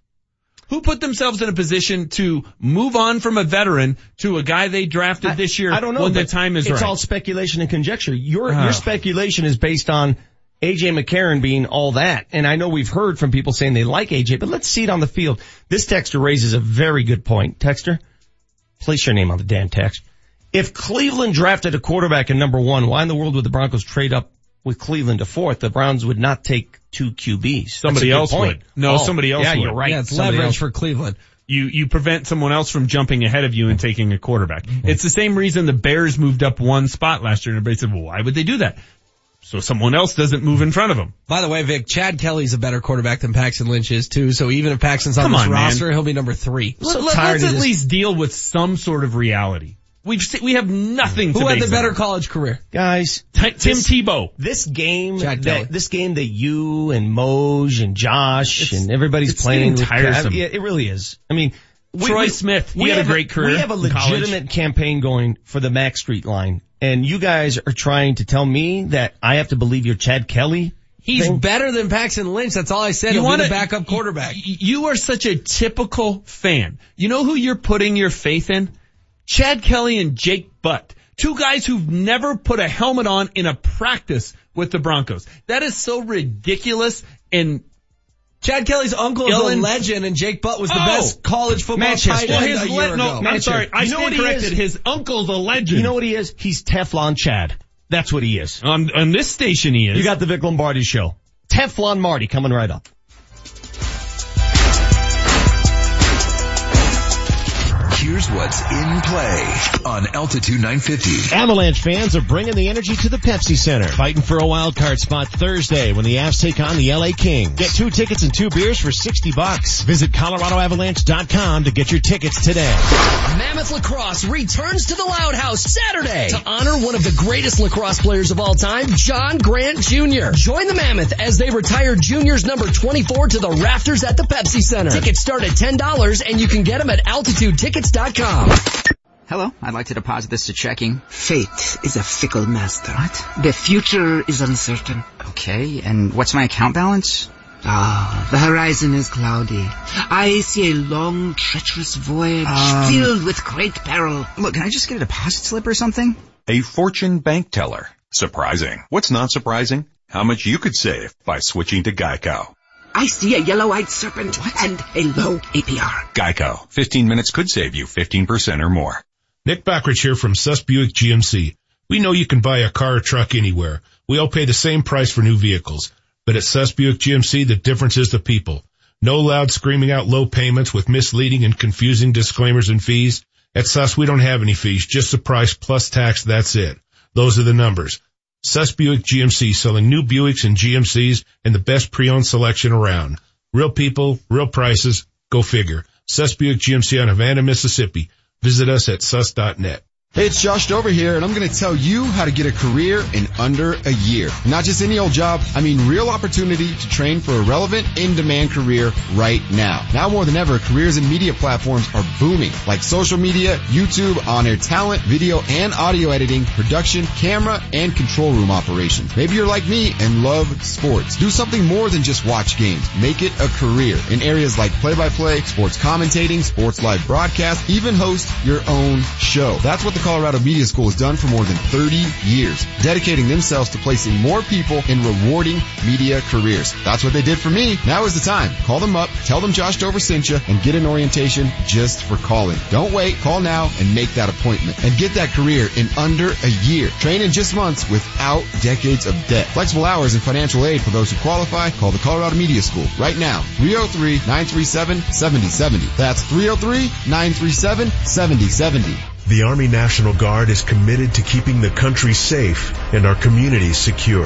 Who put themselves in a position to move on from a veteran to a guy they drafted this year I don't know. when the time is it's right? It's all speculation and conjecture. Your Ah. your speculation is based on AJ McCarron being all that. And I know we've heard from people saying they like AJ, but let's see it on the field. This texter raises a very good point. Texter, place your name on the damn text. If Cleveland drafted a quarterback in number one, why in the world would the Broncos trade up with Cleveland to fourth? The Browns would not take two QBs. Somebody That's a good else point. would. No, Oh, somebody else yeah, would. you're right. Yeah, it's Somebody leverage else. for Cleveland. you you prevent someone else from jumping ahead of you and taking a quarterback. Mm-hmm. It's the same reason the Bears moved up one spot last year and everybody said, well, why would they do that? So someone else doesn't move in front of them. By the way, Vic, Chad Kelly's a better quarterback than Paxton Lynch is too. So even if Paxton's on Come this on, man. roster, he'll be number three. I'm so Let, tired us at this. least deal with some sort of reality. We've se- we have nothing to Who had the better on. college career? Guys, Ti- Tim this- Tebow. This game, that, this game that you and Moj and Josh It's- and everybody's it's playing getting with- tiresome. Yeah, it really is. I mean, Troy Smith, he had a great career We have a in college. legitimate campaign going for the Mac Street line, and you guys are trying to tell me that I have to believe you're Chad Kelly. He's thing? better than Paxton Lynch. That's all I said. You He'll want be the backup quarterback. You are such a typical fan. You know who you're putting your faith in? Chad Kelly and Jake Butt. Two guys who've never put a helmet on in a practice with the Broncos. That is so ridiculous and Chad Kelly's uncle is a legend, and Jake Butt was the Oh! best college football tight well, end a le- year no, ago. I'm sorry. I You know what he is? His uncle's a legend. You know what he is? He's Teflon Chad. That's what he is. on, on this station he is. You got the Vic Lombardi show. Teflon Marty coming right up. Here's what's in play on Altitude 950. Avalanche fans are bringing the energy to the Pepsi Center, fighting for a wild card spot Thursday when the Avs take on the LA Kings. Get two tickets and two beers for 60 bucks. Visit coloradoavalanche.com to get your tickets today. Mammoth Lacrosse returns to the Loud House Saturday to honor one of the greatest lacrosse players of all time, John Grant Jr. Join the Mammoth as they retire Junior's number 24 to the rafters at the Pepsi Center. Tickets start at $10 and you can get them at altitudetickets.com. Hello, I'd like to deposit this to checking. Fate is a fickle master. What? The future is uncertain. Okay, and what's my account balance? Ah, the horizon is cloudy. I see a long, treacherous voyage Um, filled with great peril. Look, can I just get a deposit slip or something? A fortune bank teller. Surprising. What's not surprising? How much you could save by switching to Geico. I see a yellow-eyed serpent and a low APR. Geico. 15 minutes could save you 15% or more. Nick Backridge here from Suss Buick GMC. We know you can buy a car or truck anywhere. We all pay the same price for new vehicles. But at Suss Buick GMC, the difference is the people. No loud screaming out low payments with misleading and confusing disclaimers and fees. At Suss, we don't have any fees, just the price plus tax, that's it. Those are the numbers. Suss Buick GMC selling new Buicks and GMCs and the best pre-owned selection around. Real people, real prices, go figure. Suss Buick GMC on Havana, Mississippi. Visit us at sus.net. Hey, it's Josh Dover here, and I'm going to tell you how to get a career in under a year. Not just any old job, I mean real opportunity to train for a relevant, in-demand career right now. Now more than ever, careers in media platforms are booming, like social media, YouTube, on-air talent, video and audio editing, production, camera, and control room operations. Maybe you're like me and love sports. Do something more than just watch games. Make it a career in areas like play-by-play, sports commentating, sports live broadcast, even host your own show. That's what the Colorado Media School has done for more than 30 years, dedicating themselves to placing more people in rewarding media careers. That's what they did for me. Now is the time. Call them up, tell them Josh Dover sent you, and get an orientation just for calling. Don't wait. Call now and make that appointment and get that career in under a year. Train in just months without decades of debt. Flexible hours and financial aid for those who qualify. Call the Colorado Media School right now. 303-937-7070. That's 303-937-7070. The Army National Guard is committed to keeping the country safe and our communities secure.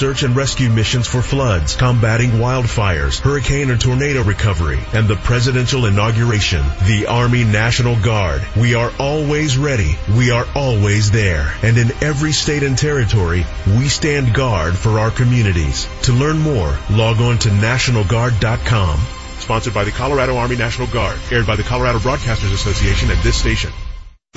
search and rescue missions for floods, combating wildfires, hurricane and tornado recovery, and the presidential inauguration. The Army National Guard. We are always ready. We are always there. And in every state and territory, we stand guard for our communities. To learn more, log on to nationalguard.com. Sponsored by the Colorado Army National Guard. Aired by the Colorado Broadcasters Association and this station.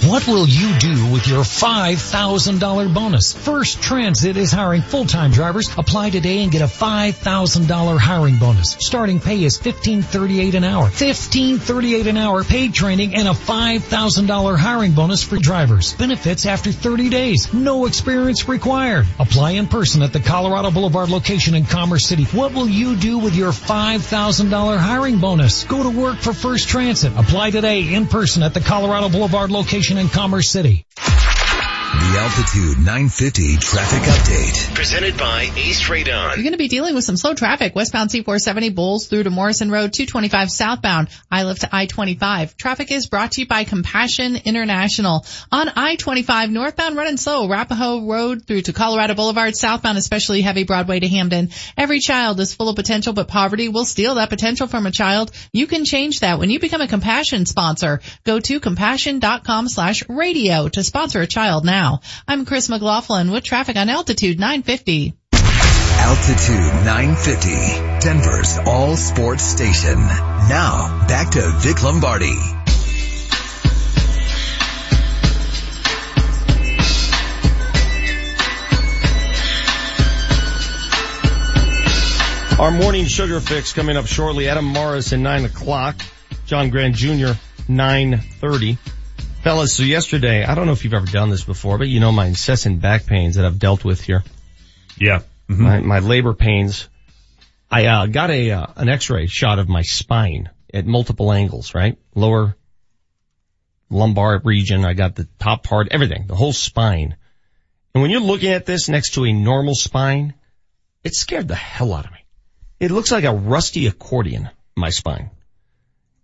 What will you do with your $5,000 bonus? First Transit is hiring full-time drivers. Apply today and get a $5,000 hiring bonus. Starting pay is $15.38 an hour. $15.38 an hour paid training and a $5,000 hiring bonus for drivers. Benefits after 30 days. No experience required. Apply in person at the Colorado Boulevard location in Commerce City. What will you do with your $5,000 hiring bonus? Go to work for First Transit. Apply today in person at the Colorado Boulevard location in Commerce City. The Altitude 950 traffic update. Presented by Ace Radon. You're going to be dealing with some slow traffic. Westbound C470 Bowles through to Morrison Road, 225 southbound. Iliff to I-25. Traffic is brought to you by Compassion International. On I-25 northbound running slow. Arapahoe Road through to Colorado Boulevard southbound, especially heavy Broadway to Hampden. Every child is full of potential, but poverty will steal that potential from a child. You can change that when you become a Compassion sponsor. Go to compassion.com slash radio to sponsor a child now. I'm Chris McLaughlin with traffic on Altitude 950. Altitude 950, Denver's all sports station. Now, back to Vic Lombardi. Our morning sugar fix coming up shortly. Adam Morris at 9 o'clock. John Grant Jr. 9.30. Fellas, so yesterday, I don't know if you've ever done this before, but you know my incessant back pains that I've dealt with here. Yeah. Mm-hmm. My, my labor pains. I uh, got a uh, an X-ray shot of my spine at multiple angles, right? Lower lumbar region. I got the top part, everything, the whole spine. And when you're looking at this next to a normal spine, it scared the hell out of me. It looks like a rusty accordion, my spine.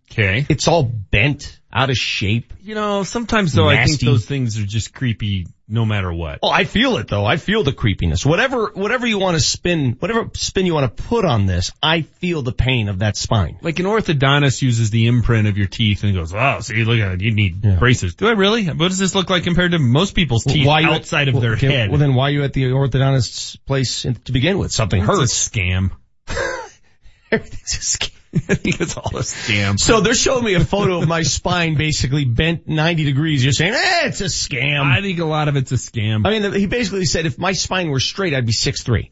Okay. It's all bent, out of shape. You know, sometimes though I think those things are just creepy no matter what. Oh, I feel it though. I feel the creepiness. Whatever, whatever you want to spin, whatever spin you want to put on this, I feel the pain of that spine. Like an orthodontist uses the imprint of your teeth and goes, oh, see, look at it. You need braces. Do I really? What does this look like compared to most people's teeth Why you at- outside of well, their okay, head? Well, then why are you at the orthodontist's place to begin with? Something a hurts. scam. Everything's a scam. I think it's all a scam. So they're showing me a photo of my spine basically bent 90 degrees. You're saying, eh, it's a scam. I think a lot of it's a scam. I mean, he basically said if my spine were straight, I'd be 6'3".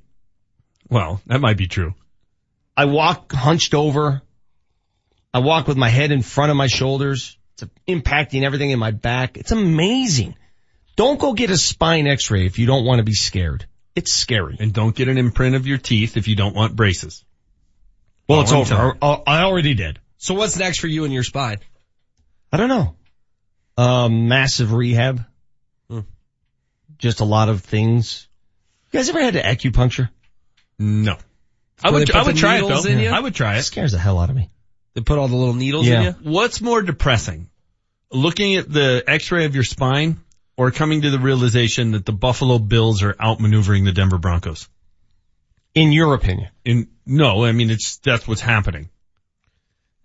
Well, that might be true. I walk hunched over. I walk with my head in front of my shoulders. It's impacting everything in my back. It's amazing. Don't go get a spine x-ray if you don't want to be scared. It's scary. And don't get an imprint of your teeth if you don't want braces. Well, it's over. I I already did. So what's next for you and your spine? I don't know. Um, massive rehab. just a lot of things. You guys ever had to acupuncture? No. I would, I would try it though. in you? I would try It it. scares the hell out of me. They put all the little needles Yeah. in you. What's more depressing? Looking at the x-ray of your spine or coming to the realization that the Buffalo Bills are outmaneuvering the Denver Broncos? In your opinion? In, no, I mean, it's, that's what's happening.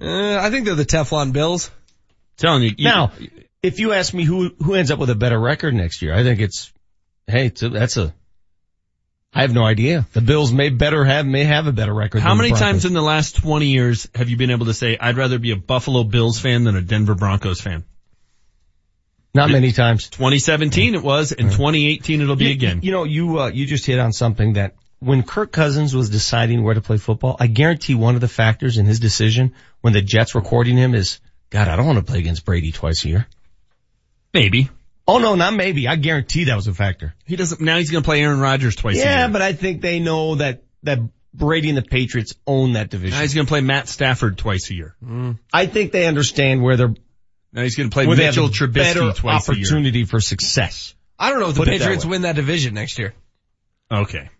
Uh, I think they're the Teflon Bills. telling you. you Now, if you ask me who, who ends up with a better record next year, I think it's, hey, it's a, that's a, I have no idea. The Bills may better have, may have a better record. how than many Broncos. times in the last 20 years have you been able to say, I'd rather be a Buffalo Bills fan than a Denver Broncos fan? Not many times. 2017 it was, and 2018 it'll be You- again. You know, you, uh, you just hit on something that when Kirk Cousins was deciding where to play football, I guarantee one of the factors in his decision when the Jets were courting him is, God, I don't want to play against Brady twice a year. Maybe. Oh no, not maybe. I guarantee that was a factor. He doesn't, now he's gonna play Aaron Rodgers twice a year. Yeah, but I think they know that, that Brady and the Patriots own that division. Now he's gonna play Matt Stafford twice a year. Mm. I think they understand where they're, Now he's gonna play where they have Mitchell Trubisky better twice a year. opportunity for success. I don't know if the Put it that Patriots win that division next year. Okay.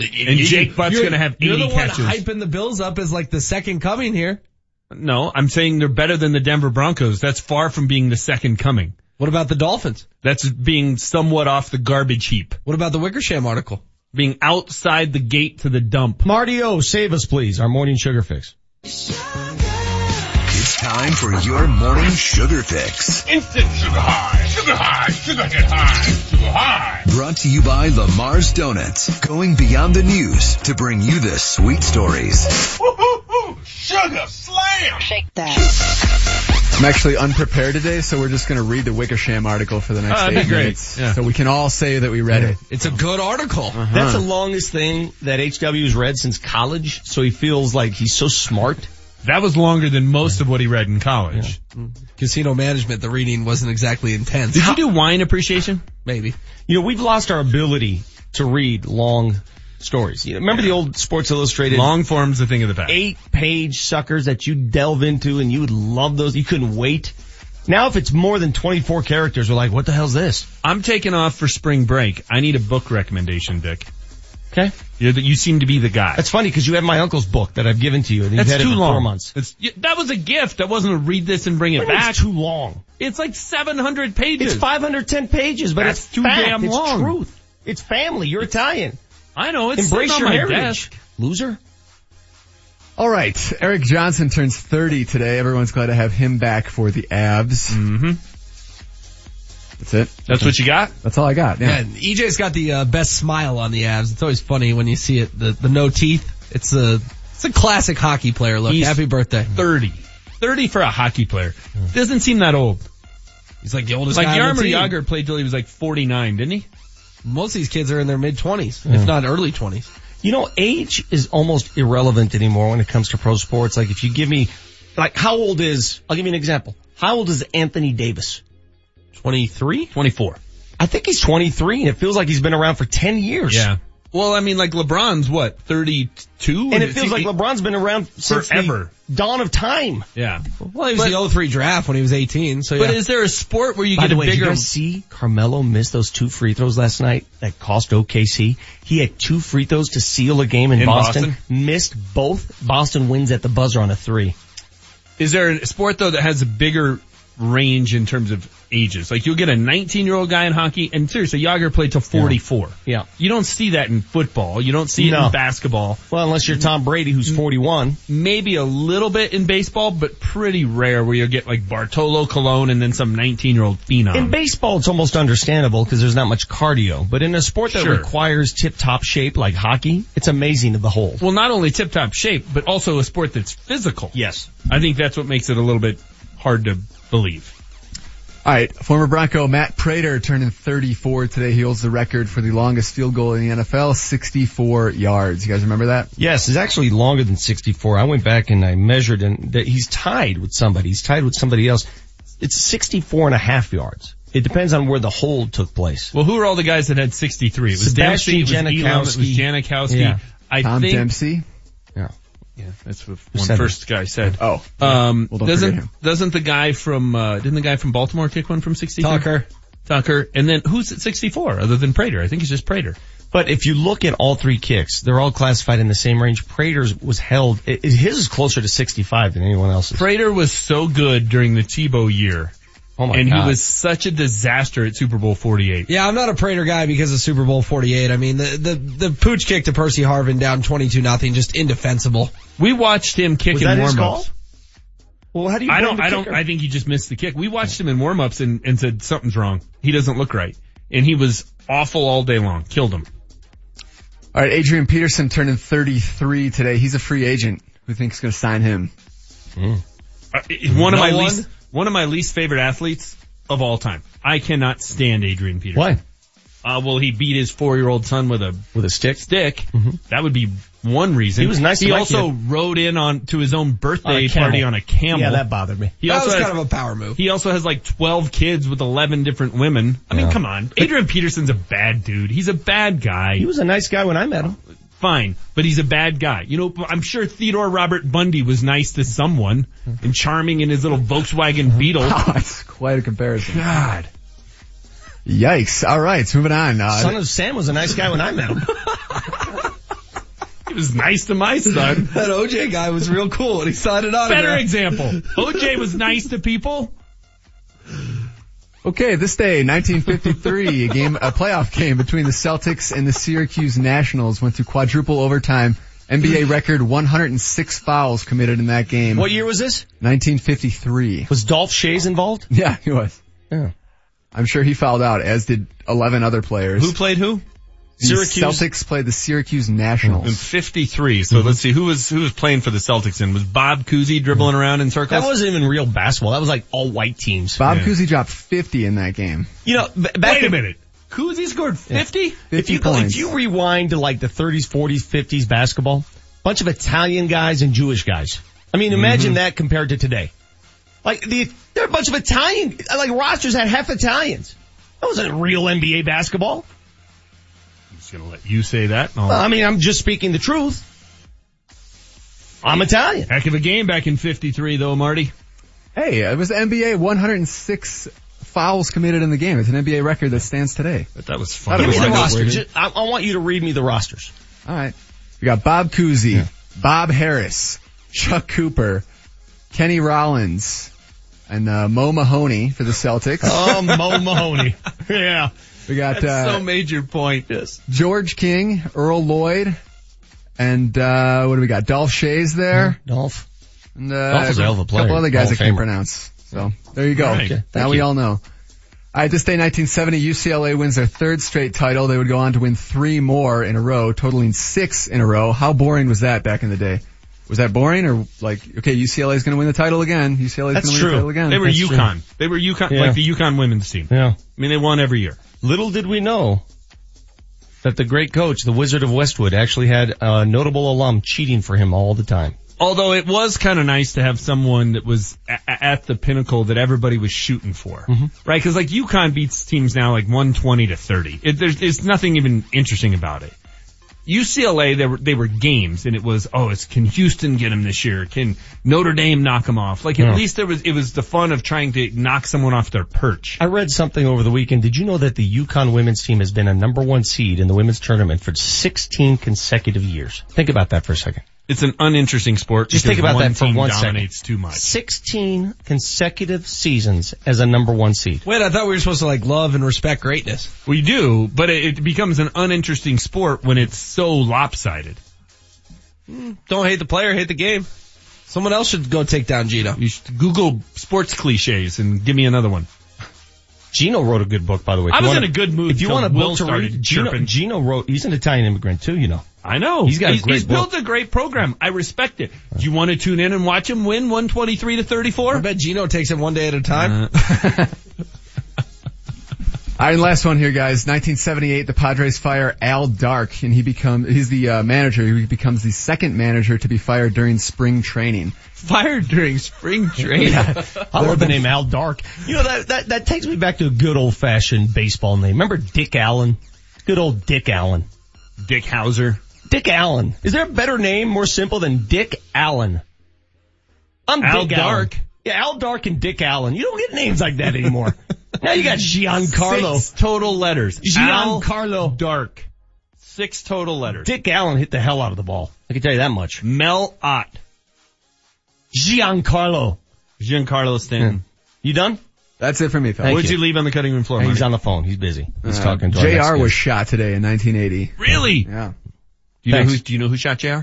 And Jake Butt's gonna have 80 You're the catches. one hyping the Bills up as like the second coming here. No, I'm saying they're better than the Denver Broncos. That's far from being the second coming. What about the Dolphins? That's being somewhat off the garbage heap. What about the Wickersham article? Being outside the gate to the dump. Marty O, save us please, our morning sugar fix. It's time for your morning sugar fix. Instant sugar high, sugar high, sugar hit high, sugar high. Brought to you by Lamar's Donuts. Going beyond the news to bring you the sweet stories. Woo-hoo-hoo, sugar slam. Shake that. I'm actually unprepared today, so we're just going to read the Wickersham article for the next Oh, that'd eight be great. minutes, Yeah. so we can all say that we read it. It's a good article. That's the longest thing that HW's read since college, so he feels like he's so smart. That was longer than most of what he read in college. Casino management, the reading wasn't exactly intense. Did you do wine appreciation? Maybe. You know, we've lost our ability to read long stories. You know, remember the old Sports Illustrated Long form's the thing of the past. eight page suckers that you delve into and you would love those. You couldn't wait. Now if it's more than 24 characters, we're like, what the hell's this? I'm taking off for spring break. I need a book recommendation, Vic. Okay. You're the, you seem to be the guy. That's funny because you have my uncle's book that I've given to you and you've That's had too it for long. four months. It's, that was a gift. That wasn't a read this and bring it What do you mean back. It's too long. It's like 700 pages. It's 510 pages, but That's it's too fact. damn it's long. truth. It's family. You're Italian. I know. It's Embrace sitting on your my heritage. desk. Loser. All right, Erik Johnson turns 30 today. Everyone's glad to have him back for the Avs. Mm-hmm. That's it. That's what you got? That's all I got. Yeah, Yeah. EJ's got the uh, best smile on the Avs. It's always funny when you see it. The the no teeth. It's a it's a classic hockey player look. He's Happy birthday. 30. 30 for a hockey player. Doesn't seem that old. He's like the oldest Like guy on Yarmer the team. Jagr played till he was like 49, didn't he? Most of these kids are in their mid twenties, if not early twenties. You know, age is almost irrelevant anymore when it comes to pro sports. Like if you give me, like how old is, I'll give you an example. How old is Anthony Davis? 23? 24. I think he's 23 and it feels like he's been around for 10 years. Yeah. Well, I mean, like LeBron's what, 32? And it feels like LeBron's been around since Forever. the dawn of time. Yeah. Well, he was But- the 03 draft when he was 18. So But yeah. is there a sport where you By get the a way, did you bigger? guys see Carmelo miss those two free throws last night that cost OKC? He had two free throws to seal a game in, In Boston. Boston? Missed both. Boston wins at the buzzer on a three. Is there a sport though that has a bigger range in terms of ages? Like you'll get a 19 year old guy in hockey, and seriously, Jagr played till 44. Yeah. You don't see that in football. You don't see it in basketball. Well, unless you're Tom Brady, who's 41. Maybe a little bit in baseball, but pretty rare where you'll get like Bartolo Colon and then some 19 year old phenom. In baseball, it's almost understandable because there's not much cardio. But in a sport that Sure. requires tip-top shape like hockey, it's amazing to behold. well, not only tip top shape, but also a sport that's physical. Yes. I think that's what makes it a little bit hard to believe. All right, former Bronco Matt Prater turning 34 today. He holds the record for the longest field goal in the NFL, 64 yards. You guys remember that? Yes, it's actually longer than 64. I went back and I measured and that he's tied with somebody. He's tied with somebody else. It's 64 and a half yards. It depends on where the hold took place. Well, who are all the guys that had 63? It was Sebastian Dempsey, it was Elam, it was Janikowski. Janikowski. Yeah. I Tom think, Dempsey. Yeah. That's what Who one said first guy said. Oh. Um, Well, don't forget doesn't, him. doesn't the guy from, uh, didn't the guy from Baltimore kick one from 63? Tucker. Tucker, and then who's at 64 other than Prater? I think it's just Prater. But if you look at all three kicks, they're all classified in the same range. Prater's was held, it, his is closer to 65 than anyone else's. Prater was so good during the Tebow year. Oh my and God. he was such a disaster at Super Bowl 48. Yeah, I'm not a Prater guy because of Super Bowl 48. I mean, the, the, the pooch kick to Percy Harvin down 22 nothing, just indefensible. We watched him kick Was in that warm-ups. Well, how do you I don't, the I don't. I think he just missed the kick. We watched him in warm-ups and, and said something's wrong. He doesn't look right. And he was awful all day long. Killed him. All right, Adrian Peterson turning 33 today. He's a free agent. Who thinks going to sign him? Uh, one of my one? least, one of my least favorite athletes of all time. I cannot stand Adrian Peterson. Why? Uh, well, he beat his four-year-old son with a with a stick. Stick. That would be one reason. He was nice He my also kid. rode in on to his own birthday a camel. party on a camel. Yeah, that bothered me. He that also was has, kind of a power move. he also has like 12 kids with 11 different women. I mean, come on. Adrian Peterson's a bad dude. He's a bad guy. He was a nice guy when I met him. Fine, but he's a bad guy. You know, I'm sure Theodore Robert Bundy was nice to someone and charming in his little Volkswagen Beetle. Oh, that's quite a comparison. God. Yikes. All right, moving on. Uh, Son of Sam was a nice guy when I met him. He was nice to my son. That OJ guy was real cool and he signed it on. Better example. OJ was nice to people. Okay, this day, 1953, a game, a playoff game between the Celtics and the Syracuse Nationals went to quadruple overtime. NBA record 106 fouls committed in that game. What year was this? 1953. Was Dolph Schayes involved? Yeah, he was. Yeah. I'm sure he fouled out, as did 11 other players. Who played who? The Syracuse? Celtics played the Syracuse Nationals In 53. So mhm. let's see who was who was playing for the Celtics. And was Bob Cousy dribbling mm. around in circles? That wasn't even real basketball. That was like all white teams. Bob Yeah. Cousy dropped 50 in that game. You know, b- back Wait a minute. Cousy scored 50? If 50 you points. if you rewind to like the 30s, 40s, 50s basketball, bunch of Italian guys and Jewish guys. I mean, imagine mm-hmm. that compared to today. Like the, there are a bunch of Italian, like rosters had half Italians. That wasn't real NBA basketball. I'm just gonna let you say that. I'll- Well, I mean, I'm just speaking the truth. I'm Italian. Heck of a game back in 53 though, Marty. Hey, it was the NBA 106 fouls committed in the game. It's an NBA record that stands today. But that was fun. Give me the like roster. I, I want you to read me the rosters. All right. We got Bob Cousy, Bob Harris, Chuck Cooper, Kenny Rollins, and uh, Mo Mahoney for the Celtics. Oh, Mo Mahoney. Yeah. We got That's uh, so major point. Yes. George King, Earl Lloyd, and uh, what do we got? Dolph Schayes there. Dolph. And, uh, Dolph is a hell of a player. couple other guys Hall I can't Famer. pronounce. So there you go. Right. Okay, now thank we all know. All right, this day 1970, UCLA wins their third straight title. They would go on to win three more in a row, totaling six in a row. How boring was that back in the day? Was that boring or like, okay, UCLA is going to win the title again. UCLA is going That's to win true. the title again. They were That's true. UConn. They were UConn, Yeah. like the UConn women's team. Yeah. I mean, they won every year. Little did we know that the great coach, the Wizard of Westwood, actually had a notable alum cheating for him all the time. Although it was kind of nice to have someone that was a- at the pinnacle that everybody was shooting for, Mm-hmm. right? Because like UConn beats teams now like 120 to 30. It, there's, there's nothing even interesting about it. UCLA, they were, they were games and it was, oh, it's, can Houston get him this year? Can Notre Dame knock him off? Like at Yeah. least there was, it was the fun of trying to knock someone off their perch. I read something over the weekend. Did you know that the UConn women's team has been a number one seed in the women's tournament for 16 consecutive years? Think about that for a second. It's an uninteresting sport. Just think about one that for team one second. dominates too much. 16 consecutive seasons as a number one seed. Wait, I thought we were supposed to like love and respect greatness. We do, but it, it becomes an uninteresting sport when it's so lopsided. Hmm, don't hate the player, hate the game. Someone else should go take down Gino. You should Google sports cliches and give me another one. Gino wrote a good book, by the way. If I you was wanna- in a good mood If you want a Will book to read, Gino. Gino wrote, he's an Italian immigrant too, you know. I know. He's got a he's, great he's book. built a great program. I respect it. Do you want to tune in and watch him win 123 to 34? I bet Gino takes it one day at a time. Uh, All right, last one here, guys. 1978, the Padres fire Al Dark, and he become he's the uh, manager. He becomes the second manager to be fired during spring training. fired during spring training. I love the name Al Dark. You know, that, that, that takes me back to a good old fashioned baseball name. Remember Dick Allen? Good old Dick Allen. Dick Hauser. Dick Allen. Is there a better name more simple than Dick Allen? I'm Al Dick Allen. Dark. Yeah, Al Dark and Dick Allen. You don't get names like that anymore. Now you got Giancarlo. Six total letters. Al Giancarlo. Dark. Six total letters. Dick Allen hit the hell out of the ball. I can tell you that much. Mel Ott. Giancarlo. Giancarlo Stanton. You done? That's it for me, fellas. What'd you. leave on the cutting room floor? He's Marty? on the phone. He's busy. He's Uh, talking to JR was shot today in 1980. Really? Yeah. Do you know who? Do you know who shot Jr?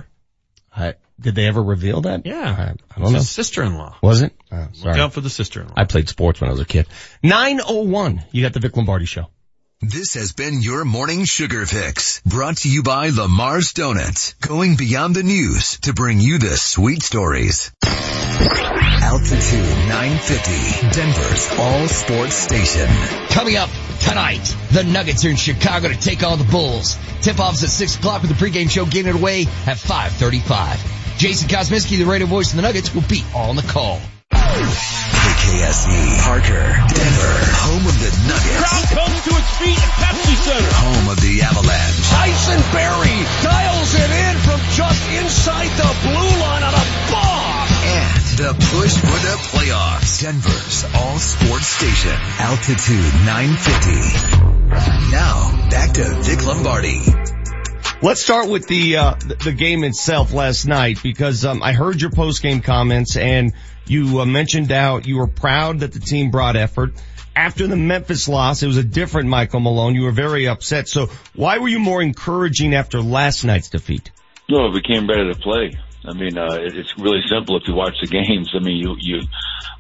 I, did they ever reveal that? Yeah. I, I It's don't know. his sister-in-law. Was it? Oh, Look out for the sister-in-law. I played sports when I was a kid. 901. You got the Vic Lombardi show. This has been your morning sugar fix brought to you by Lamar's Donuts, going beyond the news to bring you the sweet stories. Altitude 950, Denver's all sports station. Coming up tonight, the Nuggets are in Chicago to take on the Bulls. Tip-offs at 6 o'clock with the pregame show getting it away at 535. Jason Kosmicki, the radio voice of the Nuggets, will be on the call. KKSE, Parker, Denver, home of the Nuggets. Crowd comes to its feet at Pepsi Center. Home of the Avalanche. Tyson Barrie dials it in from just inside the blue line on a bomb. And the push for the playoffs. Denver's all sports station. Altitude 950. Now, back to Vic Lombardi. Let's start with the uh, the the game itself last night because um, I heard your post game comments and you uh, mentioned how you were proud that the team brought effort. After the Memphis loss, it was a different Michael Malone. You were very upset. So why were you more encouraging after last night's defeat? No, it became better to play. I mean, uh, it- it's really simple if you watch the games. I mean, you, you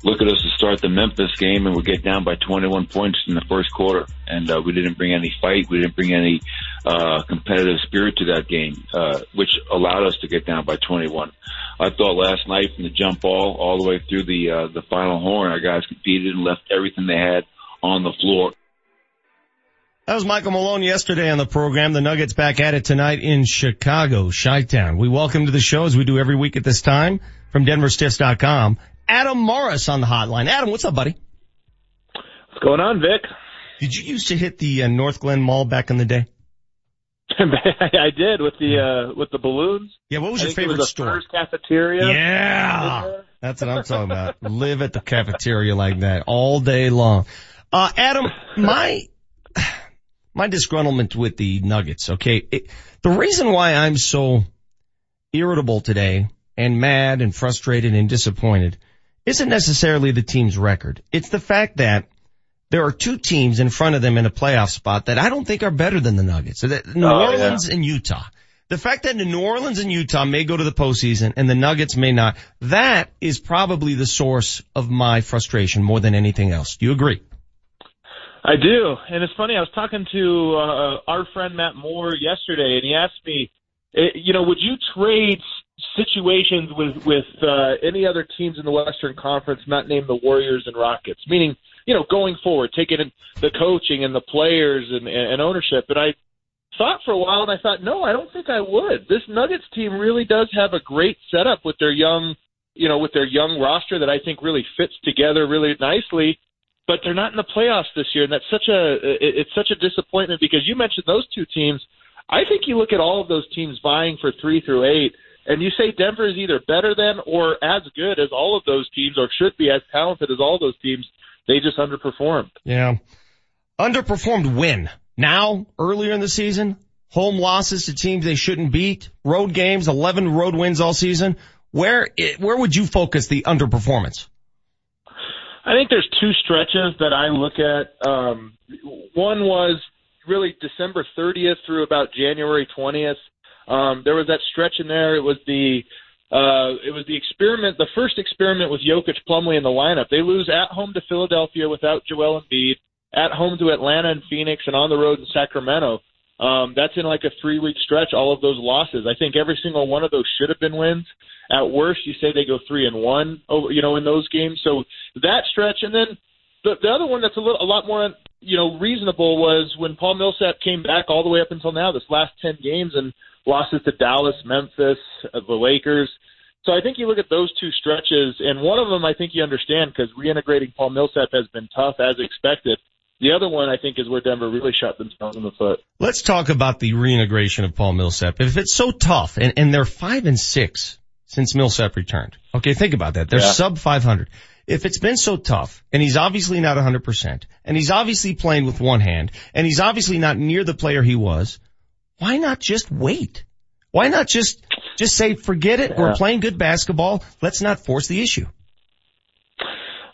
look at us to start the Memphis game and we get down by 21 points in the first quarter. And, uh, we didn't bring any fight. We didn't bring any, uh, competitive spirit to that game, uh, which allowed us to get down by 21. I thought last night from the jump ball all the way through the, uh, the final horn, our guys competed and left everything they had on the floor. That was Michael Malone yesterday on the program. The Nuggets back at it tonight in Chicago, Chi-Town. We welcome to the show as we do every week at this time from DenverStiffs.com. Adam Morris on the hotline. Adam, what's up, buddy? What's going on, Vic? Did you used to hit the uh, Northglenn Mall back in the day? I did with the uh with the balloons. Yeah, what was I your favorite was store? Furr's cafeteria. Yeah. That's what I'm talking about. Live at the cafeteria like that all day long. Uh, Adam, my, my disgruntlement with the Nuggets, okay? It, the reason why I'm so irritable today and mad and frustrated and disappointed isn't necessarily the team's record. It's the fact that there are two teams in front of them in a playoff spot that I don't think are better than the Nuggets. So that- New Oh, Orleans and Utah. The fact that New Orleans and Utah may go to the postseason and the Nuggets may not, that is probably the source of my frustration more than anything else. Do you agree? I do, and it's funny. I was talking to uh, our friend Matt Moore yesterday, and he asked me, eh, you know, would you trade situations with with uh, any other teams in the Western Conference, not named the Warriors and Rockets? Meaning, you know, going forward, taking in the coaching and the players and, and ownership. And I thought for a while, and I thought, no, I don't think I would. This Nuggets team really does have a great setup with their young, you know, with their young roster that I think really fits together really nicely but they're not in the playoffs this year, and that's such a it's such a disappointment because you mentioned those two teams. I think you look at all of those teams vying for three through eight, and you say Denver is either better than or as good as all of those teams, or should be as talented as all those teams. They just underperformed. Yeah. Underperformed when? Now, earlier in the season, home losses to teams they shouldn't beat, road games, 11 road wins all season. Where, where would you focus the underperformance? I think there's two stretches that I look at. Um, one was really December 30th through about January 20th. Um, there was that stretch in there. It was the uh, it was the experiment, the first experiment with Jokic, Plumlee in the lineup. They lose at home to Philadelphia without Joel Embiid, at home to Atlanta and Phoenix, and on the road in Sacramento. Um, that's in like a three week stretch. All of those losses. I think every single one of those should have been wins. At worst, you say they go three and one. Over, you know, in those games. So that stretch, and then the the other one that's a little a lot more you know reasonable was when Paul Millsap came back all the way up until now. This last ten games and losses to Dallas, Memphis, uh, the Lakers. So I think you look at those two stretches, and one of them I think you understand because reintegrating Paul Millsap has been tough as expected. The other one I think is where Denver really shot themselves in the foot. Let's talk about the reintegration of Paul Millsap. If it's so tough and, and they're five and six since Millsap returned. Okay, think about that. They're Yeah. sub 500. if it's been so tough and he's obviously not 100% and he's obviously playing with one hand and he's obviously not near the player he was, why not just wait? Why not just, just say, forget it. We're playing good basketball. Let's not force the issue.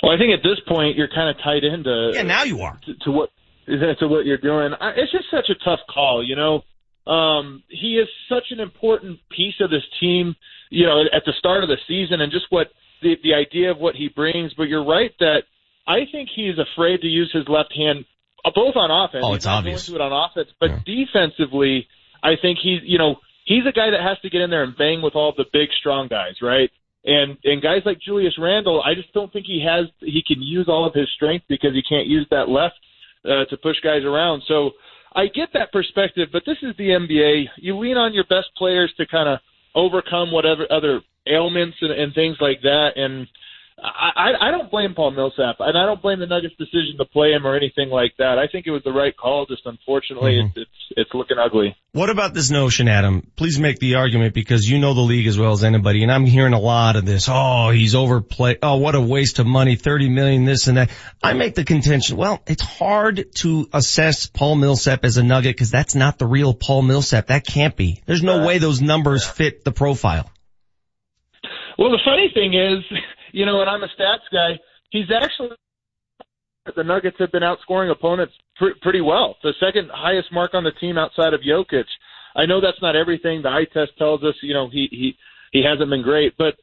Well, I think at this point you're kind of tied into. Yeah, now you are. To, to what to what you're doing. I, it's just such a tough call, you know. Um, he is such an important piece of this team, you know, at the start of the season, and just what the the idea of what he brings. But you're right that I think he's afraid to use his left hand, uh, both on offense. Oh, it's obvious. Going to it on offense, but defensively, I think he's you know he's a guy that has to get in there and bang with all the big strong guys, right? And and guys like Julius Randle, I just don't think he has he can use all of his strength because he can't use that left uh, to push guys around. So I get that perspective, but this is the NBA. You lean on your best players to kind of overcome whatever other ailments and, and things like that. And I, I, don't blame Paul Millsap, and I don't blame the Nuggets' decision to play him or anything like that. I think it was the right call. Just unfortunately, Mhm. it's, it's it's looking ugly. What about this notion, Adam? Please make the argument because you know the league as well as anybody, and I'm hearing a lot of this. Oh, he's overplayed. Oh, what a waste of money. 30 million, this and that. I make the contention, well, it's hard to assess Paul Millsap as a nugget because that's not the real Paul Millsap. That can't be. There's no way those numbers fit the profile. Well, the funny thing is, you know, and I'm a stats guy. He's actually the Nuggets have been outscoring opponents pr- pretty well. The second highest mark on the team outside of Jokic. I know that's not everything. The eye test tells us, you know, he he he hasn't been great. But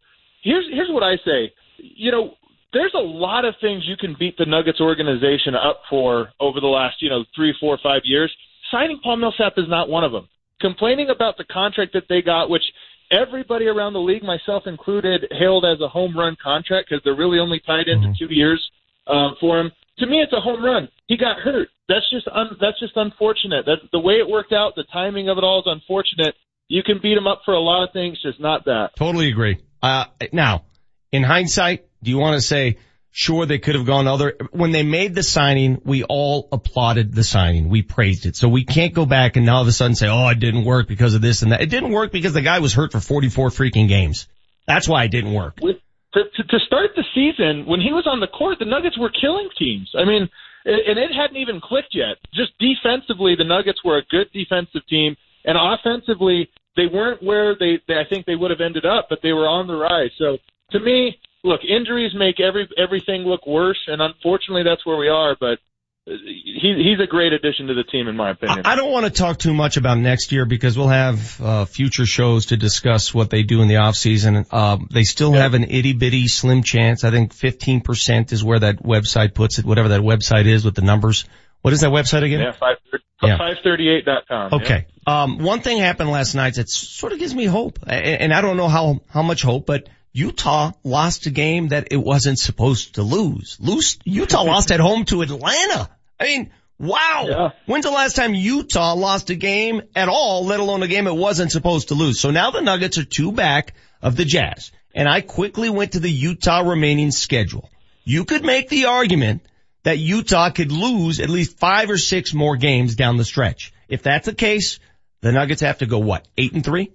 here's here's what I say. You know, there's a lot of things you can beat the Nuggets organization up for over the last, you know, three, four, five years. Signing Paul Millsap is not one of them. Complaining about the contract that they got, which everybody around the league, myself included, hailed as a home run contract because they're really only tied into two years um, for him. To me, it's a home run. He got hurt. That's just un- that's just unfortunate. That's the way it worked out. The timing of it all is unfortunate. You can beat him up for a lot of things, just not that. Totally agree. Uh, now, in hindsight, do you want to say, sure, they could have gone other, when they made the signing, we all applauded the signing. We praised it. So we can't go back and now all of a sudden say, oh, it didn't work because of this and that. It didn't work because the guy was hurt for 44 freaking games. That's why it didn't work. With, to, to, to start the season, when he was on the court, the Nuggets were killing teams. I mean, and it hadn't even clicked yet. Just defensively, the Nuggets were a good defensive team, and offensively, they weren't where they, they I think they would have ended up, but they were on the rise. So to me, look, injuries make every everything look worse, and unfortunately, that's where we are. But he, he's a great addition to the team, in my opinion. I don't want to talk too much about next year because we'll have uh, future shows to discuss what they do in the off season. Um, they still have an itty bitty slim chance. I think 15% is where that website puts it, whatever that website is with the numbers. What is that website again? Yeah, five Yeah. five thirty eight dot com. Okay. Um, one thing happened last night that sort of gives me hope, and I don't know how how much hope, but Utah lost a game that it wasn't supposed to lose. Lose Utah lost at home to Atlanta. I mean, wow. When's the last time Utah lost a game at all, let alone a game it wasn't supposed to lose? So now the Nuggets are two back of the Jazz, and I quickly went to the Utah remaining schedule. You could make the argument that Utah could lose at least five or six more games down the stretch. If that's the case, the Nuggets have to go what, eight and three?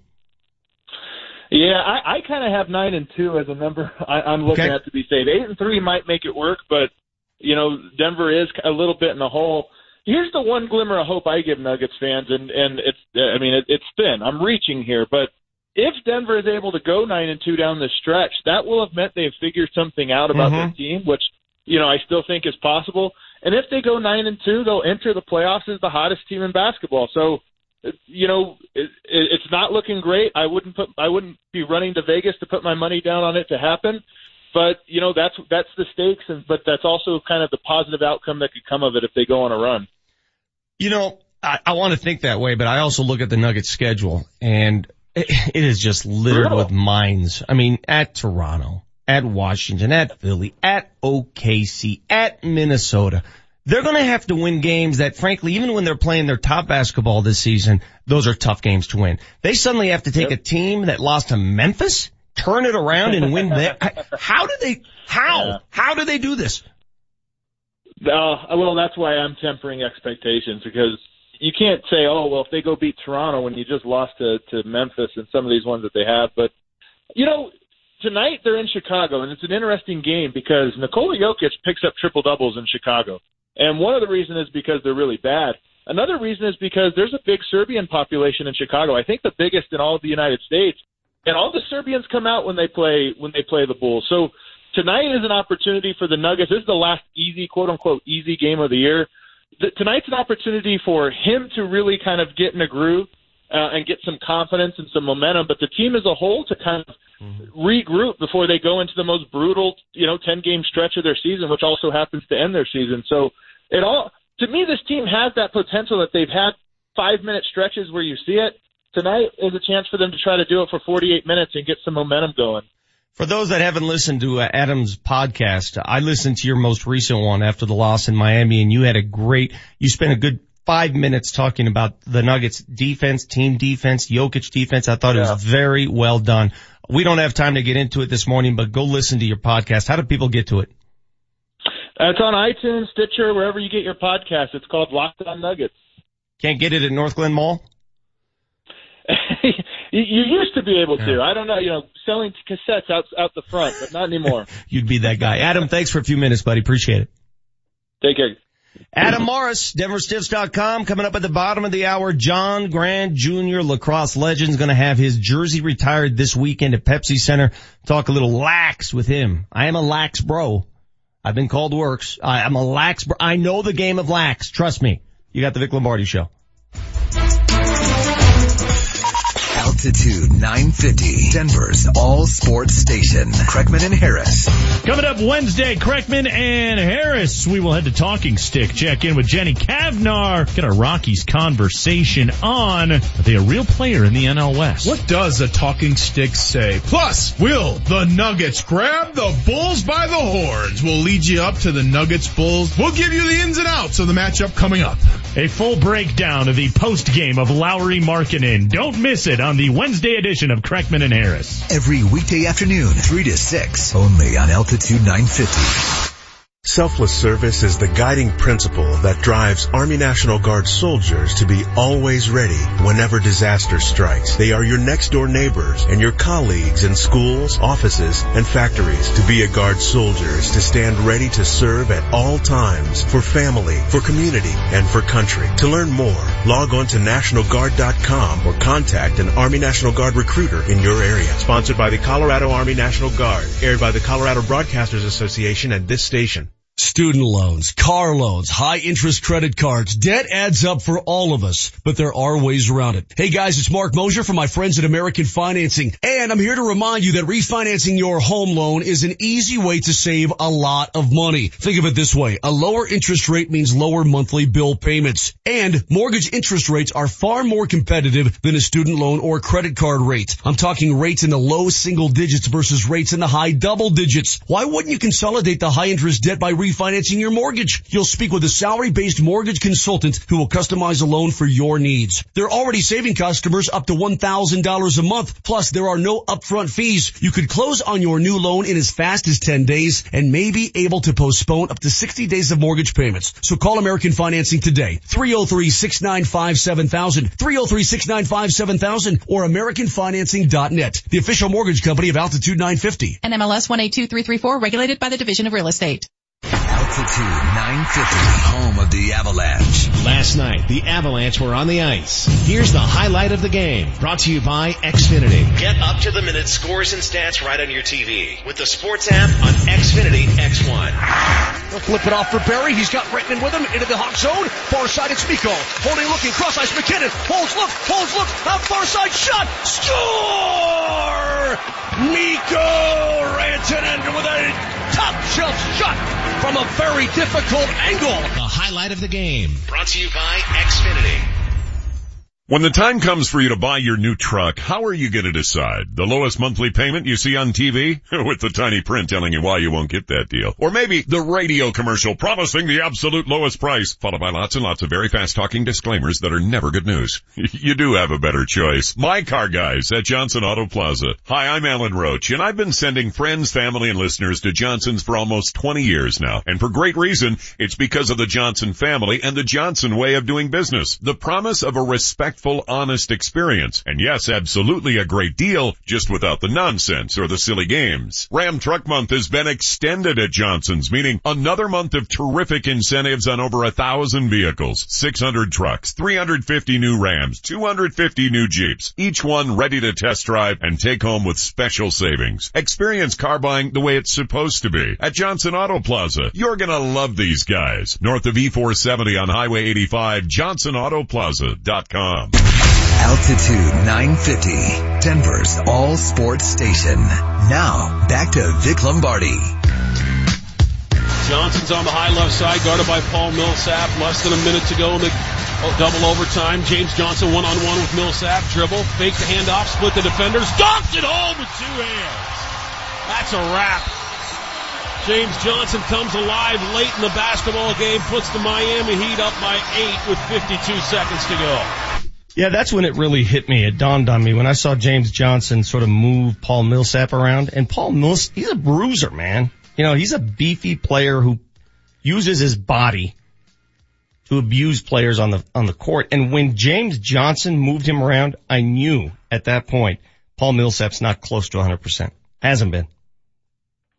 Yeah, I, I kind of have nine and two as a number I, I'm looking Okay. at to be safe. Eight and three might make it work, but you know Denver is a little bit in the hole. Here's the one glimmer of hope I give Nuggets fans, and and it's I mean it, it's thin. I'm reaching here, but if Denver is able to go nine and two down the stretch, that will have meant they've figured something out about their Mhm. team, which you know I still think is possible. And if they go nine and two, they'll enter the playoffs as the hottest team in basketball. So you know, it, it, it's not looking great. I wouldn't put, I wouldn't be running to Vegas to put my money down on it to happen. But you know, that's that's the stakes, and but that's also kind of the positive outcome that could come of it if they go on a run. You know, I, I want to think that way, but I also look at the Nuggets schedule and it, it is just littered Brutal. with mines. I mean, at Toronto, at Washington, at Philly, at OKC, at Minnesota. They're going to have to win games that frankly, even when they're playing their top basketball this season, those are tough games to win. They suddenly have to take a team that lost to Memphis, turn it around and win there. How do they, how, how do they do this? Uh, well, that's why I'm tempering expectations because you can't say, oh, well, if they go beat Toronto when you just lost to to Memphis and some of these ones that they have, but you know, tonight they're in Chicago, and it's an interesting game because Nikola Jokic picks up triple doubles in Chicago, and one of the reasons is because they're really bad. Another reason is because there's a big Serbian population in Chicago. I think the biggest in all of the United States, and all the Serbians come out when they play when they play the Bulls. So tonight is an opportunity for the Nuggets. This is the last easy, quote unquote, easy game of the year. The, tonight's an opportunity for him to really kind of get in a groove uh, and get some confidence and some momentum, but the team as a whole to kind of regroup before they go into the most brutal, you know, 10 game stretch of their season, which also happens to end their season. So it all, to me, this team has that potential that they've had five minute stretches where you see it. Tonight is a chance for them to try to do it for 48 minutes and get some momentum going. For those that haven't listened to uh, Adam's podcast, I listened to your most recent one after the loss in Miami and you had a great, you spent a good five minutes talking about the Nuggets defense, team defense, Jokic defense. I thought yeah. it was very well done. We don't have time to get into it this morning, but go listen to your podcast. How do people get to it? Uh, it's on iTunes, Stitcher, wherever you get your podcast. It's called Locked On Nuggets. Can't get it at Northglenn Mall? you used to be able to. Yeah. I don't know, you know, selling cassettes out out the front, but not anymore. You'd be that guy. Adam, thanks for a few minutes, buddy. Appreciate it. Take care. Adam Morris, DenverStiffs.com. Coming up at the bottom of the hour, John Grant Jr., lacrosse legend, is going to have his jersey retired this weekend at Pepsi Center. Talk a little lax with him. I am a lax bro. I've been called works. I, am a lax. I know the game of lax. Trust me. You got the Vic Lombardi show. Altitude 950, Denver's all sports station. Kreckman and Harris. Coming up Wednesday, Kreckman and Harris. We will head to Talking Stick, check in with Jenny Cavnar, get our Rockies conversation on, are they a real player in the NL West? What does a Talking Stick say? Plus, will the Nuggets grab the Bulls by the horns? We'll lead you up to the Nuggets Bulls. We'll give you the ins and outs of the matchup coming up. A full breakdown of the post game of Lauri Markkanen. Don't miss it on the Wednesday edition of Kreckman and Harris. Every weekday afternoon, 3 to 6, only on Altitude 950. Selfless service is the guiding principle that drives Army National Guard soldiers to be always ready whenever disaster strikes. They are your next door neighbors and your colleagues in schools, offices, and factories. To be a Guard soldier is to stand ready to serve at all times for family, for community, and for country. To learn more, log on to NationalGuard.com or contact an Army National Guard recruiter in your area. Sponsored by the Colorado Army National Guard, aired by the Colorado Broadcasters Association and this station. Student loans, car loans, high interest credit cards. Debt adds up for all of us, but there are ways around it. Hey guys, it's Mark Mosier from my friends at American Financing, and I'm here to remind you that refinancing your home loan is an easy way to save a lot of money. Think of it this way. A lower interest rate means lower monthly bill payments, and mortgage interest rates are far more competitive than a student loan or credit card rate. I'm talking rates in the low single digits versus rates in the high double digits. Why wouldn't you consolidate the high interest debt by refinancing your mortgage. You'll speak with a salary-based mortgage consultant who will customize a loan for your needs. They're already saving customers up to $1,000 a month. Plus, there are no upfront fees. You could close on your new loan in as fast as 10 days and may be able to postpone up to 60 days of mortgage payments. So call American Financing today. 303-695-7000, 303-695-7000 or AmericanFinancing.net, the official mortgage company of Altitude 950. NMLS 182334 regulated by the Division of Real Estate. Altitude 950, home of the Avalanche. Last night, the Avalanche were on the ice. Here's the highlight of the game, brought to you by Xfinity. Get up to the minute scores and stats right on your TV with the sports app on Xfinity X1. They'll flip it off for Barrie. He's got Rantanen with him into the hot zone. Far side, it's Mikko. Holding, looking, cross ice, MacKinnon. Holds, look, holds, look, out far side, shot, score! Mikko Rantanen with a top shelf shot from a very difficult angle. The highlight of the game, brought to you by Xfinity. When the time comes for you to buy your new truck, how are you going to decide? The lowest monthly payment you see on TV? With the tiny print telling you why you won't get that deal. Or maybe the radio commercial promising the absolute lowest price, followed by lots and lots of very fast talking disclaimers that are never good news. you do have a better choice. My car guys at Johnson Auto Plaza. Hi, I'm Alan Roach, and I've been sending friends, family, and listeners to Johnson's for almost 20 years now. And for great reason, it's because of the Johnson family and the Johnson way of doing business. The promise of a respectful respectful, honest experience. And yes, absolutely a great deal, just without the nonsense or the silly games. Ram Truck Month has been extended at Johnson's, meaning another month of terrific incentives on over a thousand vehicles, 600 trucks, 350 new Rams, 250 new Jeeps, each one ready to test drive and take home with special savings. Experience car buying the way it's supposed to be at Johnson Auto Plaza. You're gonna love these guys. North of E470 on Highway 85, johnsonautoplaza.com. Altitude 950, Denver's all sports station. Now, back to Vic Lombardi. Johnson's on the high left side, guarded by Paul Millsap. Less than a minute to go in the double overtime. James Johnson one on one with Millsap. Dribble, fake the handoff, split the defenders, dunks it home with two hands. That's a wrap. James Johnson comes alive late in the basketball game, puts the Miami Heat up by eight with 52 seconds to go. Yeah, that's when it really hit me. It dawned on me when I saw James Johnson sort of move Paul Millsap around. And Paul Millsap, he's a bruiser, man. You know, he's a beefy player who uses his body to abuse players on the, on the court. And when James Johnson moved him around, I knew at that point, Paul Millsap's not close to 100%. Hasn't been.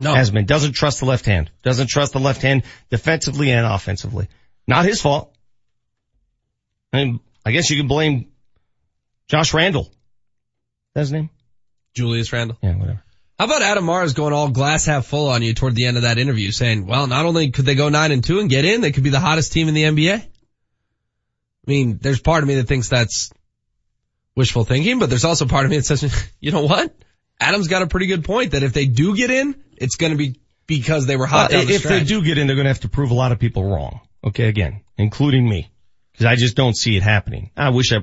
No. Hasn't been. Doesn't trust the left hand. Doesn't trust the left hand defensively and offensively. Not his fault. I mean, I guess you can blame Josh Randall. That's his name? Julius Randle. Yeah, whatever. How about Adam Morris going all glass half full on you toward the end of that interview saying, well, not only could they go nine and two and get in, they could be the hottest team in the NBA. I mean, there's part of me that thinks that's wishful thinking, but there's also part of me that says, you know what? Adam's got a pretty good point that if they do get in, it's going to be because they were hot the if they do get in, they're going to have to prove a lot of people wrong. Okay, again, including me. Cause I just don't see it happening. I wish I,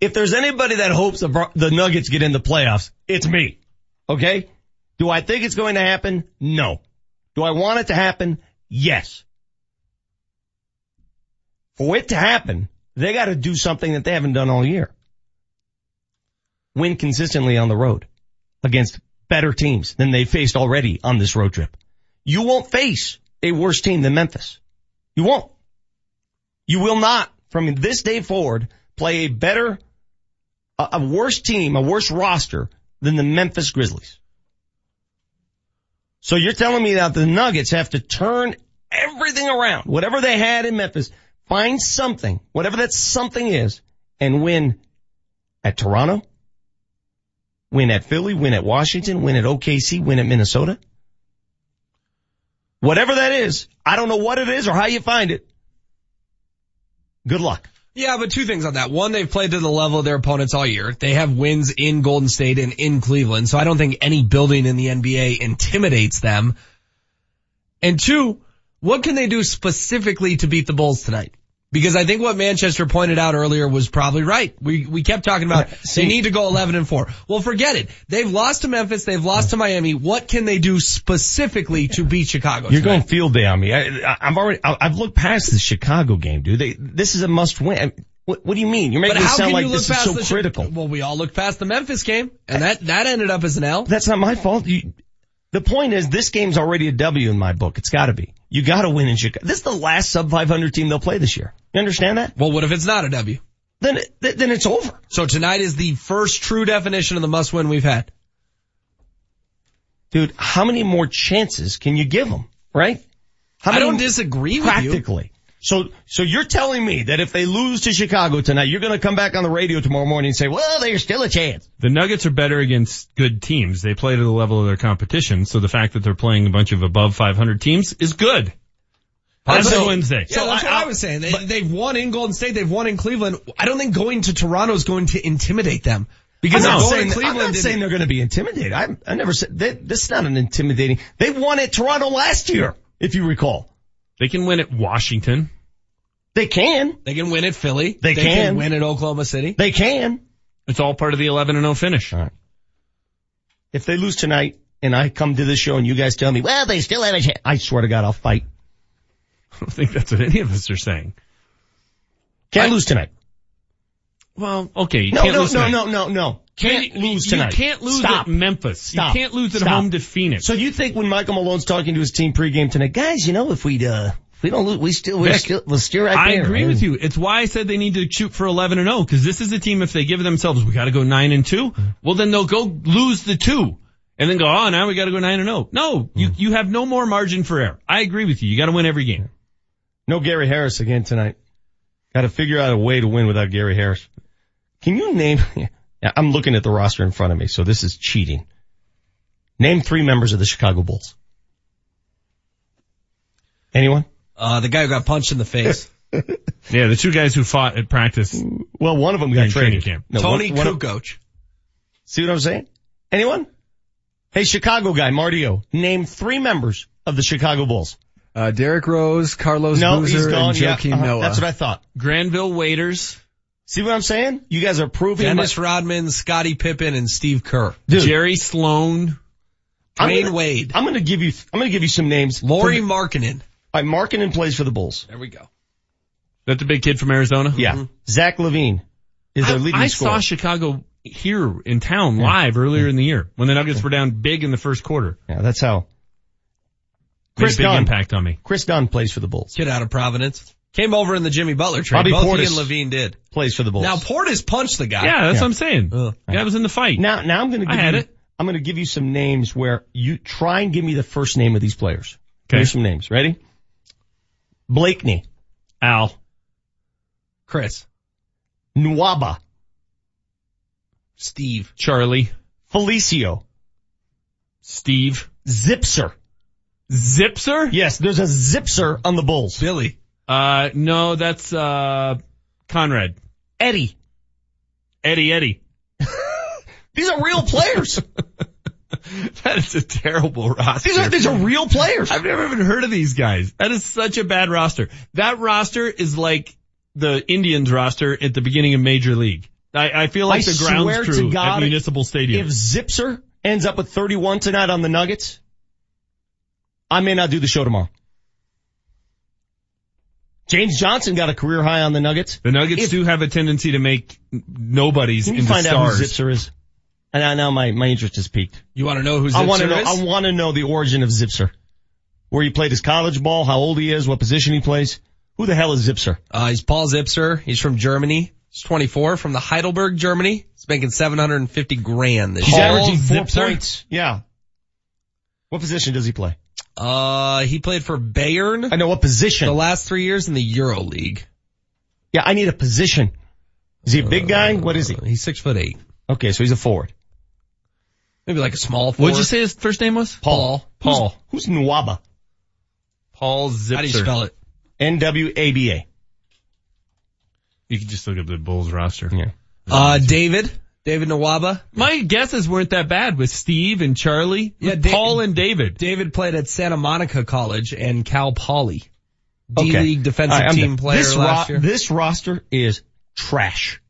if there's anybody that hopes the, Nuggets get in the playoffs, it's me. Okay? Do I think it's going to happen? No. Do I want it to happen? Yes. For it to happen, they gotta do something that they haven't done all year. Win consistently on the road against better teams than they faced already on this road trip. You won't face a worse team than Memphis. You won't. You will not, from this day forward, play a better, a, a worse team, a worse roster than the Memphis Grizzlies. So you're telling me that the Nuggets have to turn everything around, whatever they had in Memphis, find something, whatever that something is, and win at Toronto, win at Philly, win at Washington, win at OKC, win at Minnesota. Whatever that is, I don't know what it is or how you find it. Good luck. Yeah, but two things on that. One, they've played to the level of their opponents all year. They have wins in Golden State and in Cleveland, so I don't think any building in the NBA intimidates them. And two, what can they do specifically to beat the Bulls tonight? Because I think what Manchester pointed out earlier was probably right. We we kept talking about they need to go 11 and 4. Well, forget it. They've lost to Memphis, they've lost to Miami. What can they do specifically to beat Chicago? You're tonight? going field day on me. I, I, I've already, I, I've looked past the Chicago game, dude. They, this is a must win. What, what do you mean? You're making it sound like look this is so critical. Well, we all looked past the Memphis game, and that that ended up as an L. That's not my fault. You, the point is, this game's already a W in my book. It's got to be. You got to win in Chicago. This is the last sub 500 team they'll play this year. You understand that? Well, what if it's not a W? Then it, then it's over. So tonight is the first true definition of the must win we've had. Dude, how many more chances can you give them? Right? How I many don't disagree with you. practically. So, so you're telling me that if they lose to Chicago tonight, you're going to come back on the radio tomorrow morning and say, well, there's still a chance. The Nuggets are better against good teams. They play to the level of their competition. So the fact that they're playing a bunch of above 500 teams is good. Positive So- Wednesday. Yeah, that's what I, was saying. They, they've won in Golden State. They've won in Cleveland. I don't think going to Toronto is going to intimidate them. Because I'm not, saying, Cleveland I'm not saying they're going to be intimidated. I, I never said that. This is not an intimidating. They won at Toronto last year, if you recall. They can win at Washington. They can. They can win at Philly. They can. win at Oklahoma City. They can. It's all part of the 11 and 0 finish. All right. If they lose tonight and I come to this show and you guys tell me, well, they still have a chance, I swear to God, I'll fight. I don't think that's what any of us are saying. Can't lose tonight. Well, okay. You No, can't no, lose no, no, no, no. Can't You- lose you can't lose Stop. at Memphis. Stop. You can't lose at Stop. home to Phoenix. So you think when Michael Malone's talking to his team pregame tonight, guys, you know, if we'd, uh, We don't lose. We still, we're Vic, still, we're still right I there. agree with you. It's why I said they need to shoot for 11 and 0 because this is a team if they give themselves we got to go 9 and 2, well then they'll go lose the 2 and then go, "Oh, now we got to go 9 and 0." No, you you have no more margin for error. I agree with you. You got to win every game. No Gary Harris again tonight. Got to figure out a way to win without Gary Harris. Can you name, I'm looking at the roster in front of me, so this is cheating. Name three members of the Chicago Bulls. Anyone? Uh, the guy who got punched in the face. Yeah, the two guys who fought at practice. Well, one of them got training traded. camp. No, Tony one- one of- Kukoc. See what I'm saying? Anyone? Hey, Chicago guy, Martio, name three members of the Chicago Bulls. Uh, Derrick Rose, Carlos no, he's Boozer, gone. and Yeah, uh-huh. Noah. That's what I thought. Granville Waiters, See what I'm saying? You guys are proving Dennis my- Rodman, Scottie Pippen, and Steve Kerr. Dude. Jerry Sloan, I'm gonna- Wade. I'm gonna give you, I'm gonna give you some names. Lauri For- Markkanen. All right, Markkanen plays for the Bulls. There we go. that the big kid from Arizona. Yeah. Mm-hmm. Zach LaVine is their I, leading I scorer. saw Chicago here in town live earlier in the year when the Nuggets were down big in the first quarter. yeah, that's how. Made Kris a big Dunn. impact on me. Kris Dunn plays for the Bulls. Kid out of Providence. Came over in the Jimmy Butler trade. Bobby Both Portis. he and LaVine did. Plays for the Bulls. Now Portis punched the guy. Yeah, that's Yeah. what I'm saying. Ugh. Guy was in the fight. now, now I'm gonna I had you, it. I'm gonna give you some names where you try and give me the first name of these players. Okay. Here's some names. Ready? Blakeney, Al, Chris. Nwaba, Steve. Charlie, Felicio, Steve, Zipser. Zipser. Yes, there's a Zipser on the Bulls. Billy. Uh, no, that's uh Conrad, Eddie. Eddie, Eddie. These are real players. That is a terrible roster. these are these are real players. I've never even heard of these guys. That is such a bad roster. That roster is like the Indians roster at the beginning of Major League. I, I feel like I the grounds swear to crew God, at Municipal Stadium. If Zipser ends up with 31 tonight on the Nuggets, I may not do the show tomorrow. James Johnson got a career high on the Nuggets. the Nuggets if- do have a tendency to make n- nobodies Can you into find out who. Zipser is? And now, now my, my interest is peaked. You want to know who Zipser I want to know, is? I want to know the origin of Zipser. Where he played his college ball, how old he is, what position he plays. Who the hell is Zipser? Uh, he's Paul Zipser. He's from Germany. He's 24 from the Heidelberg, Germany. He's making 750 grand this He's year. averaging four Zipser? points. Yeah. What position does he play? Uh, he played for Bayern I know what position. the last three years in the Euro League. Yeah, I need a position. Is he a big guy? What is he? Uh, He's six foot eight. Okay, so he's a forward. Maybe like a small forward. What'd you say his first name was? Paul. Paul. Who's Nwaba? Paul Zipser. How do you spell it? N-W-A-B-A. You can just look at the Bulls roster. Yeah. Uh, David. David Nwaba. My guesses weren't that bad with Steve and Charlie. Yeah, With Da- Paul and David. David played at Santa Monica College and Cal Poly. D Okay. League defensive All right, I'm team done. player this last ro- year. This roster is trash.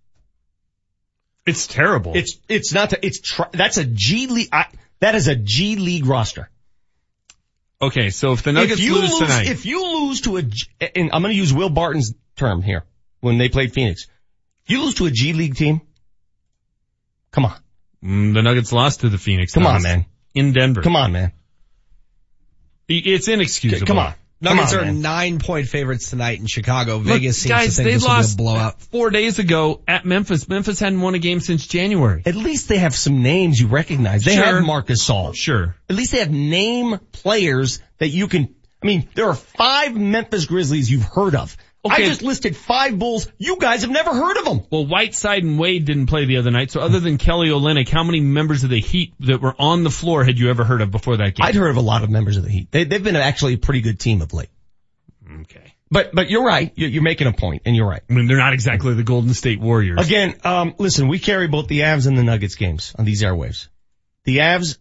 It's terrible. It's, it's not, it's, tra- that's a G League, I, that is a G League roster. okay, so if the Nuggets if you lose, lose, tonight, if you lose to a, G- and I'm going to use Will Barton's term here when they played Phoenix. If you lose to a G League team, come on, Mm, the Nuggets lost to the Phoenix. come on, man, In Denver. come on, man, It's inexcusable. come on. Nuggets Come are man. nine point favorites tonight in Chicago. Look, Vegas seems guys, to think they this lost will be a blowout. four days ago at Memphis. Memphis hadn't won a game since January. At least they have some names you recognize. They Sure. have Marc Gasol. Sure. At least they have name players that you can, I mean, there are five Memphis Grizzlies you've heard of. Okay. I just listed five Bulls. You guys have never heard of them. Well, Whiteside and Wade didn't play the other night, so other than Kelly Olynyk, how many members of the Heat that were on the floor had you ever heard of before that game? I'd heard of a lot of members of the Heat. They, they've been actually a pretty good team of late. okay. But, but you're right. You're, you're making a point and you're right. I mean, they're not exactly the Golden State Warriors. Again, um, listen, we carry both the Avs and the Nuggets games on these airwaves. The Avs,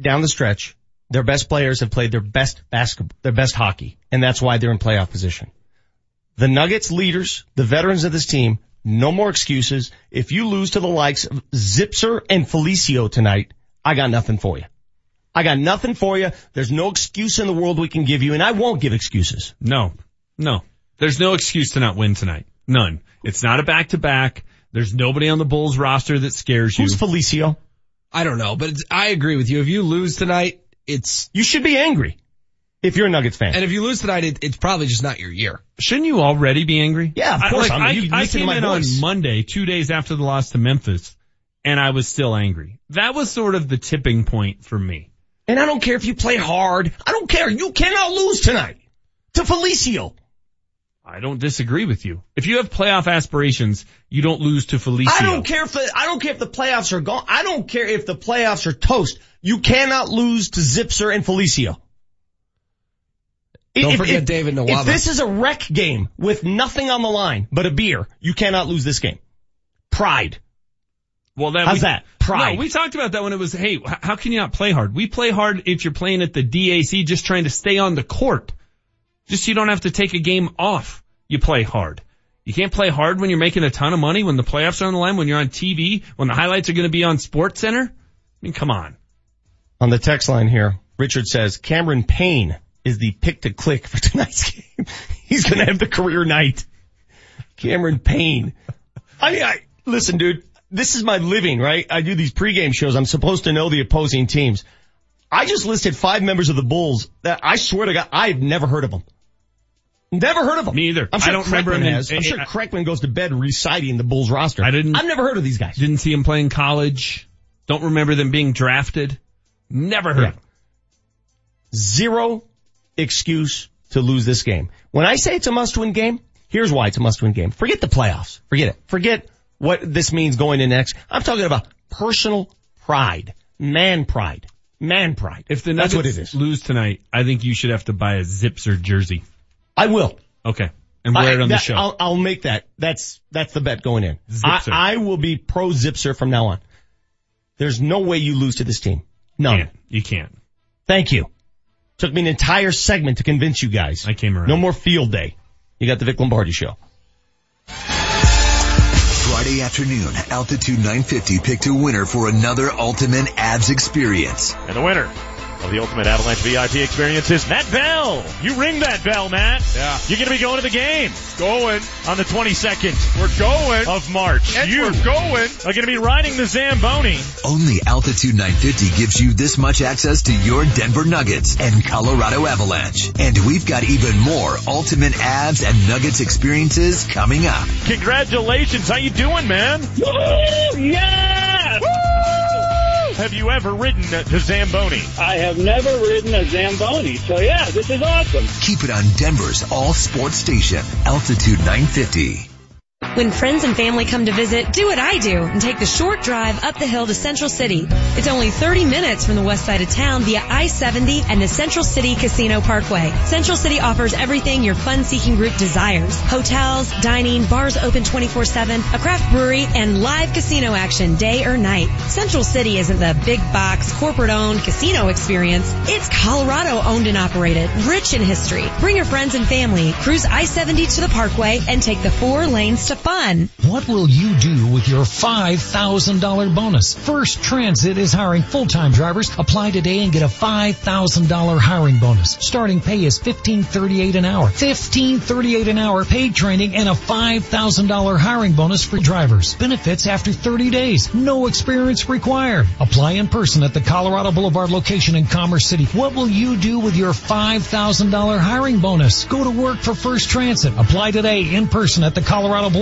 down the stretch, their best players have played their best basketball, their best hockey, and that's why they're in playoff position. The Nuggets leaders, the veterans of this team, no more excuses. If you lose to the likes of Zipser and Felicio tonight, I got nothing for you. I got nothing for you. There's no excuse in the world we can give you, and I won't give excuses. No, no. There's no excuse to not win tonight. None. It's not a back to back. There's nobody on the Bulls roster that scares you. Who's Felicio? I don't know, but it's, I agree with you. If you lose tonight, it's You should be angry. If you're a Nuggets fan. And if you lose tonight, it, it's probably just not your year. Shouldn't you already be angry? Yeah, of course. I, like, I, mean, I, I listen came in voice. on Monday, two days after the loss to Memphis, and I was still angry. That was sort of the tipping point for me. And I don't care if you play hard. I don't care. You cannot lose tonight to Felicio. I don't disagree with you. If you have playoff aspirations, you don't lose to Felicio. I don't care if the, I don't care if the playoffs are gone. I don't care if the playoffs are toast. You cannot lose to Zipser and Felicio. Don't If- forget if- David Nwaba. If this is a wreck game with nothing on the line but a beer, you cannot lose this game. Pride. Well, that How's we, that? Pride. No, we talked about that when it was, hey, how can you not play hard? We play hard if you're playing at the DAC just trying to stay on the court. Just so you don't have to take a game off. You play hard. You can't play hard when you're making a ton of money, when the playoffs are on the line, when you're on TV, when the highlights are going to be on Sports Center. I mean, come on. On the text line here, Richard says Cameron Payne is the pick to click for tonight's game. He's going to have the career night. Cameron Payne. I mean, I, listen, dude, this is my living, right? I do these pregame shows. I'm supposed to know the opposing teams. I just listed five members of the Bulls that I swear to God, I've never heard of them. Never heard of them. Me either. I'm sure I don't remember Kreckman him in- has. I'm sure I- Kreckman goes to bed reciting the Bulls roster. I didn't. I've never heard of these guys. Didn't see him playing college. Don't remember them being drafted. Never heard. Yeah. of them. Zero excuse to lose this game. When I say it's a must-win game, here's why it's a must-win game. Forget the playoffs. Forget it. Forget what this means going in next. I'm talking about personal pride, man pride, man pride. If the That's what it is. lose tonight, I think you should have to buy a Zipser jersey. I will. Okay. And wear I- it on the show. I'll, I'll make that. That's that's the bet going in. I, Zipser. I will be pro Zipser from now on. There's no way you lose to this team. None. Can't. You can't. Thank you. Took me an entire segment to convince you guys. I came around. No more field day. You got the Vic Lombardi show. Friday afternoon, Altitude 950 picked a winner for another Ultimate Avs experience. And the winner of the Ultimate Avalanche VIP experience is Matt Bell. You ring that bell, Matt. Yeah. You're going to be going to the game Going. on the 22nd We're going. of March. and you we're going. are going to be riding the Zamboni. Only Altitude 950 gives you this much access to your Denver Nuggets and Colorado Avalanche. And we've got even more Ultimate Avs and Nuggets experiences coming up. Congratulations. How you doing, man? Yeah! Have you ever ridden the Zamboni? I have never ridden a Zamboni, so yeah, this is awesome. Keep it on Denver's all sports station, Altitude 950. When friends and family come to visit, do what I do and take the short drive up the hill to Central City. It's only 30 minutes from the west side of town via I-70 and the Central City Casino Parkway. Central City offers everything your fun-seeking group desires. Hotels, dining, bars open 24-7, a craft brewery, and live casino action day or night. Central City isn't the big box, corporate-owned casino experience. It's Colorado owned and operated, rich in history. Bring your friends and family, cruise I-70 to the Parkway, and take the four to fun. What will you do with your $5,000 bonus? First Transit is hiring full-time drivers. Apply today and get a $5,000 hiring bonus. Starting pay is $15.38 an hour. $15.38 an hour paid training and a $5,000 hiring bonus for drivers. Benefits after 30 days. No experience required. Apply in person at the Colorado Boulevard location in Commerce City. What will you do with your $5,000 hiring bonus? Go to work for First Transit. Apply today in person at the Colorado Boulevard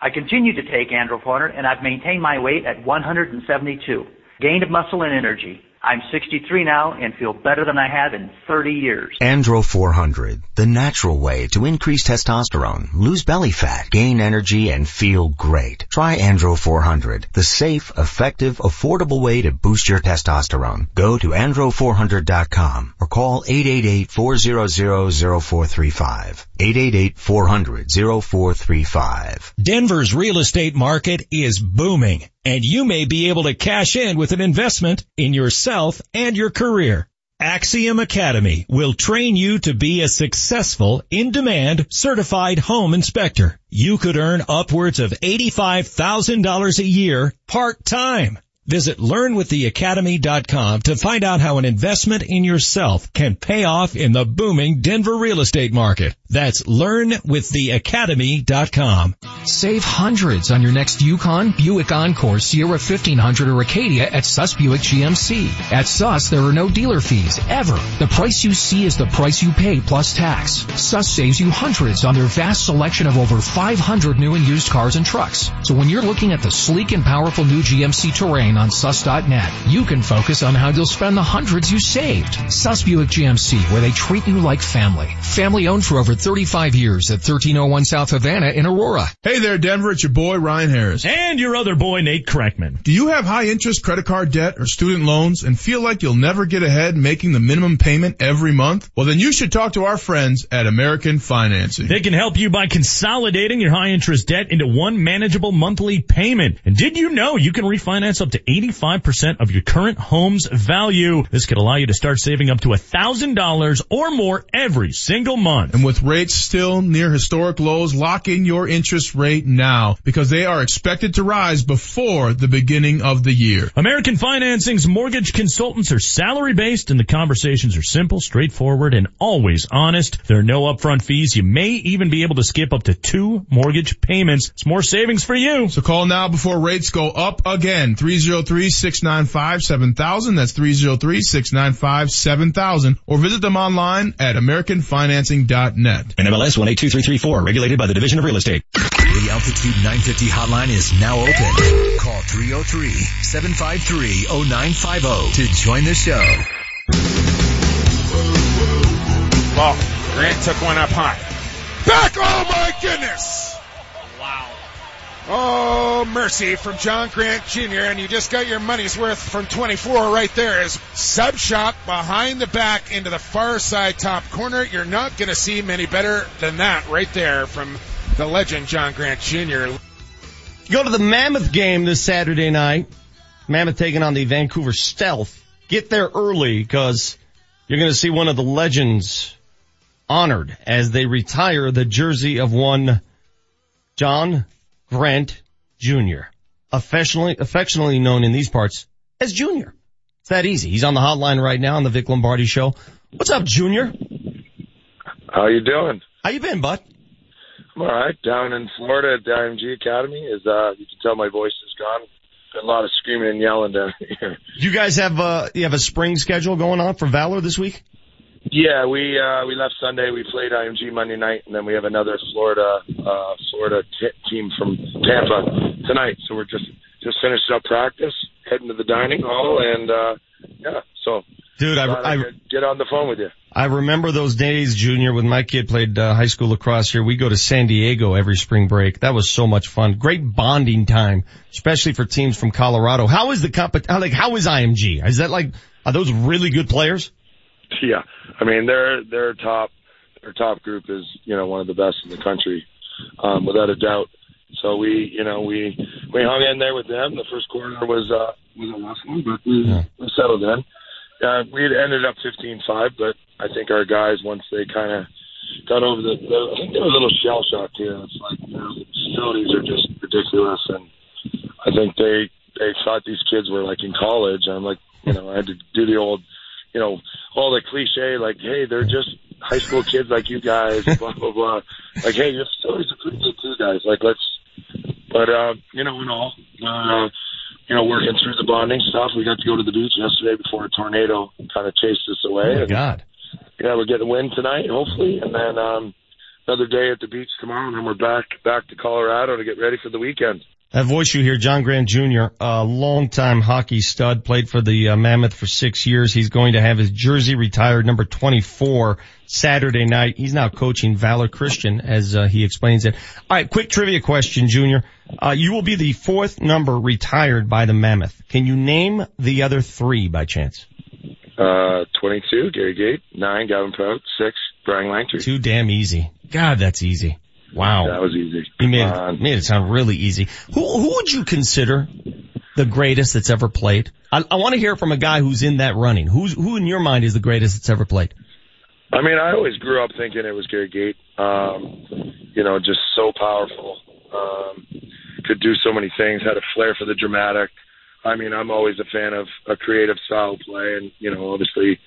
I continue to take Andro 400 and I've maintained my weight at 172. Gained muscle and energy. I'm 63 now and feel better than I have in 30 years. Andro 400, the natural way to increase testosterone, lose belly fat, gain energy, and feel great. Try Andro 400, the safe, effective, affordable way to boost your testosterone. Go to andro400.com or call 888-400-0435. 888-400-0435. Denver's real estate market is booming and you may be able to cash in with an investment in yourself and your career. Axiom Academy will train you to be a successful, in-demand, certified home inspector. You could earn upwards of $85,000 a year part-time. Visit learnwiththeacademy.com to find out how an investment in yourself can pay off in the booming Denver real estate market. That's learnwiththeacademy.com. Save hundreds on your next Yukon, Buick Encore, Sierra 1500 or Acadia at Suss Buick GMC. At Suss, there are no dealer fees, ever. The price you see is the price you pay plus tax. Suss saves you hundreds on their vast selection of over 500 new and used cars and trucks. So when you're looking at the sleek and powerful new GMC Terrain on sus.net, you can focus on how you'll spend the hundreds you saved. Suss Buick GMC, where they treat you like family. Family owned for over 35 years at 1301 South Havana in Aurora. Hey there, Denver. It's your boy, Ryan Harris. And your other boy, Nate Kreckman. Do you have high interest credit card debt or student loans and feel like you'll never get ahead making the minimum payment every month? Well, then you should talk to our friends at American Financing. They can help you by consolidating your high interest debt into one manageable monthly payment. And did you know you can refinance up to 85% of your current home's value? This could allow you to start saving up to $1,000 or more every single month. And with rates still near historic lows, lock in your interest rate now because they are expected to rise before the beginning of the year. American Financing's mortgage consultants are salary based and the conversations are simple, straightforward, and always honest. There are no upfront fees. You may even be able to skip up to two mortgage payments. It's more savings for you. So call now before rates go up again. 303-695-7000. That's 303-695-7000 or visit them online at americanfinancing.net. NMLS 182334, regulated by the Division of Real Estate. The Altitude 950 hotline is now open. Call 303-753-0950 to join the show. Well, Grant took one up high. Back, oh my goodness! Oh, mercy from John Grant Jr. And you just got your money's worth from 24 right there is sub shot behind the back into the far side top corner. You're not going to see many better than that right there from the legend John Grant Jr. Go to the Mammoth game this Saturday night. Mammoth taking on the Vancouver Stealth. Get there early because you're going to see one of the legends honored as they retire the jersey of one John Grant Jr., affectionately, affectionately known in these parts as Junior. It's that easy. He's on the hotline right now on the Vic Lombardi show. What's up, Junior? How you doing? How you been, bud? I'm all right. Down in Florida at the IMG Academy, as uh, you can tell, my voice is gone. Been a lot of screaming and yelling down here. You guys have uh you have a spring schedule going on for Valor this week? Yeah, we uh, we left Sunday. We played IMG Monday night, and then we have another Florida uh, Florida t- team from Tampa tonight. So we're just just finished up practice, heading to the dining hall, and uh, yeah. So, dude, I, I, get on the phone with you. I remember those days, Junior, when my kid played uh, high school lacrosse here. We go to San Diego every spring break. That was so much fun. Great bonding time, especially for teams from Colorado. How is the comp? Like how is IMG? Is that like are those really good players? Yeah, I mean their their top their top group is you know one of the best in the country, um, without a doubt. So we you know we we hung in there with them. The first quarter was uh, was a rough one, but we, we settled in. Uh, we had ended up 15-5, but I think our guys once they kind of got over the, the I think they were a little shell shocked here. It's like you know, the facilities are just ridiculous, and I think they they thought these kids were like in college. I'm like you know I had to do the old you know, all the cliche, like, hey, they're just high school kids like you guys, blah, blah, blah. Like, hey, your facilities are pretty good too, guys. Like, let's, but, uh, you know, in all, uh, you know, working through the bonding stuff, we got to go to the beach yesterday before a tornado kind of chased us away. Oh my God. Yeah, we're getting a win tonight, hopefully, and then, um, another day at the beach tomorrow, and then we're back, back to Colorado to get ready for the weekend. That voice you hear, John Grant Jr., a longtime hockey stud, played for the uh, Mammoth for six years. He's going to have his jersey retired, number 24, Saturday night. He's now coaching Valor Christian, as uh, he explains it. All right, quick trivia question, Junior. Uh, you will be the fourth number retired by the Mammoth. Can you name the other three by chance? Uh, 22, Gary Gait, 9, Gavin Prout, 6, Brian Langtry. Too damn easy. God, that's easy. Wow. That was easy. You made it, made it sound really easy. Who who would you consider the greatest that's ever played? I, I want to hear from a guy who's in that running. Who's who in your mind is the greatest that's ever played? I mean, I always grew up thinking it was Gary Gait. Um, you know, just so powerful. Um, could do so many things. Had a flair for the dramatic. I mean, I'm always a fan of a creative style play, and you know, obviously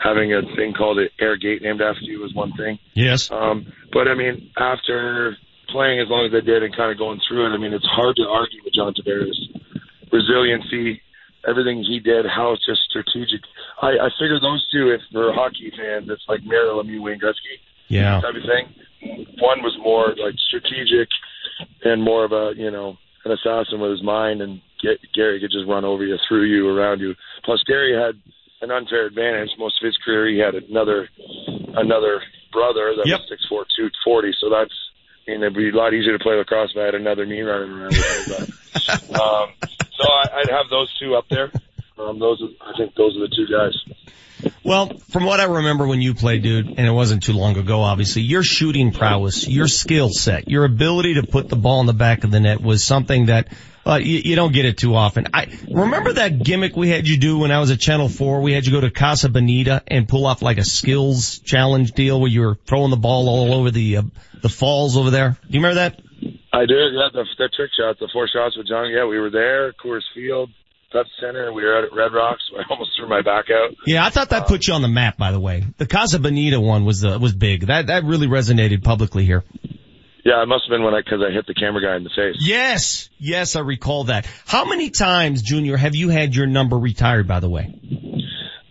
having a thing called an Air Gait named after you was one thing. Yes. Um, but I mean, after playing as long as I did and kind of going through it, I mean, it's hard to argue with John Tavares. Resiliency, everything he did, how it's just strategic. I, I figure those two, if for a hockey fan, that's like Mario Lemieux, Wayne Gretzky Yeah. type of thing. One was more like strategic and more of a, you know, an assassin with his mind, and Ga- Gary could just run over you, through you, around you. Plus, Gary had an unfair advantage. Most of his career, he had another another brother that Yep. was six four two forty. So that's, I mean, it'd be a lot easier to play lacrosse if I had another knee running around. But, um, so I, I'd have those two up there. Um, those, are, I think, those are the two guys. Well, from what I remember when you played, dude, and it wasn't too long ago, obviously, your shooting prowess, your skill set, your ability to put the ball in the back of the net was something that uh, you, you don't get it too often. I remember that gimmick we had you do when I was at Channel 4. We had you go to Casa Bonita and pull off like a skills challenge deal where you were throwing the ball all over the uh, the falls over there. Do you remember that? I did, yeah, the, the trick shots, the four shots with John. Yeah, we were there, Coors Field, Pepsi Center. We were out at Red Rocks. I almost threw my back out. Yeah, I thought that put you on the map. By the way, the Casa Bonita one was uh, was big. That that really resonated publicly here. Yeah, it must have been when I, cause I hit the camera guy in the face. Yes, yes, I recall that. How many times, Junior, have you had your number retired? By the way,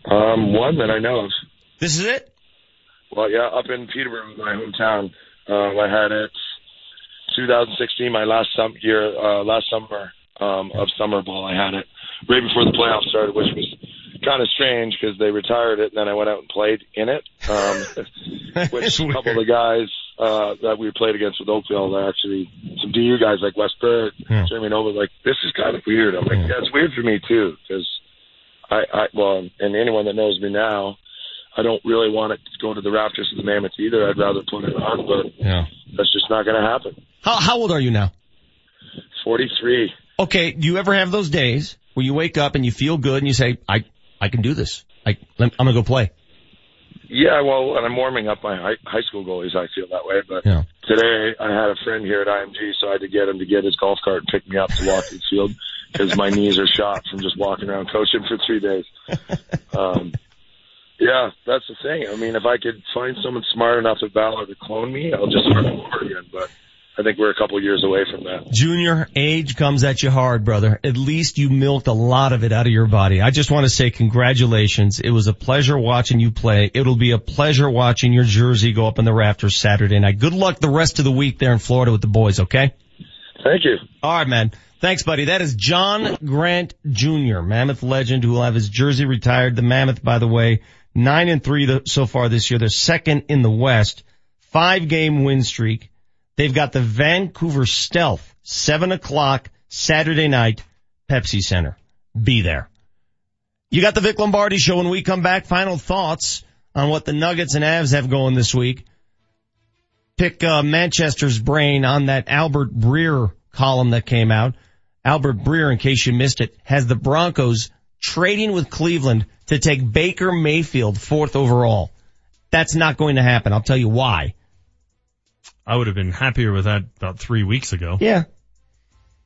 Um, one that I know of. this is it. Well, yeah, up in Peterborough, my hometown. Um, I had it 2016, my last sum year, uh, last summer, um, of summer ball. I had it right before the playoffs started, which was kind of strange because they retired it and then I went out and played in it. Um, which a couple of the guys, uh, that we played against with Oakville, are actually some DU guys like Wes Berg, Yeah. Jeremy Noble, like, this is kind of weird. I'm like, yeah, it's weird for me too, because I, I, well, and anyone that knows me now, I don't really want it to go to the rafters of the Mammoth either. I'd rather put it on, but Yeah. that's just not going to happen. How how old are you now? 43. Okay, do you ever have those days where you wake up and you feel good and you say, I I can do this. I I'm gonna go play. Yeah, well, when I'm warming up my high, high school goalies, I feel that way. But Yeah. today I had a friend here at IMG, so I had to get him to get his golf cart and pick me up to walk to the field because my knees are shot from just walking around coaching for three days. Um, yeah, that's the thing. I mean, if I could find someone smart enough at Valor to clone me, I'll just start over again. But I think we're a couple years away from that. Junior, age comes at you hard, brother. At least you milked a lot of it out of your body. I just want to say congratulations. It was a pleasure watching you play. It'll be a pleasure watching your jersey go up in the rafters Saturday night. Good luck the rest of the week there in Florida with the boys, okay? Thank you. All right, man. Thanks, buddy. That is John Grant Jr., Mammoth legend, who will have his jersey retired. The Mammoth, by the way, nine and three so far this year. They're second in the West. Five game win streak. They've got the Vancouver Stealth, seven o'clock Saturday night, Pepsi Center. Be there. You got the Vic Lombardi show when we come back. Final thoughts on what the Nuggets and Avs have going this week. Pick uh, Manchester's brain on that Albert Breer column that came out. Albert Breer, in case you missed it, has the Broncos trading with Cleveland to take Baker Mayfield fourth overall. That's not going to happen. I'll tell you why. I would have been happier with that about three weeks ago. Yeah.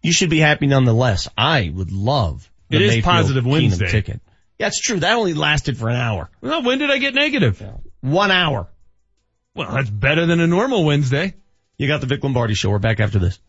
You should be happy nonetheless. I would love the It is Mayfield positive Keenum Wednesday. ticket. Yeah, it's true. That only lasted for an hour. Well, when did I get negative? One hour. Well, that's better than a normal Wednesday. You got the Vic Lombardi show. We're back after this.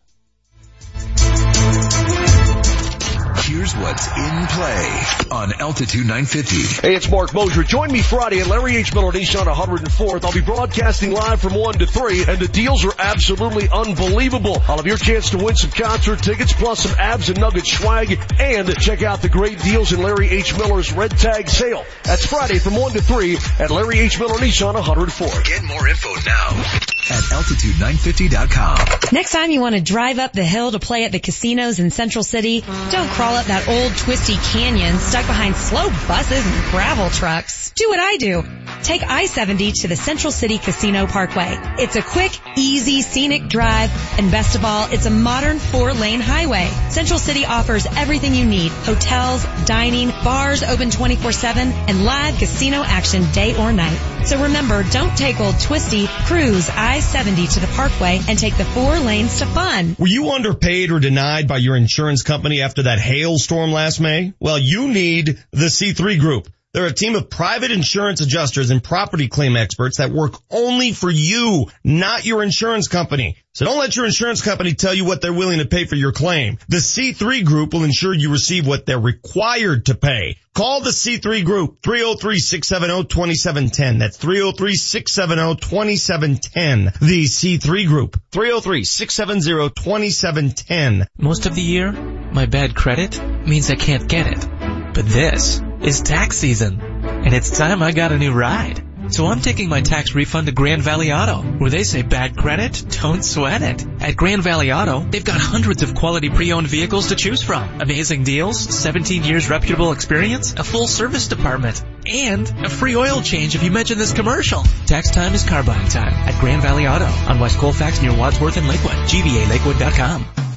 Here's what's in play on Altitude 950. Hey, it's Mark Mosier. Join me Friday at Larry H. Miller Nissan 104th. I'll be broadcasting live from 1 to 3, and the deals are absolutely unbelievable. I'll have your chance to win some concert tickets, plus some Avs and nugget swag, and check out the great deals in Larry H. Miller's Red Tag sale. That's Friday from 1 to 3 at Larry H. Miller Nissan 104th. Get more info now at altitude950.com. Next time you want to drive up the hill to play at the casinos in Central City, don't crawl up that old twisty canyon stuck behind slow buses and gravel trucks. Do what I do. take I-70 to the Central City Casino Parkway. It's a quick, easy, scenic drive, and best of all, it's a modern four-lane highway. Central City offers everything you need. Hotels, dining, bars open 24-7, and live casino action day or night. So remember, don't take old twisty, cruise I-70 to the Parkway and take the four lanes to fun. Were you underpaid or denied by your insurance company after that hailstorm last May? Well, you need the C3 Group. They're a team of private insurance adjusters and property claim experts that work only for you, not your insurance company. So don't let your insurance company tell you what they're willing to pay for your claim. The C3 Group will ensure you receive what they're required to pay. Call the C3 Group, 303-670-2710. That's 303-670-2710. The C3 Group, 303-670-2710. Most of the year, my bad credit means I can't get it. But this is tax season, and it's time I got a new ride. So I'm taking my tax refund to Grand Valley Auto, where they say bad credit, don't sweat it. At Grand Valley Auto, they've got hundreds of quality pre-owned vehicles to choose from. Amazing deals, 17 years reputable experience, a full service department, and a free oil change if you mention this commercial. Tax time is car buying time at Grand Valley Auto on West Colfax near Wadsworth and Lakewood. GVALakewood.com.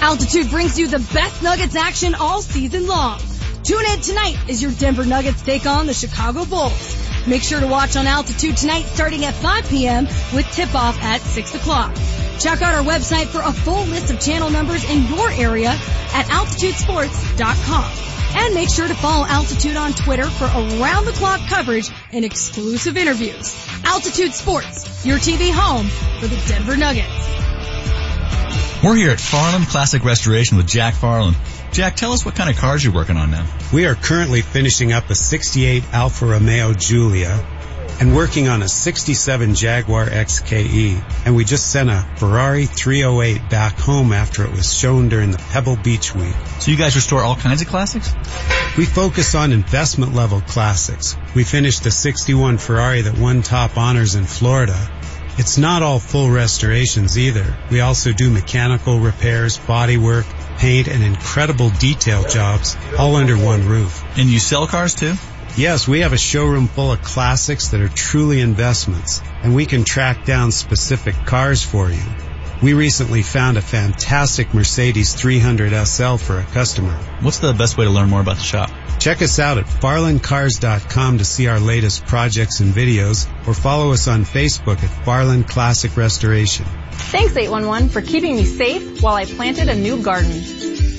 Altitude brings you the best Nuggets action all season long. Tune in tonight as your Denver Nuggets take on the Chicago Bulls. Make sure to watch on Altitude tonight starting at 5 p.m. with tip-off at 6 o'clock. Check out our website for a full list of channel numbers in your area at altitudesports.com. And make sure to follow Altitude on Twitter for around the clock coverage and exclusive interviews. Altitude Sports, your TV home for the Denver Nuggets. We're here at Farland Classic Restoration with Jack Farland. Jack, tell us what kind of cars you're working on now. We are currently finishing up a 68 Alfa Romeo Giulia and working on a 67 Jaguar XKE. And we just sent a Ferrari 308 back home after it was shown during the Pebble Beach week. So you guys restore all kinds of classics? We focus on investment level classics. We finished a 61 Ferrari that won top honors in Florida it's not all full restorations either. We also do mechanical repairs, body work, paint, and incredible detail jobs all under one roof. And you sell cars too? Yes, we have a showroom full of classics that are truly investments, and we can track down specific cars for you. We recently found a fantastic Mercedes 300 SL for a customer. What's the best way to learn more about the shop? Check us out at farlandcars.com to see our latest projects and videos or follow us on Facebook at Farland Classic Restoration. Thanks 811 for keeping me safe while I planted a new garden.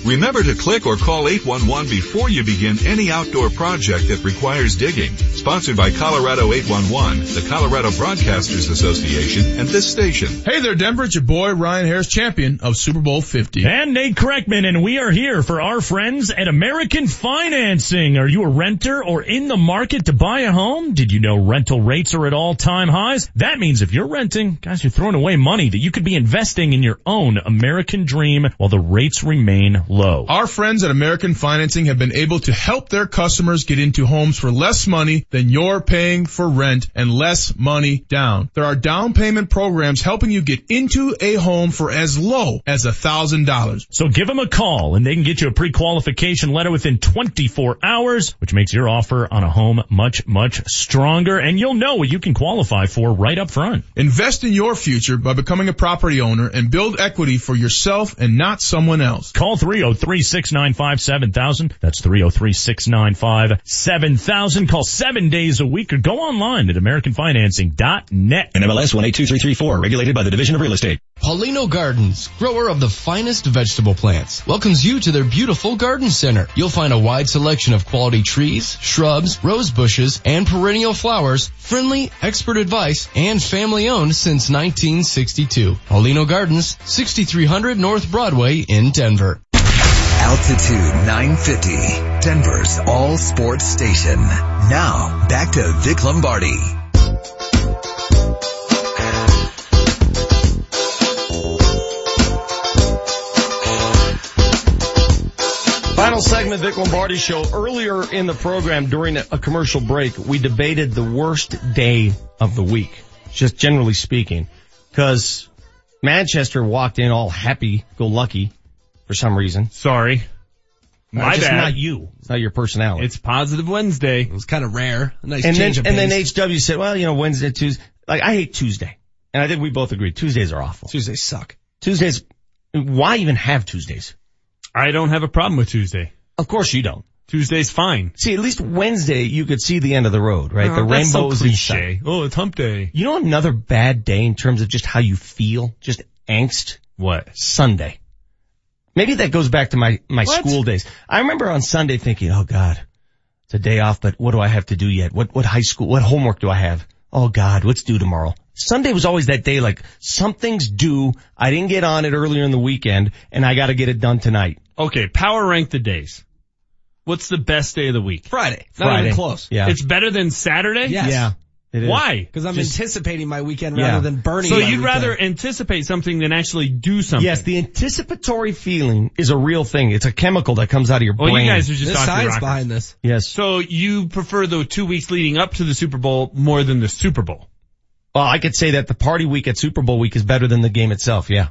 Remember to click or call 811 before you begin any outdoor project that requires digging. Sponsored by Colorado 811, the Colorado Broadcasters Association, and this station. Hey there, Denver. It's your boy Ryan Harris, champion of Super Bowl 50. And Nate Kreckman, and we are here for our friends at American Financing. Are you a renter or in the market to buy a home? Did you know rental rates are at all-time highs? That means if you're renting, guys, you're throwing away money that you could be investing in your own American dream while the rates remain low. Our friends at American Financing have been able to help their customers get into homes for less money than you're paying for rent and less money down. There are down payment programs helping you get into a home for as low as a thousand dollars. So give them a call and they can get you a pre-qualification letter within 24 hours, which makes your offer on a home much, much stronger and you'll know what you can qualify for right up front. Invest in your future by becoming a property owner and build equity for yourself and not someone else. Call 303-695-7000. That's 303-695-7000. Call seven days a week or go online at AmericanFinancing.net. NMLS 182334, regulated by the Division of Real Estate. Paulino Gardens, grower of the finest vegetable plants, welcomes you to their beautiful garden center. You'll find a wide selection of quality trees, shrubs, rose bushes, and perennial flowers, friendly, expert advice, and family owned since 1962 to Paulino Gardens, 6300 North Broadway in Denver. Altitude 950, Denver's all sports station. Now, back to Vic Lombardi. Final segment, Vic Lombardi show. Earlier in the program, during a commercial break, we debated the worst day of the week, just generally speaking, because Manchester walked in all happy, go lucky, for some reason. Sorry, My bad. Not you. It's not your personality. It's Positive Wednesday. It was kind of rare. A nice and then, change of and then. HW said, well, you know, Wednesday, Tuesday, like I hate Tuesday. And I think we both agree Tuesdays are awful. Tuesdays suck. Tuesdays, why even have Tuesdays? I don't have a problem with Tuesday. Of course you don't. Tuesday's fine. See, at least Wednesday you could see the end of the road, right? Oh, the rainbow that's so rainbows and cliche. sun. Oh, it's hump day. You know another bad day in terms of just how you feel? Just angst? What? Sunday. Maybe that goes back to my, my What? school days. I remember on Sunday thinking, oh God, it's a day off, but what do I have to do yet? What, what high school, what homework do I have? Oh God, what's due tomorrow? Sunday was always that day like something's due. I didn't get on it earlier in the weekend and I gotta get it done tonight. Okay, power rank the days. What's the best day of the week? Friday. Not Friday. even close. Yeah. It's better than Saturday? Yes. Yeah. It is. Why? Because I'm Just- anticipating my weekend Yeah. rather than burning So my you'd weekend. rather anticipate something than actually do something? Yes, the anticipatory feeling is a real thing. It's a chemical that comes out of your Well, brain. you guys are just There's science Rockers. behind this. yes. So you prefer the two weeks leading up to the Super Bowl more than the Super Bowl? Well, I could say that the party week at Super Bowl week is better than the game itself. Yeah.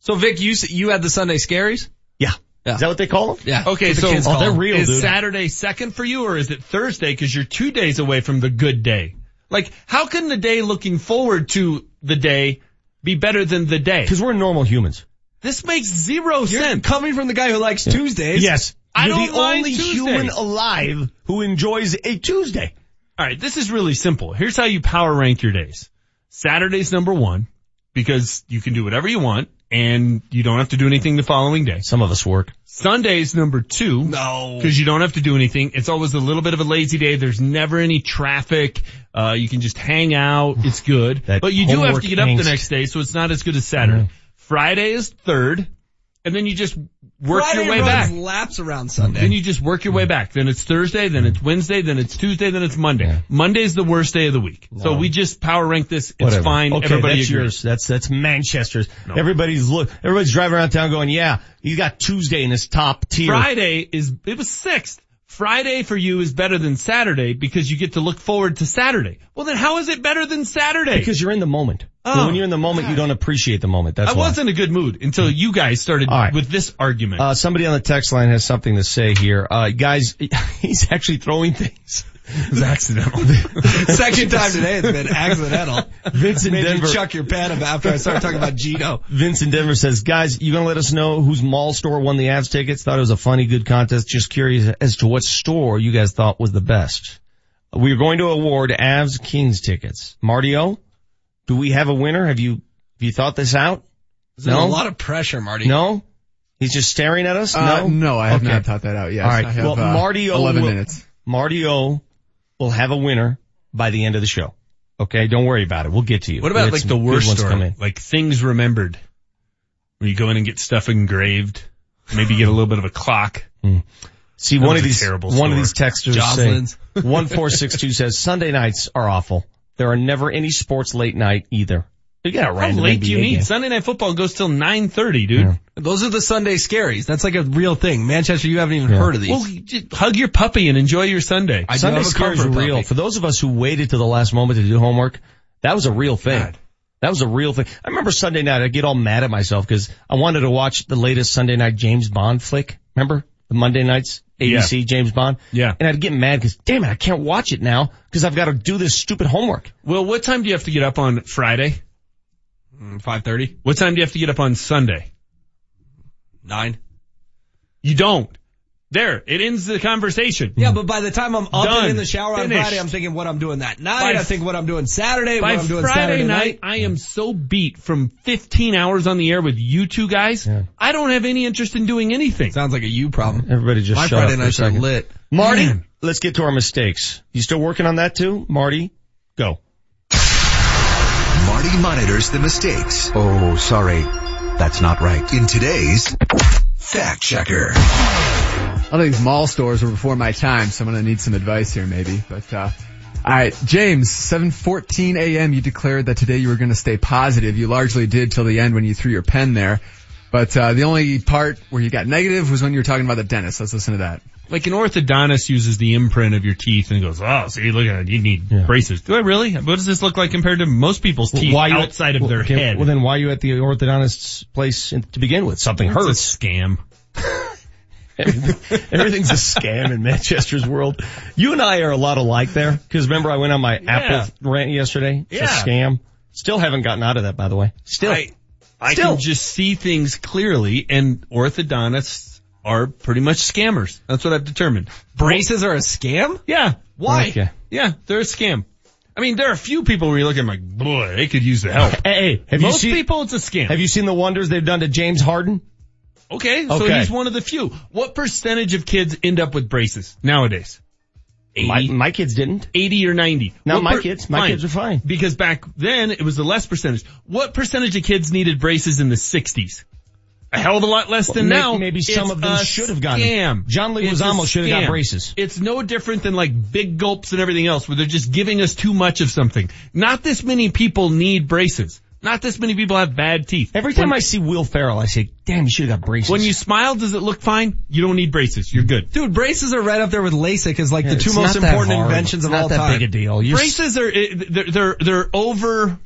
So Vic, you you had the Sunday scaries? Yeah. Yeah. Is that what they call them? Yeah. Okay, What the so kids Oh, they're them. real, is dude. Saturday second for you or is it Thursday because you're two days away from the good day? Like, how can the day looking forward to the day be better than the day? Because we're normal humans. This makes 0 You're sense. coming from the guy who likes Tuesdays. Yes. I You're don't the only Tuesdays. human alive who enjoys a Tuesday. Alright, this is really simple. Here's how you power rank your days. Saturday's number one because you can do whatever you want and you don't have to do anything the following day. Some of us work. Sunday's number two. No. Because you don't have to do anything. It's always a little bit of a lazy day. There's never any traffic. Uh, you can just hang out. It's good. But you do have to get up the next day, so it's not as good as Saturday. Friday is third. And then you just work Friday your way runs back. laps around Sunday. Then you just work your way back. Then it's Thursday, then it's Wednesday, then it's Tuesday, then it's Monday. Monday's the worst day of the week. So we just power rank this. It's Whatever. fine. Okay, Everybody that's agrees. yours. That's that's Manchester's. Everybody's look. Everybody's driving around town going, "Yeah, he's got Tuesday in his top tier." Friday is, it was sixth. Friday for you is better than Saturday because you get to look forward to Saturday. Well then how is it better than Saturday? because you're in the moment. Oh, when you're in the moment, you don't appreciate the moment. That's I why. was in a good mood until you guys started right. with this argument. Uh, somebody on the text line has something to say here. Uh, guys, he's actually throwing things. It was accidental. Second time today it's been accidental. Vince in Made Denver. you chuck your pen up after I started talking about Gino. Vince in Denver says, guys, you gonna let us know whose mall store won the Avs tickets? Thought it was a funny, good contest. Just curious as to what store you guys thought was the best. We're going to award Avs Kings tickets. Marty O, do we have a winner? Have you, have you thought this out? There's No? a lot of pressure, Marty. No? He's just staring at us? Uh, no? no, I have Okay. not thought that out yet. All right. I have, well, uh, Marty O 11 will, minutes. Marty O will have a winner by the end of the show. Okay, don't worry about it. We'll get to you. what about like the worst ones store? come in. Like things remembered. Where you go in and get stuff engraved. Maybe get a little bit of a clock. Hmm. See, That one of these, terrible one of these texters Joslins. say, 1462 says Sunday nights are awful. There are never any sports late night either. You got a How random late do you need? game. Sunday night football goes till 9.30, dude. Those are the Sunday scaries. That's like a real thing. Manchester, you haven't even Yeah. heard of these. Well, hug your puppy and enjoy your Sunday. I Sunday have a scares are real. puppy. For those of us who waited to the last moment to do homework, that was a real thing. God. That was a real thing. I remember Sunday night, I get all mad at myself because I wanted to watch the latest Sunday night James Bond flick. Remember? The Monday nights, ABC James Bond. Yeah. And I'd get mad because damn it, I can't watch it now because I've got to do this stupid homework. Well, what time do you have to get up on Friday? Mm, 5.30? What time do you have to get up on Sunday? 9? You don't. There, it ends the conversation. Yeah, but by the time I'm up Done. and in the shower on Finished. Friday, I'm thinking what I'm doing that night. By I f- think what I'm doing Saturday, By what I'm doing Friday Saturday night, I am so beat from 15 hours on the air with you two guys. I don't have any interest in doing anything. Sounds like a you problem. Everybody just My shut Friday up for a nights are lit. Marty, Man. let's get to our mistakes. You still working on that too? Marty, go. Marty monitors the mistakes Oh, sorry. That's not right. in today's Fact Checker. I think mall stores were before my time, so I'm gonna need some advice here maybe. But, uh, alright, James, 7.14 a.m. you declared that today you were gonna stay positive. You largely did till the end when you threw your pen there. But uh, the only part where you got negative was when you were talking about the dentist. Let's listen to that. Like an orthodontist uses the imprint of your teeth and goes, oh, see, look at it, you need braces. Do I really? What does this look like compared to most people's teeth Why you at- outside of well, their okay, head? Well, then why are you at the orthodontist's place in, to begin with? Something a hurts. scam. Everything- Everything's a scam in Manchester's world. You and I are a lot alike there. Cause remember I went on my Apple rant yesterday? It's Yeah. a scam. Still haven't gotten out of that by the way. Still. I, I Still. can just see things clearly and orthodontists are pretty much scammers. That's what I've determined. Braces are a scam? Yeah. Why? Okay. Yeah, they're a scam. I mean, there are a few people where you look at them like, boy, they could use the help. Hey, have you Most seen, people, it's a scam. have you seen the wonders they've done to James Harden? Okay, so Okay. he's one of the few. What percentage of kids end up with braces nowadays? 80, My, my kids didn't. 80 or 90. Not What my kids. My fine. kids are fine. Because back then it was the less percentage. What percentage of kids needed braces in the 60s? A hell of a lot less than May- now. maybe some It's of them should have gotten- scam. John It's a Leguizamo should have got braces. It's no different than like big gulps and everything else where they're just giving us too much of something. Not this many people need braces. Not this many people have bad teeth. Every time When- I see Will Ferrell, I say, damn, you should have got braces. when you smile, does it look fine? You don't need braces. You're good. Dude, braces are right up there with LASIK as like the two most not that important hard. inventions It's of not all that time. big a deal. You're braces are they're they're they're over.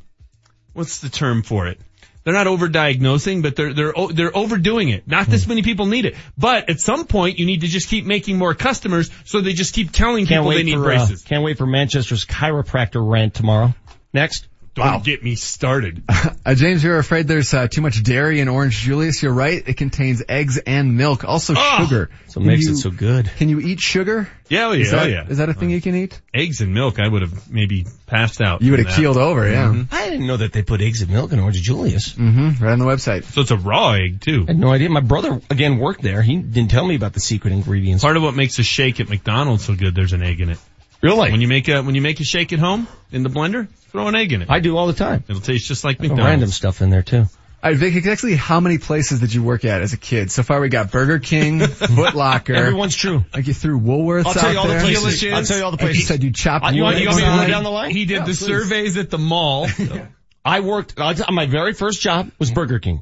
What's the term for it? They're not over-diagnosing, but they're they're they're overdoing it. Not Hmm. this many people need it, but at some point you need to just keep making more customers, so they just keep telling Can't people they need for, uh, braces. can't wait for Manchester's chiropractor rant tomorrow. Next. Don't get me started. Uh, James, you're afraid there's uh, too much dairy in Orange Julius. You're right. It contains eggs and milk, also Ah! sugar. So it makes you- it so good. Can you eat sugar? Yeah, oh Is yeah, oh that, yeah. is that a thing you can eat? Eggs and milk, I would have maybe passed out. You would have keeled over, yeah. Mhm. I didn't know that they put eggs and milk in Orange Julius. Mm-hmm. Right on the website. So it's a raw egg too. I had no idea. My brother, again, worked there. He didn't tell me about the secret ingredients. Part of what makes a shake at McDonald's so good, there's an egg in it. Really? When you make a when you make a shake at home in the blender, throw an egg in it. I do all the time. It'll taste just like Some McDonald's. Random stuff in there too. All right, Vic, exactly how many places did you work at as a kid? So far we got Burger King, Foot Locker. Everyone's true. Like you threw Woolworths I'll tell you out all the places. I'll tell you all the Like you said you chopped Uh, you want- you want me to go down the line? He did Yeah, the please. surveys at the mall. I worked, my very first job was Burger King.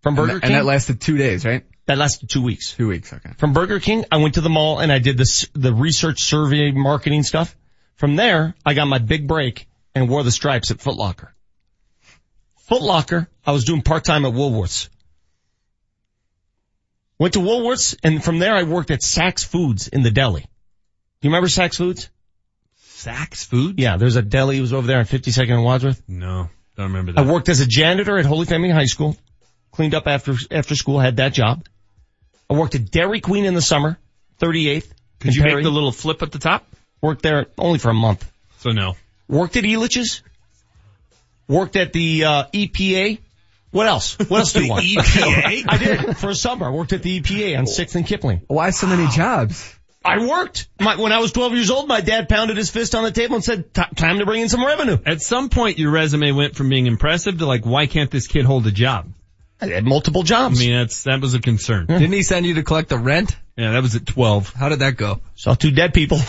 From Burger and, King, and that lasted two days, right? That lasted two weeks. Two weeks, okay. From Burger King, I went to the mall and I did this, the research survey marketing stuff. From there, I got my big break and wore the stripes at Foot Locker. Foot Locker, I was doing part-time at Woolworths. Went to Woolworths and from there I worked at Saks Foods in the deli. Do you remember Saks Foods? Saks Food? Yeah, there's a deli. It was over there on 52nd and Wadsworth. No, don't remember that. I worked as a janitor at Holy Family High School. Cleaned up after, after school, had that job. I worked at Dairy Queen in the summer, 38th. Could you Perry. make the little flip at the top? Worked there only for a month. So no. Worked at Elitch's. Worked at the uh, EPA. What else? What else do you want? EPA? I did for a summer. I worked at the EPA on Sixth and Kipling. Why so many jobs? I worked. My, when I was 12 years old, my dad pounded his fist on the table and said, "Time to bring in some revenue." At some point your resume went from being impressive to like, why can't this kid hold a job? I had multiple jobs. I mean, that's, that was a concern. Didn't he send you to collect the rent? Yeah, that was at 12. How did that go? Saw two dead people.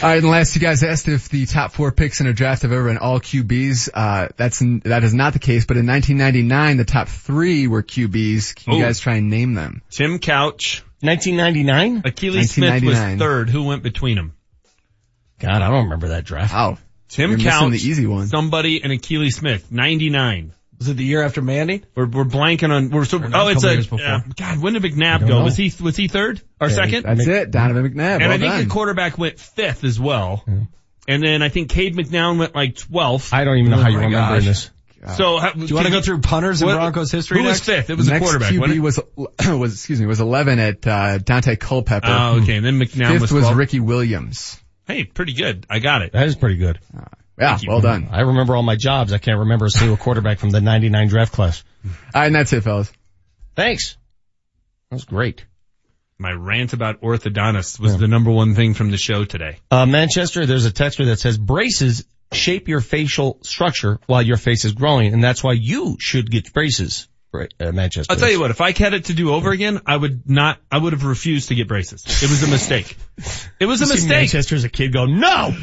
All right, and last you guys asked if the top four picks in a draft have ever been all QBs. Uh, that's that is not the case. But in 1999, the top three were QBs. Can you Oh. guys try and name them? Tim Couch, 1999. Akili Smith was third. Who went between them? God, I don't remember that draft. Wow, Tim You're Couch, the easy one. somebody, and Akili Smith. 99. Was it the year after Mandy? We're, we're blanking on, we're so, oh, it's couple a, years before. uh, God, when did McNabb go? know. Was he, was he third or Yeah, second? that's it. Donovan McNabb. and well I think done. the quarterback went fifth as well. And then I think Cade McNown went like 12th. I don't even know Oh how you're remembering gosh. this. So, how, Do you want to go through punters in Broncos history Who was fifth? It was a quarterback. wasn't QB was was excuse me was 11 at uh, Daunte Culpepper. Oh, okay. And then McNown Fifth was was Ricky Williams. Hey, pretty good. I got it. That is pretty good. Yeah, well done. I remember all my jobs. I can't remember a single quarterback from the 99 draft class. All right, and that's it, fellas. Thanks. That was great. My rant about orthodontists was the number one thing from the show today. Uh, Manchester, there's a texter that says braces shape your facial structure while your face is growing, and that's why you should get braces. Right, uh, Manchester. I'll tell you what, if I had it to do over again, I would not, I would have refused to get braces. It was a mistake. It was a You mistake. Manchester as a kid go, no,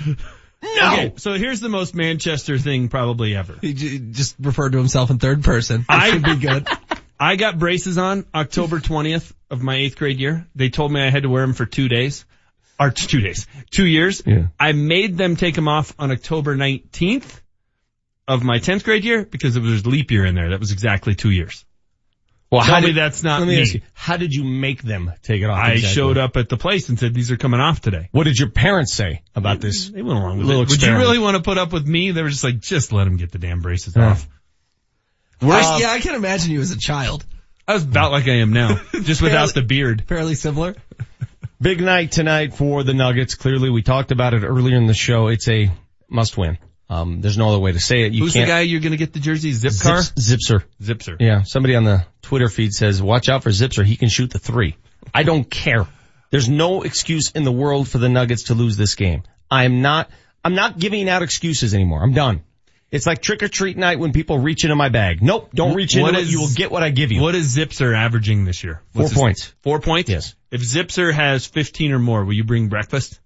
No. Okay, so here's the most Manchester thing probably ever. He j- just referred to himself in third person. I- should be good. I got braces on October 20th of my eighth grade year. They told me I had to wear them for two days. Or t- two days. Two years. Yeah. I made them take them off on October 19th of my 10th grade year because there was leap year in there. That was exactly two years. Well, Tell how me did- that's not let me me. ask you, how did you make them take it off? I exactly? showed up at the place and said, these are coming off today. What did your parents say about this? They went along with Little it. Would you really want to put up with me? They were just like, just let him get the damn braces Yeah. off. Worst, yeah, I can imagine you as a child. I was about like I am now, just without the beard. Fairly similar. Big night tonight for the Nuggets. Clearly, we talked about it earlier in the show. It's a must win. Um, there's no other way to say it. You Who's the guy you're going to get the jersey? Zip car? Zips, Zipser. Zipser. Yeah, somebody on the Twitter feed says, watch out for Zipser. He can shoot the three. I don't care. There's no excuse in the world for the Nuggets to lose this game. I'm not, I'm not giving out excuses anymore. I'm done. It's like trick or treat night when people reach into my bag. Nope, don't reach into What it. You will get what I give you. What is Zipser averaging this year? Four his- points. Four points? Yes. If Zipser has 15 or more, will you bring breakfast?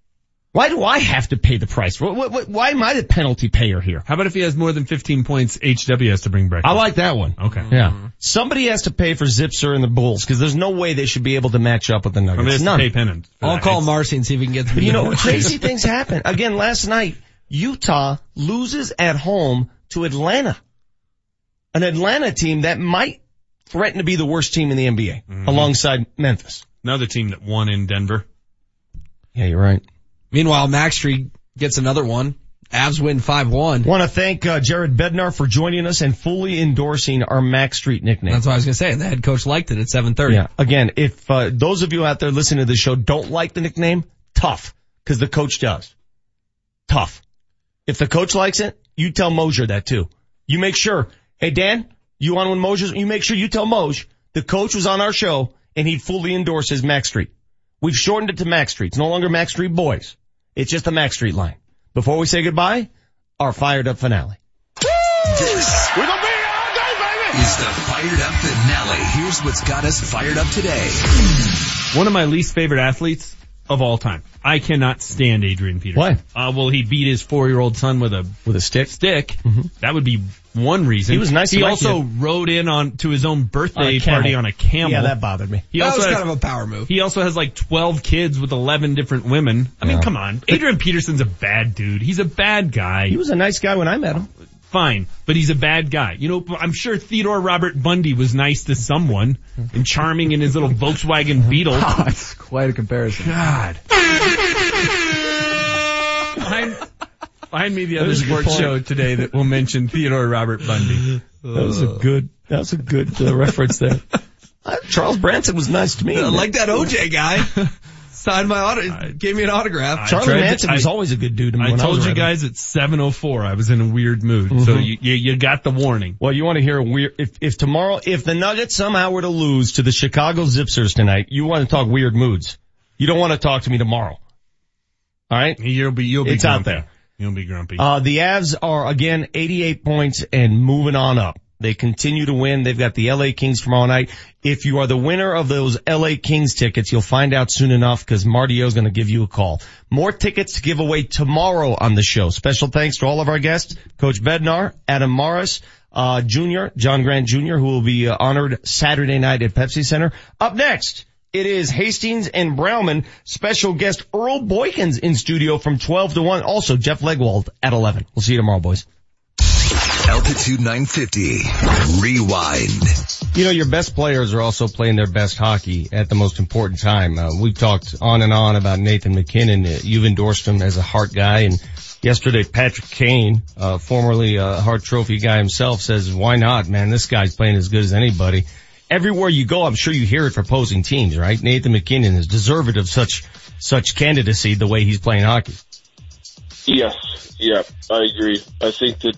Why do I have to pay the price? What, what, what, why am I the penalty payer here? How about if he has more than 15 points, HW has to bring breakfast? I like that one. Okay. Yeah. Somebody has to pay for Zipser and the Bulls because there's no way they should be able to match up with the Nuggets. Somebody has to None. pay pennant. I'll that. call It's- Marcy and see if we can get But you know, crazy things happen. Again, last night, Utah loses at home to Atlanta. An Atlanta team that might threaten to be the worst team in the NBA Mm-hmm. alongside Memphis. Another team that won in Denver. Yeah, you're right. Meanwhile, Mac Street gets another one. Avs win 5-1. Want to thank uh, Jared Bednar for joining us and fully endorsing our Mac Street nickname. That's what I was going to say. The head coach liked it at 7.30. Yeah. Again, if uh, those of you out there listening to the show don't like the nickname, tough, because the coach does. Tough. If the coach likes it, you tell Mosier that too. You make sure. Hey Dan, you on when Mosier's? You make sure you tell Moj the coach was on our show and he fully endorses Mac Street. We've shortened it to Mac Street. It's no longer Mac Street Boys. It's just the Mac Street line. Before we say goodbye, our fired up finale. This is the fired up finale. Here's what's got us fired up today. One of my least favorite athletes of all time. I cannot stand Adrian Peterson. Why? Uh, well, he beat his four-year-old son with a With a stick. stick. That would be one reason. He was nice He my also kid. rode in on to his own birthday a party on a camel. Yeah, that bothered me. He That also was has, kind of a power move. he also has like 12 kids with 11 different women. I mean, come on. Adrian Peterson's a bad dude. He's a bad guy. He was a nice guy when I met him. Fine, but he's a bad guy. You know, I'm sure Theodore Robert Bundy was nice to someone and charming in his little Volkswagen Beetle. That's quite a comparison. God. find, find me the other was a good sports show today that will mention Theodore Robert Bundy. That was a good, that was a good uh, reference there. Uh, Charles Manson was nice to me. I like that OJ guy. Signed my auto, gave me an autograph. Charlie tried to- Manson was I- always a good dude. to me I told was you guys at 7.04 I was in a weird mood, so Mhm. you, you, you got the warning. Well, you want to hear a weird, if, if tomorrow, if the Nuggets somehow were to lose to the Chicago Zipsers tonight, you want to talk weird moods. You don't want to talk to me tomorrow. Alright? You'll be, you'll be It's out there. You'll be grumpy. Uh, the Avs are again 88 points and moving on up. They continue to win. They've got the LA Kings tomorrow night. If you are the winner of those LA Kings tickets, you'll find out soon enough because Marty is going to give you a call. More tickets to give away tomorrow on the show. Special thanks to all of our guests, Coach Bednar, Adam Morris, uh, Jr., John Grant Jr., who will be uh, honored Saturday night at Pepsi Center. Up next, it is Hastings and Browman. Special guest Earl Boykins in studio from 12 to 1. Also Jeff Legwold at 11. We'll see you tomorrow, boys. Altitude 950. Rewind. You know, your best players are also playing their best hockey at the most important time. Uh, we've talked on and on about Nathan MacKinnon. Uh, you've endorsed him as a Hart guy and yesterday Patrick Kane, uh, formerly a Hart Trophy guy himself says, why not, man? This guy's playing as good as anybody. Everywhere you go, I'm sure you hear it for opposing teams, right? Nathan MacKinnon is deserved of such, such candidacy the way he's playing hockey. Yes, yeah, I agree. I think that,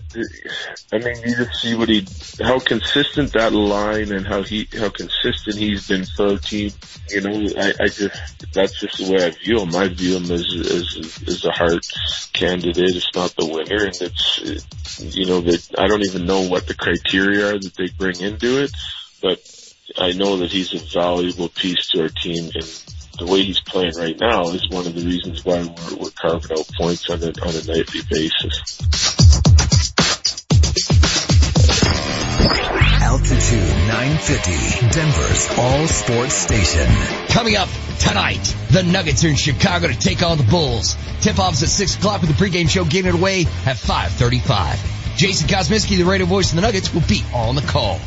I mean, you just see what he, how consistent that line and how he, how consistent he's been for our team. You know, I, I just, that's just the way I view him. I view him as, as, as a Hart candidate. It's not the winner and it's, you know, that I don't even know what the criteria are that they bring into it, but I know that he's a valuable piece to our team and the way he's playing right now is one of the reasons why we're, we're carving out points on a, on a nightly basis. Altitude 950, Denver's all sports station. Coming up tonight, the Nuggets are in Chicago to take on the Bulls. Tip-offs at 6 o'clock with the pregame show getting it away at 535. Jason Kosmicki, the radio voice of the Nuggets, will be on the call.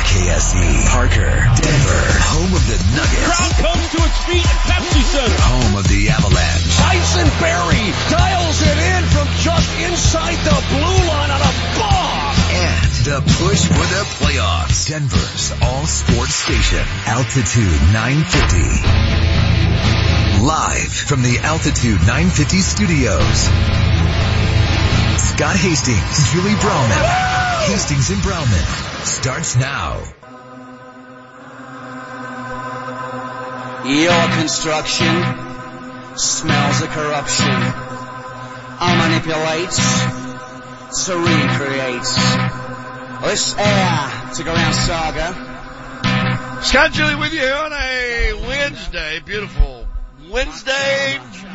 KKSE, Parker, Denver, home of the Nuggets. Crowd comes to its feet at Pepsi Center. Home of the Avalanche. Tyson Barrie dials it in from just inside the blue line on a bomb. And the push for the playoffs. Denver's all sports station. Altitude 950. Live from the Altitude 950 studios. Scott Hastings, Julie Browman. Hastings and Browman starts now. Your construction smells of corruption. I manipulate to recreate. This air to go around saga. Scott Julie with you on a Wednesday, beautiful Wednesday